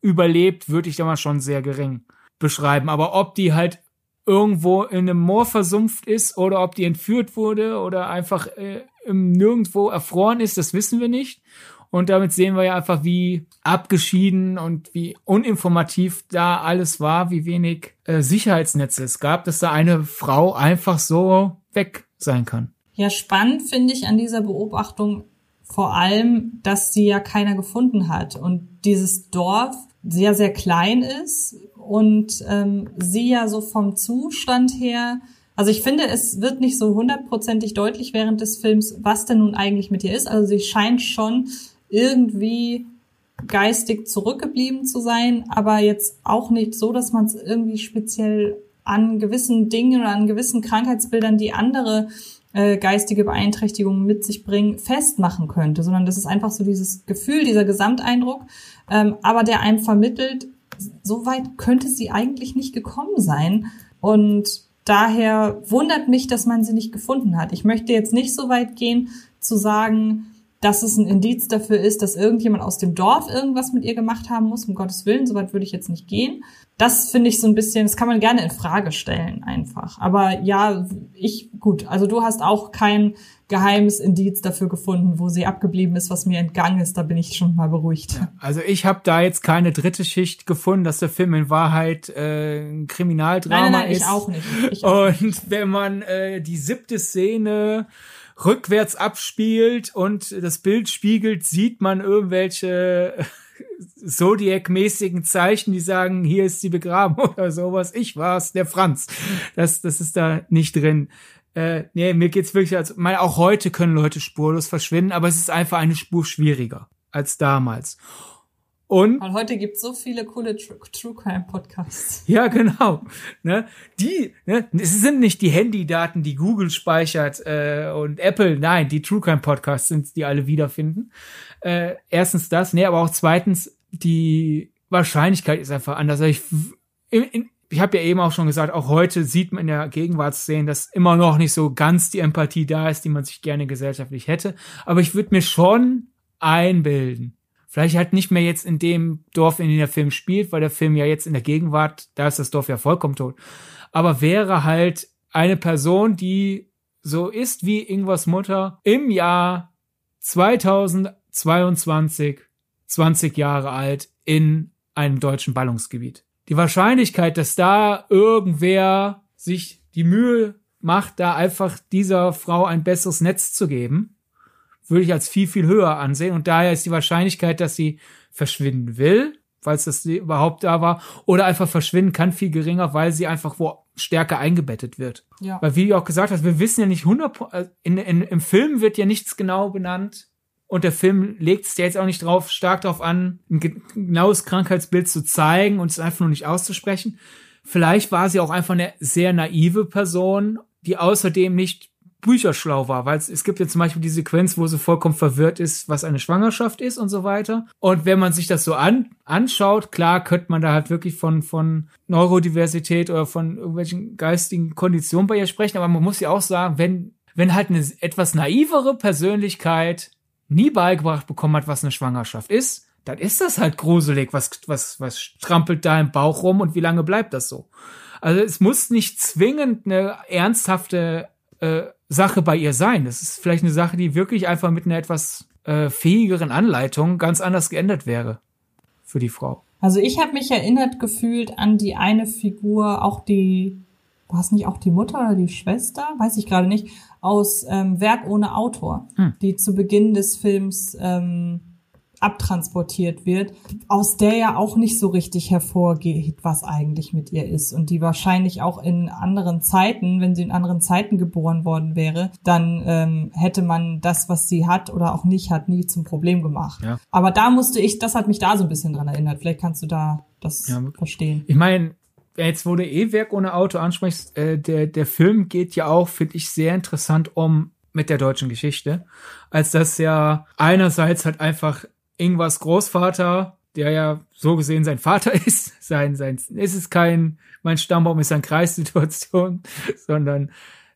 überlebt, würde ich da mal schon sehr gering beschreiben. Aber ob die halt irgendwo in einem Moor versumpft ist oder ob die entführt wurde oder einfach äh, nirgendwo erfroren ist, das wissen wir nicht. Und damit sehen wir ja einfach, wie abgeschieden und wie uninformativ da alles war, wie wenig äh, Sicherheitsnetze es gab, dass da eine Frau einfach so weg sein kann. Ja, spannend finde ich an dieser Beobachtung vor allem, dass sie ja keiner gefunden hat und dieses Dorf sehr, sehr klein ist und ähm, sie ja so vom Zustand her also ich finde, es wird nicht so hundertprozentig deutlich während des Films, was denn nun eigentlich mit ihr ist. Also sie scheint schon irgendwie geistig zurückgeblieben zu sein, aber jetzt auch nicht so, dass man es irgendwie speziell an gewissen Dingen oder an gewissen Krankheitsbildern, die andere äh, geistige Beeinträchtigungen mit sich bringen, festmachen könnte, sondern das ist einfach so dieses Gefühl, dieser Gesamteindruck, ähm, aber der einem vermittelt, so weit könnte sie eigentlich nicht gekommen sein und daher wundert mich, dass man sie nicht gefunden hat. Ich möchte jetzt nicht so weit gehen zu sagen, dass es ein Indiz dafür ist, dass irgendjemand aus dem Dorf irgendwas mit ihr gemacht haben muss. Um Gottes Willen, soweit würde ich jetzt nicht gehen. Das finde ich so ein bisschen, das kann man gerne in Frage stellen einfach. Aber ja, ich, gut, also du hast auch kein geheimes Indiz dafür gefunden, wo sie abgeblieben ist, was mir entgangen ist. Da bin ich schon mal beruhigt. Ja, also ich habe da jetzt keine dritte Schicht gefunden, dass der Film in Wahrheit äh, ein Kriminaldrama nein, nein, nein, ist. Ich auch nicht. Ich auch Und nicht. wenn man äh, die siebte Szene rückwärts abspielt und das Bild spiegelt, sieht man irgendwelche Zodiac-mäßigen Zeichen, die sagen, hier ist sie begraben oder sowas. Ich war's, der Franz. Das, das ist da nicht drin. Äh, nee, mir geht's wirklich als, mal auch heute können Leute spurlos verschwinden, aber es ist einfach eine Spur schwieriger als damals. Und Weil heute gibt so viele coole True, True Crime Podcasts. Ja, genau. Ne? Die, ne? es sind nicht die Handydaten, die Google speichert äh, und Apple, nein, die True Crime Podcasts sind, die alle wiederfinden. Äh, erstens das, nee, aber auch zweitens, die Wahrscheinlichkeit ist einfach anders. Also ich, in, in, ich habe ja eben auch schon gesagt, auch heute sieht man in der Gegenwartsszene, dass immer noch nicht so ganz die Empathie da ist, die man sich gerne gesellschaftlich hätte. Aber ich würde mir schon einbilden, Vielleicht halt nicht mehr jetzt in dem Dorf, in dem der Film spielt, weil der Film ja jetzt in der Gegenwart, da ist das Dorf ja vollkommen tot. Aber wäre halt eine Person, die so ist wie Ingwars Mutter im Jahr 2022, 20 Jahre alt in einem deutschen Ballungsgebiet. Die Wahrscheinlichkeit, dass da irgendwer sich die Mühe macht, da einfach dieser Frau ein besseres Netz zu geben, würde ich als viel, viel höher ansehen. Und daher ist die Wahrscheinlichkeit, dass sie verschwinden will, falls das überhaupt da war, oder einfach verschwinden kann, viel geringer, weil sie einfach wo stärker eingebettet wird. Ja. Weil wie du auch gesagt hast, wir wissen ja nicht 100, äh, in, in, im Film wird ja nichts genau benannt. Und der Film legt es ja jetzt auch nicht drauf, stark darauf an, ein genaues Krankheitsbild zu zeigen und es einfach nur nicht auszusprechen. Vielleicht war sie auch einfach eine sehr naive Person, die außerdem nicht bücherschlau war, weil es, es gibt ja zum Beispiel die Sequenz, wo sie vollkommen verwirrt ist, was eine Schwangerschaft ist und so weiter. Und wenn man sich das so an, anschaut, klar könnte man da halt wirklich von, von Neurodiversität oder von irgendwelchen geistigen Konditionen bei ihr sprechen, aber man muss ja auch sagen, wenn, wenn halt eine etwas naivere Persönlichkeit nie beigebracht bekommen hat, was eine Schwangerschaft ist, dann ist das halt gruselig, was, was, was trampelt da im Bauch rum und wie lange bleibt das so? Also es muss nicht zwingend eine ernsthafte äh, Sache bei ihr sein. Das ist vielleicht eine Sache, die wirklich einfach mit einer etwas äh, fähigeren Anleitung ganz anders geändert wäre für die Frau. Also ich habe mich erinnert gefühlt an die eine Figur, auch die, war es nicht auch die Mutter oder die Schwester, weiß ich gerade nicht, aus ähm, Werk ohne Autor, hm. die zu Beginn des Films ähm, abtransportiert wird, aus der ja auch nicht so richtig hervorgeht, was eigentlich mit ihr ist und die wahrscheinlich auch in anderen Zeiten, wenn sie in anderen Zeiten geboren worden wäre, dann ähm, hätte man das, was sie hat oder auch nicht hat, nie zum Problem gemacht. Ja. Aber da musste ich, das hat mich da so ein bisschen dran erinnert. Vielleicht kannst du da das ja, verstehen. Ich meine, jetzt wo du eh Werk ohne Auto ansprichst, äh, der, der Film geht ja auch, finde ich, sehr interessant um mit der deutschen Geschichte, als dass ja einerseits halt einfach Ingwars Großvater, der ja so gesehen sein Vater ist, sein, sein, ist es kein, mein Stammbaum ist ein Kreissituation, sondern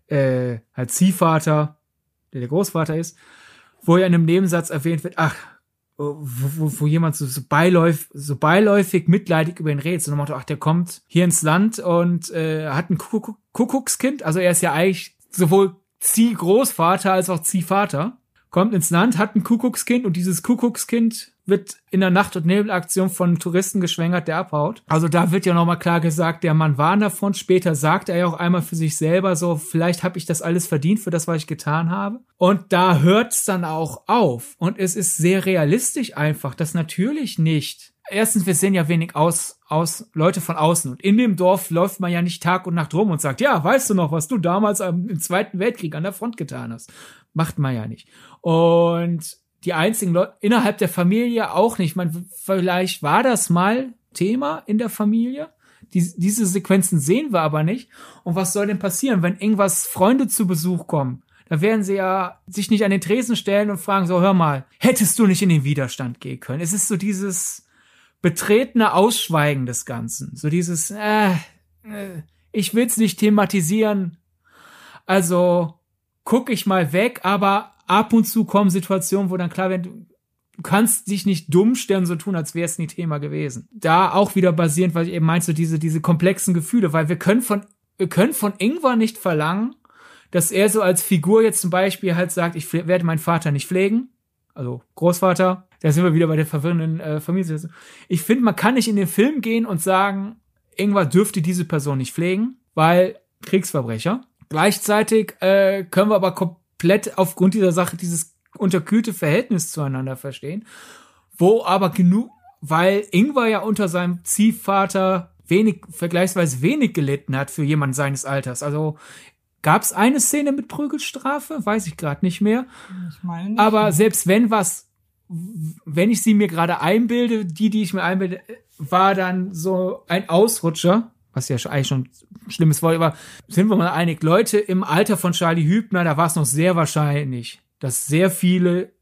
äh, halt Ziehvater, der der Großvater ist, wo ja in einem Nebensatz erwähnt wird, ach, wo, wo, wo jemand so, so, beiläufig, so beiläufig mitleidig über ihn redet, so Motto, ach, der kommt hier ins Land und äh, hat ein Kuckuck, Kuckuckskind, also er ist ja eigentlich sowohl Ziehgroßvater als auch Ziehvater, kommt ins Land, hat ein Kuckuckskind und dieses Kuckuckskind wird in der Nacht- und Nebelaktion von Touristen geschwängert, der abhaut. Also da wird ja nochmal klar gesagt, der Mann warnt davon. Später sagt er ja auch einmal für sich selber so, vielleicht habe ich das alles verdient für das, was ich getan habe. Und da hört es dann auch auf. Und es ist sehr realistisch einfach, dass natürlich nicht erstens, wir sehen ja wenig aus, aus Leute von außen. Und in dem Dorf läuft man ja nicht Tag und Nacht rum und sagt, ja, weißt du noch, was du damals im Zweiten Weltkrieg an der Front getan hast? Macht man ja nicht. Und die einzigen Leute innerhalb der Familie auch nicht. Man, vielleicht war das mal Thema in der Familie. Die, diese Sequenzen sehen wir aber nicht. Und was soll denn passieren, wenn irgendwas Freunde zu Besuch kommen? Da werden sie ja sich nicht an den Tresen stellen und fragen so, hör mal, hättest du nicht in den Widerstand gehen können? Es ist so dieses betretene Ausschweigen des Ganzen. So dieses, äh, äh ich will's nicht thematisieren. Also guck ich mal weg, aber ab und zu kommen Situationen, wo dann klar wird, du kannst dich nicht dumm stellen, so tun, als wäre es nie Thema gewesen. Da auch wieder basierend, weil ich eben meinst, so diese, diese komplexen Gefühle, weil wir können von, wir können von Ingwer nicht verlangen, dass er so als Figur jetzt zum Beispiel halt sagt, ich werde meinen Vater nicht pflegen, also Großvater, da sind wir wieder bei der verwirrenden äh, Familie. Ich finde, man kann nicht in den Film gehen und sagen, Ingwer dürfte diese Person nicht pflegen, weil Kriegsverbrecher. Gleichzeitig äh, können wir aber komplett aufgrund dieser Sache dieses unterkühlte Verhältnis zueinander verstehen, wo aber genug, weil Ingwer ja unter seinem Ziehvater wenig, vergleichsweise wenig gelitten hat für jemanden seines Alters. Also gab es eine Szene mit Prügelstrafe, weiß ich gerade nicht mehr. Ich meine nicht. Aber selbst wenn was, wenn ich sie mir gerade einbilde, die, die ich mir einbilde, war dann so ein Ausrutscher, was ja eigentlich schon ein schlimmes Wort, aber sind wir mal einig, Leute im Alter von Charlie Hübner, da war es noch sehr wahrscheinlich, dass sehr viele,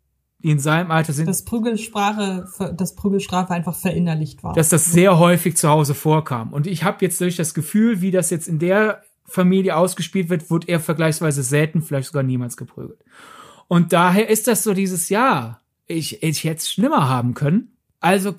die in seinem Alter sind, dass Prügelsprache, dass Prügelstrafe einfach verinnerlicht war. Dass das sehr häufig zu Hause vorkam. Und ich habe jetzt durch das Gefühl, wie das jetzt in der Familie ausgespielt wird, wurde er vergleichsweise selten, vielleicht sogar niemals geprügelt. Und daher ist das so dieses Jahr. Ich, ich hätte es schlimmer haben können. Also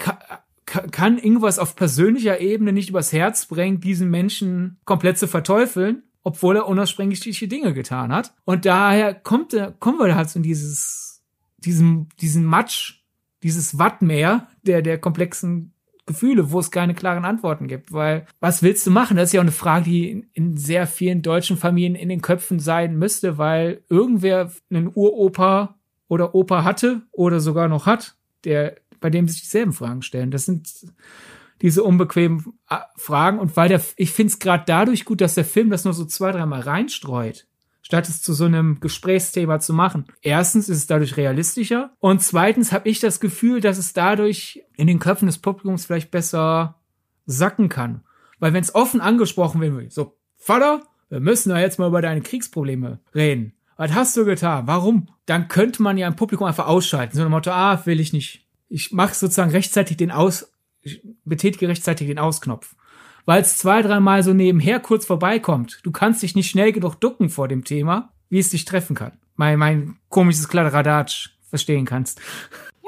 kann irgendwas auf persönlicher Ebene nicht übers Herz bringen, diesen Menschen komplett zu verteufeln, obwohl er unaussprechliche Dinge getan hat. Und daher kommt, kommen wir halt so in dieses, diesen, diesen Matsch, dieses Wattmeer der, der komplexen Gefühle, wo es keine klaren Antworten gibt. Weil was willst du machen? Das ist ja auch eine Frage, die in sehr vielen deutschen Familien in den Köpfen sein müsste, weil irgendwer einen Uropa oder Opa hatte oder sogar noch hat, der bei dem sich dieselben Fragen stellen. Das sind diese unbequemen äh, Fragen. Und weil der, ich finde es gerade dadurch gut, dass der Film das nur so zwei, dreimal reinstreut, statt es zu so einem Gesprächsthema zu machen. Erstens ist es dadurch realistischer und zweitens habe ich das Gefühl, dass es dadurch in den Köpfen des Publikums vielleicht besser sacken kann. Weil wenn es offen angesprochen wird, so, Vater, wir müssen da jetzt mal über deine Kriegsprobleme reden. Was hast du getan? Warum? Dann könnte man ja im Publikum einfach ausschalten. So ein Motto, ah, will ich nicht ich mache sozusagen rechtzeitig den Aus, ich betätige rechtzeitig den Ausknopf. Weil es zwei, dreimal so nebenher kurz vorbeikommt. Du kannst dich nicht schnell genug ducken vor dem Thema, wie es dich treffen kann. Mein, mein komisches Kladderadatsch verstehen kannst.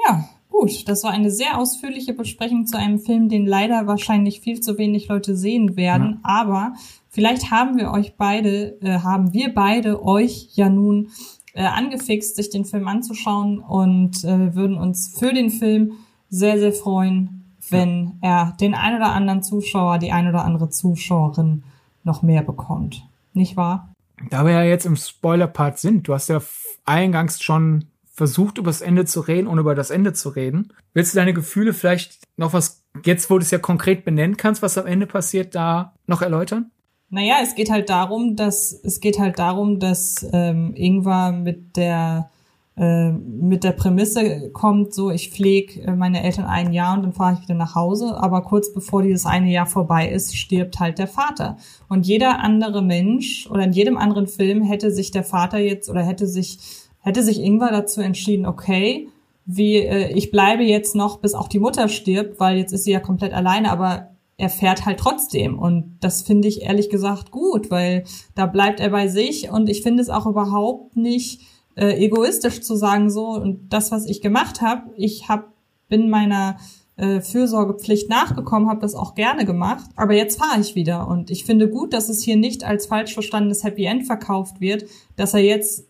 Ja, gut. Das war eine sehr ausführliche Besprechung zu einem Film, den leider wahrscheinlich viel zu wenig Leute sehen werden. Ja. Aber vielleicht haben wir euch beide, äh, haben wir beide euch ja nun äh, angefixt, sich den Film anzuschauen und äh, würden uns für den Film sehr, sehr freuen, wenn er den ein oder anderen Zuschauer, die ein oder andere Zuschauerin noch mehr bekommt. Nicht wahr? Da wir ja jetzt im Spoiler-Part sind, du hast ja eingangs schon versucht, über das Ende zu reden, ohne über das Ende zu reden. Willst du deine Gefühle vielleicht noch was, jetzt wo du es ja konkret benennen kannst, was am Ende passiert, da noch erläutern? Naja, es geht halt darum, dass es geht halt darum, dass ähm, Ingvar mit der äh, mit der Prämisse kommt, so ich pflege äh, meine Eltern ein Jahr und dann fahre ich wieder nach Hause, aber kurz bevor dieses eine Jahr vorbei ist, stirbt halt der Vater. Und jeder andere Mensch oder in jedem anderen Film hätte sich der Vater jetzt oder hätte sich hätte sich Ingvar dazu entschieden, okay, wie äh, ich bleibe jetzt noch, bis auch die Mutter stirbt, weil jetzt ist sie ja komplett alleine, aber er fährt halt trotzdem. Und das finde ich ehrlich gesagt gut, weil da bleibt er bei sich und ich finde es auch überhaupt nicht äh, egoistisch zu sagen, so, und das, was ich gemacht habe, ich hab, bin meiner äh, Fürsorgepflicht nachgekommen, habe das auch gerne gemacht, aber jetzt fahre ich wieder. Und ich finde gut, dass es hier nicht als falsch verstandenes Happy End verkauft wird, dass er jetzt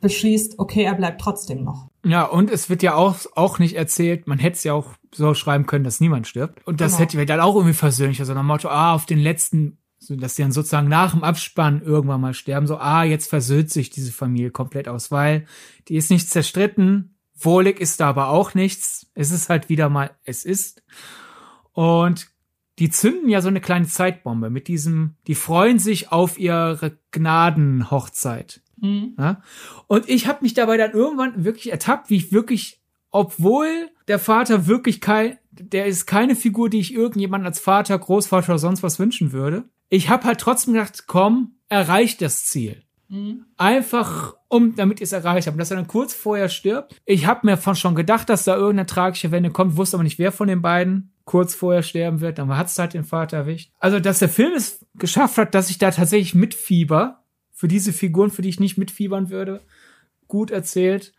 beschließt, okay, er bleibt trotzdem noch. Ja, und es wird ja auch, auch nicht erzählt, man hätte es ja auch so schreiben können, dass niemand stirbt. Und das genau. hätte dann auch irgendwie versöhnlich, also nach dem Motto, ah, auf den letzten so dass sie dann sozusagen nach dem Abspann irgendwann mal sterben, so, ah, jetzt versöhnt sich diese Familie komplett aus, weil die ist nicht zerstritten, wohlig ist da aber auch nichts, es ist halt wieder mal, es ist. Und die zünden ja so eine kleine Zeitbombe mit diesem, die freuen sich auf ihre Gnadenhochzeit. Mhm. Ja? Und ich habe mich dabei dann irgendwann wirklich ertappt, wie ich wirklich, obwohl der Vater wirklich kein, der ist keine Figur, die ich irgendjemand als Vater, Großvater oder sonst was wünschen würde ich habe halt trotzdem gedacht, komm, erreicht das Ziel. Mhm. Einfach, um, damit ich es erreicht habe. Dass er dann kurz vorher stirbt. Ich habe mir von schon gedacht, dass da irgendeine tragische Wende kommt, wusste aber nicht, wer von den beiden kurz vorher sterben wird. Dann hat es halt den Vater erwischt. Also, dass der Film es geschafft hat, dass ich da tatsächlich mitfieber. Für diese Figuren, für die ich nicht mitfiebern würde. Gut erzählt.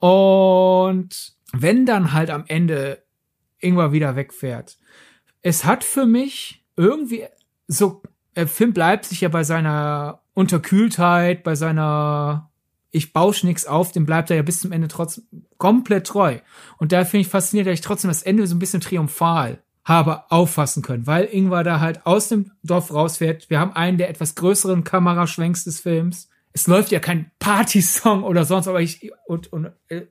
Und wenn dann halt am Ende irgendwann wieder wegfährt. Es hat für mich irgendwie so, der Film bleibt sich ja bei seiner Unterkühltheit, bei seiner ich bausch nix auf, dem bleibt er ja bis zum Ende trotzdem komplett treu. Und da finde ich faszinierend, dass ich trotzdem das Ende so ein bisschen triumphal habe auffassen können, weil Ingvar da halt aus dem Dorf rausfährt. Wir haben einen der etwas größeren Kameraschwenks des Films. Es läuft ja kein Partysong oder sonst, aber ich und, und äh,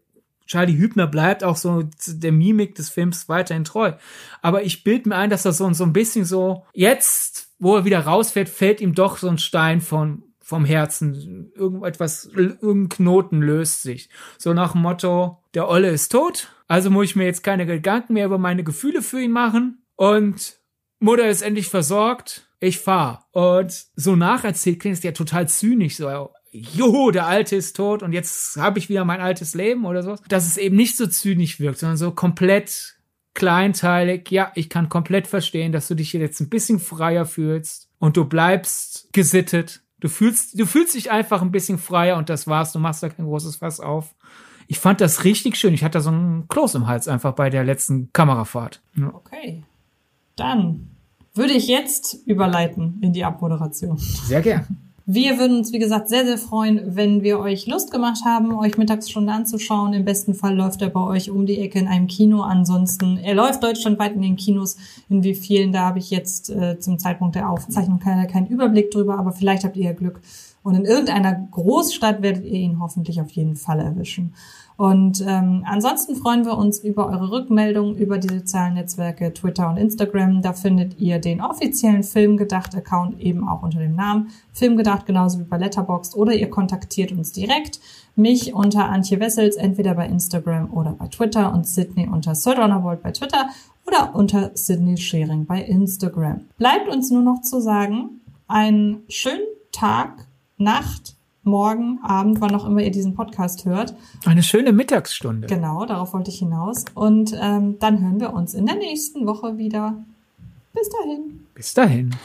Charlie Hübner bleibt auch so der Mimik des Films weiterhin treu. Aber ich bild mir ein, dass das so, so ein bisschen so jetzt wo er wieder rausfährt, fällt ihm doch so ein Stein von, vom Herzen. Irgendetwas, irgendein Knoten löst sich. So nach dem Motto, der Olle ist tot, also muss ich mir jetzt keine Gedanken mehr über meine Gefühle für ihn machen. Und Mutter ist endlich versorgt, ich fahr. Und so nacherzählt klingt es ja total zynisch, so, jo, der Alte ist tot und jetzt habe ich wieder mein altes Leben oder so. Dass es eben nicht so zynisch wirkt, sondern so komplett kleinteilig. Ja, ich kann komplett verstehen, dass du dich jetzt ein bisschen freier fühlst und du bleibst gesittet. Du fühlst, du fühlst dich einfach ein bisschen freier und das war's. Du machst da kein großes Fass auf. Ich fand das richtig schön. Ich hatte so einen Kloß im Hals einfach bei der letzten Kamerafahrt. Ja. Okay. Dann würde ich jetzt überleiten in die Abmoderation. Sehr gern. Wir würden uns, wie gesagt, sehr, sehr freuen, wenn wir euch Lust gemacht haben, euch Mittagsstunde anzuschauen. Im besten Fall läuft er bei euch um die Ecke in einem Kino. Ansonsten, er läuft deutschlandweit in den Kinos. In wie vielen, da habe ich jetzt äh, zum Zeitpunkt der Aufzeichnung keinen, keinen Überblick drüber, aber vielleicht habt ihr Glück. Und in irgendeiner Großstadt werdet ihr ihn hoffentlich auf jeden Fall erwischen. Und ähm, ansonsten freuen wir uns über eure Rückmeldungen über die sozialen Netzwerke Twitter und Instagram. Da findet ihr den offiziellen Filmgedacht-Account eben auch unter dem Namen Filmgedacht, genauso wie bei Letterboxd. Oder ihr kontaktiert uns direkt. Mich unter Antje Wessels, entweder bei Instagram oder bei Twitter und Sydney unter Sir bei Twitter oder unter Sydney Sharing bei Instagram. Bleibt uns nur noch zu sagen, einen schönen Tag, Nacht, morgen, Abend, wann auch immer ihr diesen Podcast hört. Eine schöne Mittagsstunde. Genau, darauf wollte ich hinaus. Und ähm, dann hören wir uns in der nächsten Woche wieder. Bis dahin. Bis dahin.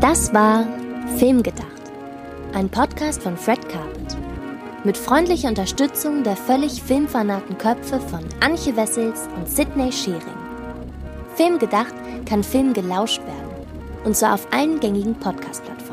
Das war Filmgedacht, ein Podcast von Fred Carpet. Mit freundlicher Unterstützung der völlig filmfanaten Köpfe von Anche Wessels und Sidney Schering. Filmgedacht kann Film gelauscht werden. Und zwar auf allen gängigen Podcast-Plattformen.